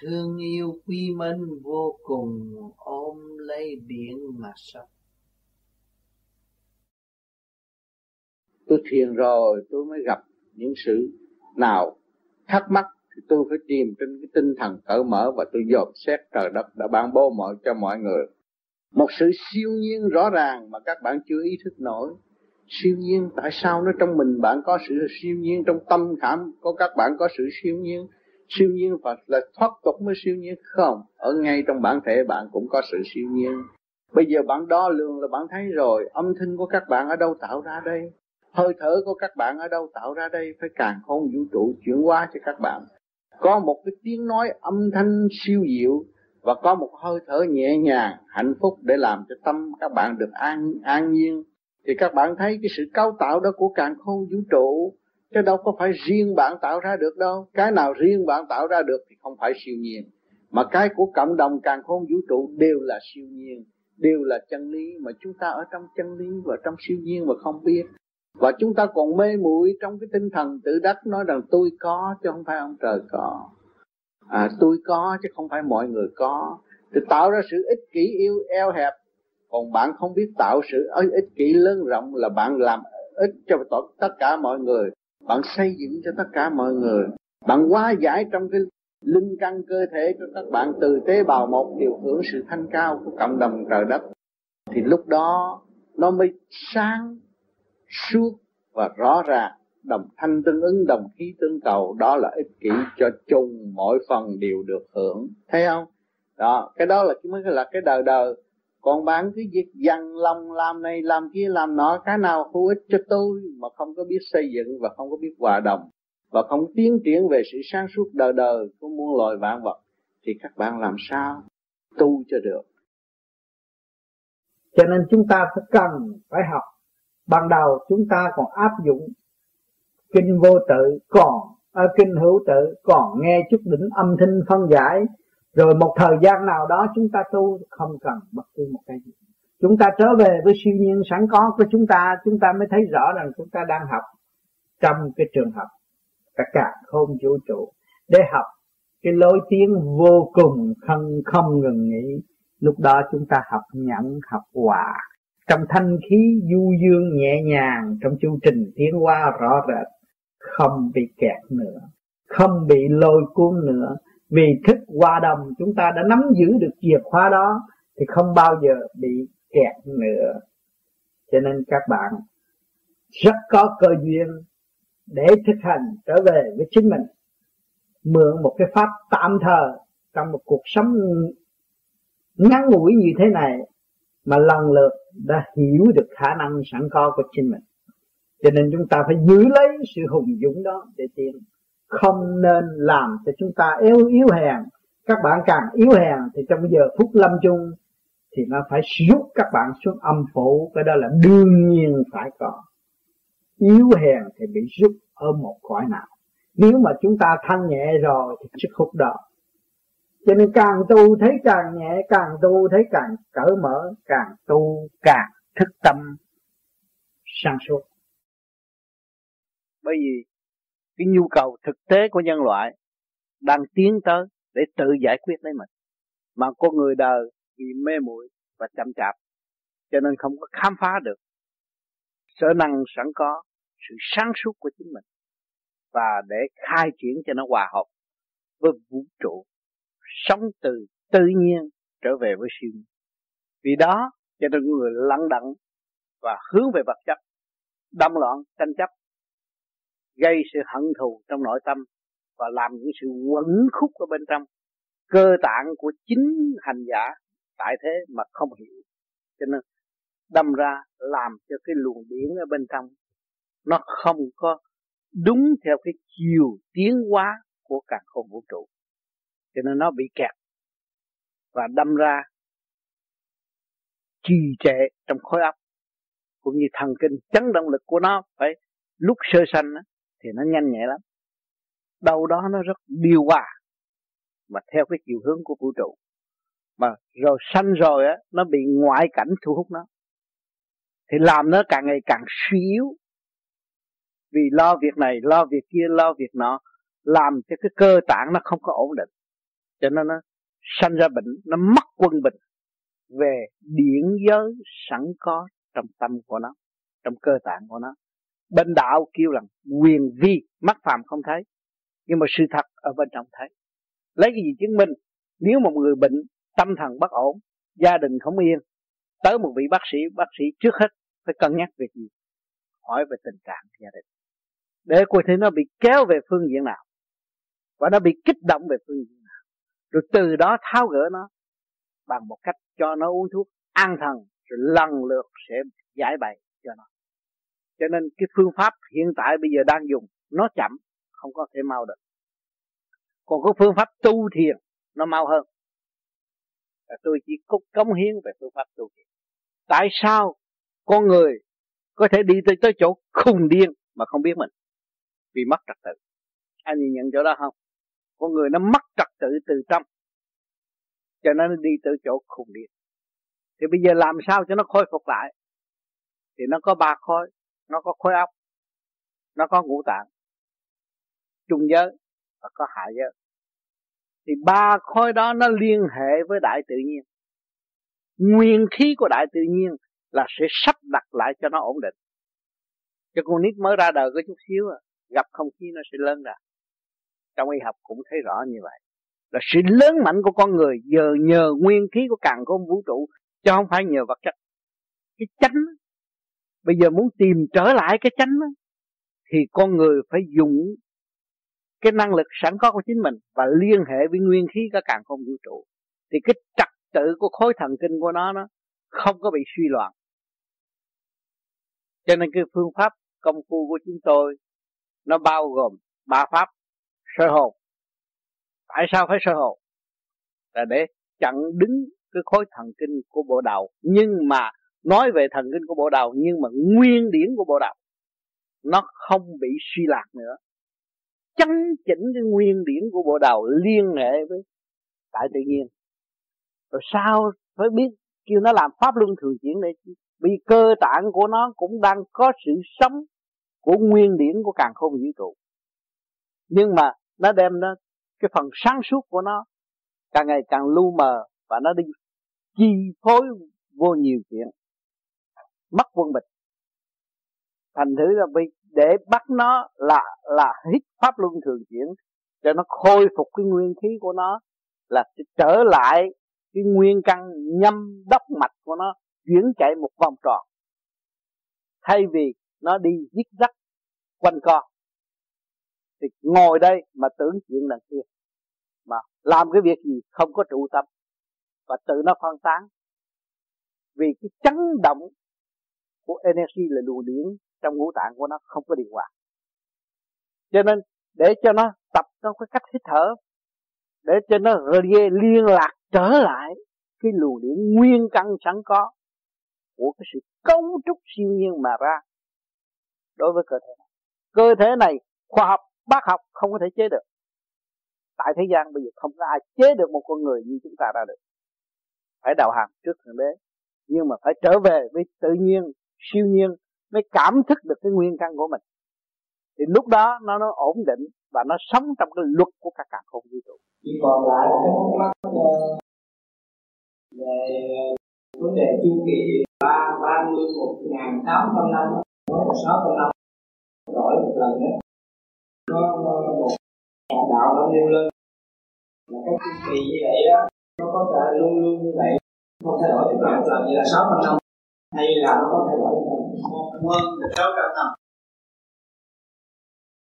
Thương yêu quy mến vô cùng, ôm lấy điện mà sống.
Tôi thiền rồi, tôi mới gặp những sự nào thắc mắc thì tôi phải tìm trên cái tinh thần cởi mở và tôi dòm xét trời đất đã ban bố mọi, cho mọi người một sự siêu nhiên rõ ràng mà các bạn chưa ý thức nổi. Siêu nhiên, tại sao nó trong mình bạn có sự siêu nhiên? Trong tâm khảm có các bạn có sự siêu nhiên. Siêu nhiên Phật là thoát tục mới siêu nhiên, không? Ở ngay trong bản thể bạn cũng có sự siêu nhiên. Bây giờ bạn đo lường là bạn thấy rồi, âm thanh của các bạn ở đâu tạo ra đây? Hơi thở của các bạn ở đâu tạo ra đây? Phải càng không vũ trụ chuyển hóa cho các bạn. Có một cái tiếng nói âm thanh siêu diệu và có một hơi thở nhẹ nhàng, hạnh phúc để làm cho tâm các bạn được an an nhiên. Thì các bạn thấy cái sự cấu tạo đó của càng khôn vũ trụ, chứ đâu có phải riêng bạn tạo ra được đâu. Cái nào riêng bạn tạo ra được thì không phải siêu nhiên. Mà cái của cộng đồng càng khôn vũ trụ đều là siêu nhiên, đều là chân lý. Mà chúng ta ở trong chân lý và trong siêu nhiên mà không biết. Và chúng ta còn mê muội trong cái tinh thần tự đắc, nói rằng tôi có chứ không phải ông trời có à tôi có, chứ không phải mọi người có. Thì tạo ra sự ích kỷ yêu, eo hẹp. Còn bạn không biết tạo sự ích kỷ lớn rộng là bạn làm ích cho tất cả mọi người. Bạn xây dựng cho tất cả mọi người. Bạn hóa giải trong cái linh căn cơ thể của các bạn từ tế bào một điều hưởng sự thanh cao của cộng đồng trời đất. Thì lúc đó, nó mới sáng suốt và rõ ràng đồng thanh tương ứng, đồng khí tương cầu, đó là ích kỷ cho chung mỗi phần đều được hưởng. Thấy không? Đó, cái đó là mới là cái đời đời. Còn bạn cứ việc dằn lòng làm này, làm kia, làm nọ, cái nào hữu ích cho tôi mà không có biết xây dựng và không có biết hòa đồng và không tiến triển về sự sáng suốt đời đời của muôn loài vạn vật, thì các bạn làm sao? Tu cho được.
Cho nên chúng ta phải cần phải học. Ban đầu chúng ta còn áp dụng kinh vô tự còn à, kinh hữu tự còn nghe chút đỉnh âm thanh phân giải. Rồi một thời gian nào đó chúng ta tu không cần bất cứ một cái gì. Chúng ta trở về với siêu nhiên sẵn có của chúng ta chúng ta mới thấy rõ rằng chúng ta đang học trong cái trường học. Cả cả không vũ trụ để học cái lối tiếng vô cùng không không ngừng nghỉ. Lúc đó chúng ta học nhẫn học hòa. Trong thanh khí du dương nhẹ nhàng trong chu trình tiến hóa rõ rệt không bị kẹt nữa, không bị lôi cuốn nữa. Vì thức hòa đồng, chúng ta đã nắm giữ được chìa khóa đó thì không bao giờ bị kẹt nữa. Cho nên các bạn rất có cơ duyên để thực hành trở về với chính mình, mượn một cái pháp tạm thời trong một cuộc sống ngắn ngủi như thế này mà lần lượt đã hiểu được khả năng sẵn có của chính mình cho nên chúng ta phải giữ lấy sự hùng dũng đó để tiến không nên làm cho chúng ta yếu yếu hèn. Các bạn càng yếu hèn thì trong giờ phút lâm chung thì nó phải rút các bạn xuống âm phủ. Cái đó là đương nhiên phải có. Yếu hèn thì bị rút ở một cõi nào. Nếu mà chúng ta thanh nhẹ rồi thì sức hút đó. Cho nên càng tu thấy càng nhẹ, càng tu thấy càng cởi mở, càng tu càng thức tâm sáng suốt bởi vì cái nhu cầu thực tế của nhân loại đang tiến tới để tự giải quyết lấy mình. Mà con người đời bị mê muội và chậm chạp, cho nên không có khám phá được sở năng sẵn có, sự sáng suốt của chính mình, và để khai triển cho nó hòa hợp với vũ trụ, sống từ tự nhiên trở về với siêu vì đó, cho nên người lặng đặng và hướng về vật chất, đâm loạn tranh chấp gây sự hận thù trong nội tâm và làm những sự quẩn khúc ở bên trong. Cơ tạng của chính hành giả tại thế mà không hiểu. Cho nên đâm ra làm cho cái luồng điển ở bên trong nó không có đúng theo cái chiều tiến hóa của cả không vũ trụ. Cho nên nó bị kẹt và đâm ra trì trệ trong khối óc, cũng như thần kinh chấn động lực của nó phải lúc sơ sanh thì nó nhanh nhẹ lắm. Đâu đó nó rất điều hòa. Mà theo cái chiều hướng của vũ trụ. Mà rồi sanh rồi á, nó bị ngoại cảnh thu hút nó. Thì làm nó càng ngày càng suy yếu. Vì lo việc này, lo việc kia, lo việc nọ, làm cho cái cơ tạng nó không có ổn định. Cho nên nó sanh ra bệnh, nó mất quân bình về điển giới sẵn có trong tâm của nó, trong cơ tạng của nó bên đạo kêu rằng quyền vi mắt phàm không thấy. Nhưng mà sự thật ở bên trong thấy. Lấy cái gì chứng minh? Nếu một người bệnh tâm thần bất ổn, gia đình không yên, tới một vị bác sĩ bác sĩ trước hết phải cân nhắc việc gì? Hỏi về tình trạng gia đình. Để coi thấy nó bị kéo về phương diện nào. Và nó bị kích động về phương diện nào. Rồi từ đó tháo gỡ nó bằng một cách cho nó uống thuốc an thần, rồi lần lượt sẽ giải bày cho nó cho nên cái phương pháp hiện tại bây giờ đang dùng, nó chậm, không có thể mau được. Còn có phương pháp tu thiền, nó mau hơn. Và tôi chỉ có cống hiến về phương pháp tu thiền. Tại sao con người có thể đi tới tới chỗ khùng điên mà không biết mình? Vì mất trật tự. Anh nhìn nhận chỗ đó không? Con người nó mất trật tự từ trong, cho nên nó đi tới chỗ khùng điên.
Thì bây giờ làm sao cho nó khôi phục lại? Thì nó có ba khối nó có khối óc nó có ngũ tạng trung giới và có hạ giới. Thì ba khối đó nó liên hệ với đại tự nhiên. Nguyên khí của đại tự nhiên là sẽ sắp đặt lại cho nó ổn định. Cho con nít mới ra đời có chút xíu à, gặp không khí nó sẽ lớn ra. Trong y học cũng thấy rõ như vậy. Là sự lớn mạnh của con người giờ nhờ nguyên khí của càng không vũ trụ chứ không phải nhờ vật chất. Cái chánh bây giờ muốn tìm trở lại cái chánh thì con người phải dùng cái năng lực sẵn có của chính mình và liên hệ với nguyên khí cả càng không vũ trụ. Thì cái trật tự của khối thần kinh của nó nó không có bị suy loạn. Cho nên cái phương pháp công phu của chúng tôi, nó bao gồm ba pháp sơ hồn. Tại sao phải sơ hồn? Là để chặn đứng cái khối thần kinh của bộ đầu. Nhưng mà nói về thần kinh của bộ đầu nhưng mà nguyên điển của bộ đầu nó không bị suy lạc nữa. Chấn chỉnh cái nguyên điển của bộ đầu liên hệ với tại tự nhiên. Rồi sao phải biết kêu nó làm pháp luân thường chuyển để vì cơ tạng của nó cũng đang có sự sống của nguyên điển của càng không vũ trụ. Nhưng mà nó đem nó, cái phần sáng suốt của nó càng ngày càng lu mờ và nó đi chi phối vô nhiều chuyện mất quân bình thành thử là vì để bắt nó là là hít pháp luân thường chuyển, cho nó khôi phục cái nguyên khí của nó, là trở lại cái nguyên căn nhâm đốc mạch của nó chuyển chạy một vòng tròn. Thay vì nó đi giết rắc quanh co, thì ngồi đây mà tưởng chuyện đằng kia, mà làm cái việc gì không có trụ tâm, và tự nó phân tán. Vì cái chấn động của energy là luồng điển trong ngũ tạng của nó không có điều hòa. Cho nên, để cho nó tập trong cái cách hít thở, để cho nó liên lạc trở lại cái luồng điển nguyên căn sẵn có của cái sự cấu trúc siêu nhiên mà ra đối với cơ thể này. Cơ thể này khoa học, bác học không có thể chế được. Tại thế gian bây giờ không có ai chế được một con người như chúng ta ra được. Phải đầu hàng trước thượng đế, nhưng mà phải trở về với tự nhiên siêu nhiên mới cảm thức được cái nguyên căn của mình. Thì lúc đó nó nó ổn định và nó sống trong cái luật của cả cả không vũ trụ.
Chỉ còn lại cái thắc mắc ờ, về ờ, vấn đề chu kỳ ba ba mươi một ngàn tám trăm năm nói là sáu trăm năm, đổi một lần nữa. Nó một đạo nó nêu lên là cái chu kỳ như vậy á nó có thể luôn luôn như vậy, không thay đổi tức là một lần như là sáu trăm năm hay là nó có thay là một quân là sáu trăm năm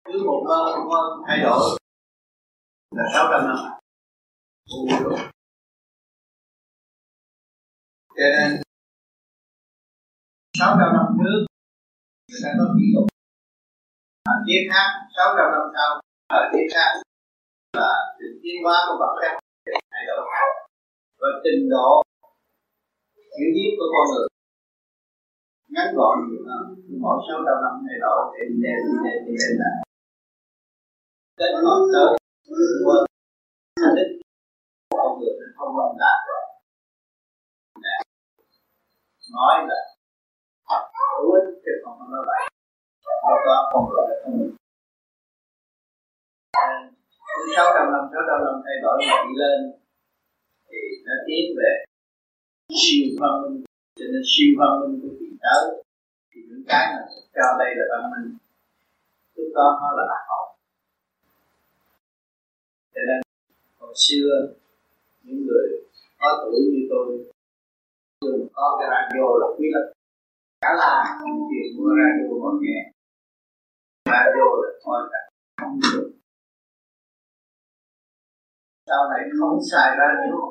cứ một quân thay đổi. Là sáu trăm năm cho nên 600 năm trước, người ta có kỷ lục ở tiết khác 600 năm sau ở tiết khác. Là sự tiến hóa của vật chất thay đổi. Và trình độ, hiểu biết của con người ngắn gọn nhiều số mỗi 600 năm thay đổi để để để để để là đến ngọn tới. Quên. Thành đích con người không còn đạt rồi. Nói là hữu ích chứ không có nói vậy nó có không rồi là thông minh sáu trăm năm sáu trăm năm thay đổi mà đi lên thì nó tiến về siêu văn minh cho nên siêu văn minh của tiền tới thì những cái mà cho đây là văn minh. Lúc đó nó là lạc hậu. Cho nên, hồi xưa, những người có tuổi như tôi, thường có cái radio là quý lắm cả là những chuyện của radio họ nghe radio là thôi cả không được. Sau này không xài radio.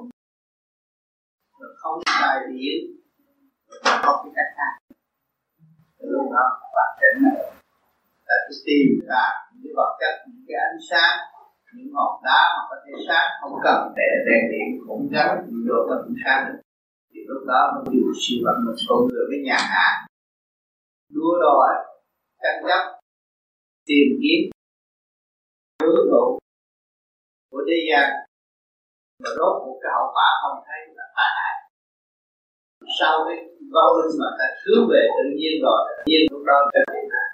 Không xài điện rồi có cái cách khác. Lúc đó bạn sẽ là cái tìm ra những cái vật chất, những cái ánh sáng, những ngọn đá mà có thể sáng, không cần để đèn điện cũng gắn đồ nó cũng sáng được. Thì lúc đó nó điều siêu vật một con người với nhà hạ đua đòi, tranh chấp, tìm kiếm hướng tụ của thế gian. Và rốt một cái hậu quả không thấy là tai hại sau cái vô linh mà ta hướng về tự nhiên rồi, tự nhiên lúc đó ta tìm ra.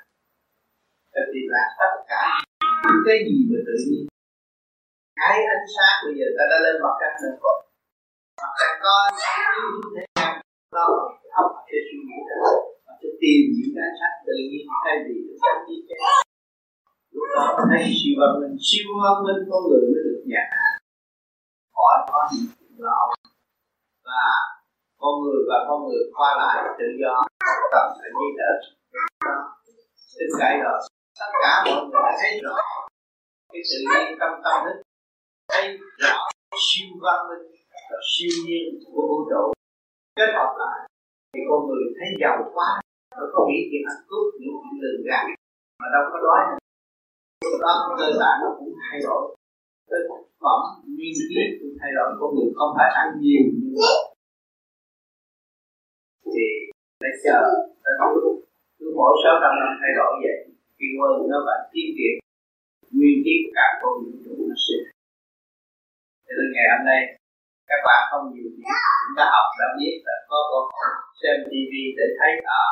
Ta tìm ra tất cả những cái gì mà tự nhiên. Cái ánh sáng bây giờ ta đã lên mặt trăng nữa rồi. Mặt trăng có thế gian đó học cái suy nghĩ ra mà sẽ tìm những cái ánh sáng tự nhiên, thay vì cái sáng đi chế lúc đó thấy siêu văn minh siêu văn minh con người mới được nhạc. Khỏi có những chuyện lão và con người và con người qua lại tự do. Cần phải đi đỡ tin cậy rồi tất cả mọi người thấy rõ cái sự yên tâm tâm thức. Thấy rõ siêu văn minh và siêu nhiên của vũ trụ. Kết hợp lại thì con người thấy giàu quá. Nó có nghĩ chuyện hạnh cướp những chuyện lường gạt. Mà đâu có đói nữa. Đó cơ bản nó cũng thay đổi. Thực phẩm nguyên khí cũng thay đổi. Con người không phải ăn nhiều như vậy phải chờ đến lúc cứ mỗi sáu trăm năm thay đổi vậy, khi quân nó phải tiến triển nguyên khí của cả con vũ trụ nó sẽ cho nên ngày hôm nay, các bạn không nhiều gì chúng ta học, đã biết là có cơ hội xem TV để thấy à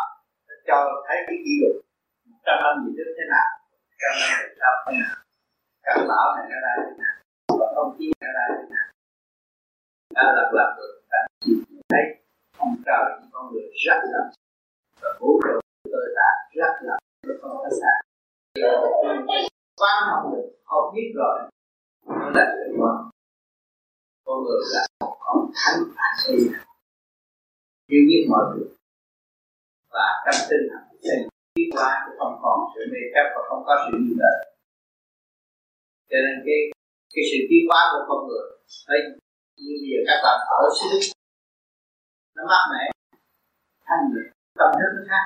cho thấy cái kỷ lục trăm năm gì trước thế nào trăm năm về sau thế nào, cảnh lão này nó ra thế nào, và không khí nó ra thế nào. Đã lập lập được ta thấy ông trời con người rất là và vũ trụ tôi đã rất là rất là có xa quan học được học biết rồi, nó là sự quan con người là một con thánh phản si yêu biết mọi việc và tâm tinh học sinh biết qua cũng không còn sự mê chấp và không có sự nghi ngờ cho nên cái cái sự tiến hóa của con người thấy như bây giờ các bạn ở xứ Đức nó mát mẻ thanh nhiệt tâm thức nó khác.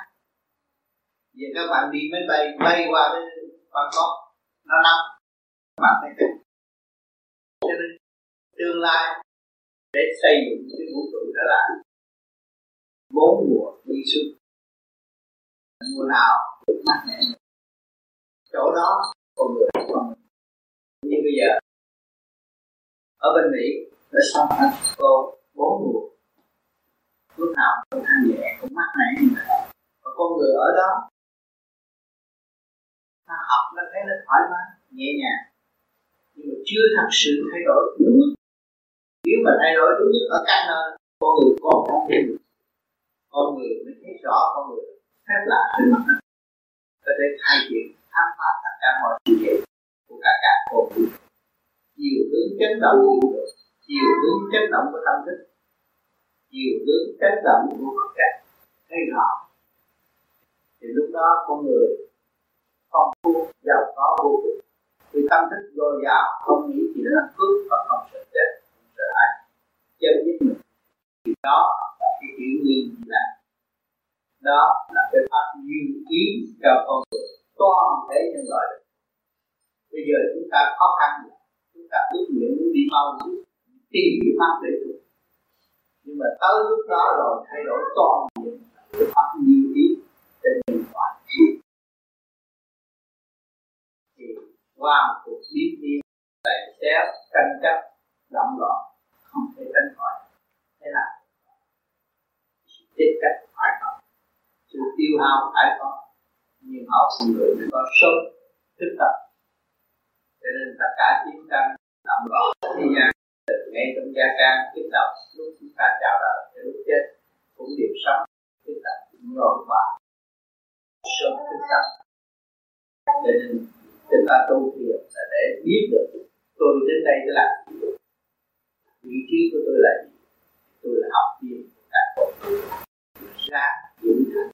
Giờ các bạn đi máy bay bay qua bên Bangkok, nó nóng bạn thấy cái cho nên tương lai để xây dựng cái vũ trụ đó là bốn mùa đi xuống. Mùa nào cũng mát mẻ. Chỗ đó con người còn. Như bây giờ, ở bên Mỹ ở San cô bốn mùa lúc nào cũng thanh nhẹ, cũng mát mẻ như vậy. Và con người ở đó, ta học nó thấy nó thoải mái, nhẹ nhàng. Nhưng mà chưa thật sự thay đổi. Đúng mức nếu mà thay đổi đúng mức ở các nơi, con người có con người con người mới thấy rõ con người phép lạ trên mặt đất có thể hai chuyện khám phá tất cả mọi sự kiện của cả cả con người. Chiều hướng chấn động, chiều hướng chấn động của tâm thức chiều hướng chấn động của vật chất thấy rõ thì lúc đó con người phong phú giàu có vô cùng. Vì tâm thức dồi dào, không nghĩ gì là cướp và không sợ chết, không sợ ai chân giết mình. Thì đó là cái hiểu nguyên là đó là cái pháp duyên ý cho con người, toàn thể nhân loại. Bây giờ chúng ta khó khăn, chúng ta ước nguyện muốn đi mau tìm cái pháp để được nhưng mà tới lúc đó rồi, thay đổi toàn diện. Được pháp như ý trên nhân loại thì qua một cuộc biến thiên lại xéo tranh chấp động loạn, không thể tránh khỏi. Thế là chết cách phải không sự tiêu hao phải có. Nhưng họ con người mới có sống thức tập. Cho nên tất cả chiến tranh động loạn, thế gian từ ngay trong gia can kiếp đầu lúc chúng ta chào đời đến lúc chết, cũng đều sống kích tập ngồi và sống kiếp tập. Cho nên, chúng ta tu thiền là để biết được tôi đến đây để làm gì. Vị trí của tôi là gì? Tôi là học viên của cả cuộc ra dưỡng thành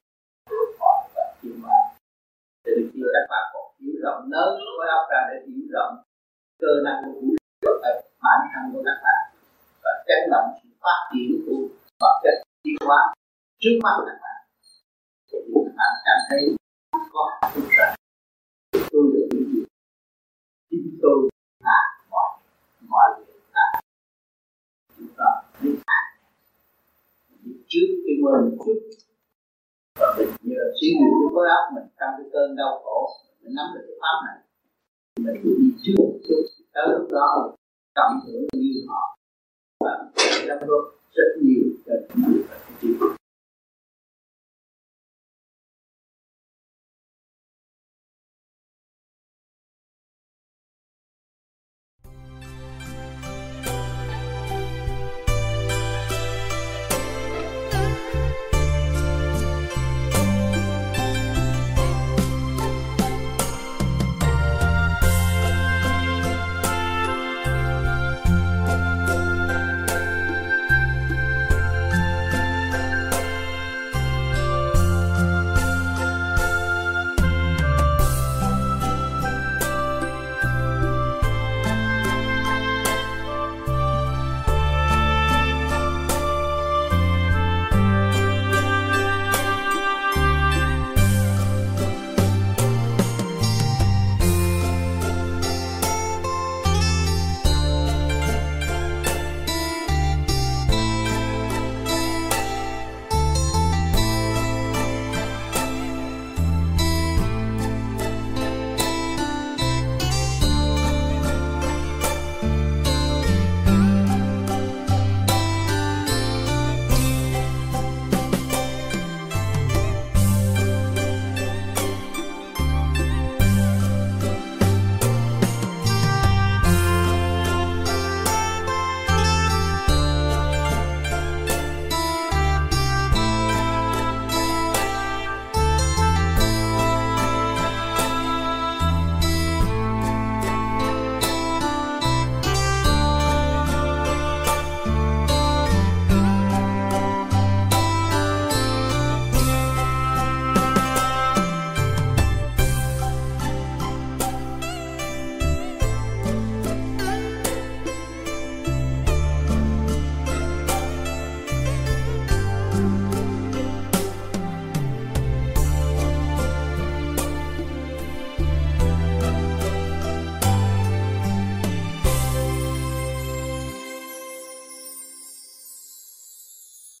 hỏi và tiến hóa cho nên khi các bạn còn hiểu rộng lớn với óc ra để hiểu rộng cơ năng của vũ trụ bản thân của các bạn và chấn động sự phát triển của vật chất tiến hóa trước mắt các bạn thì các bạn cảm thấy có hạnh phúc rằng tôi được những gì chính tôi là mọi mọi việc là chúng ta biết hạn trước cái mình chút và mình nhờ suy nghĩ cái khối óc mình trong cái cơn đau khổ, mình nắm được cái pháp này. Mình cứ đi trước một chút. Tới lúc đó cảm hưởng như họ. Và đóng góp rất nhiều cho chúng ta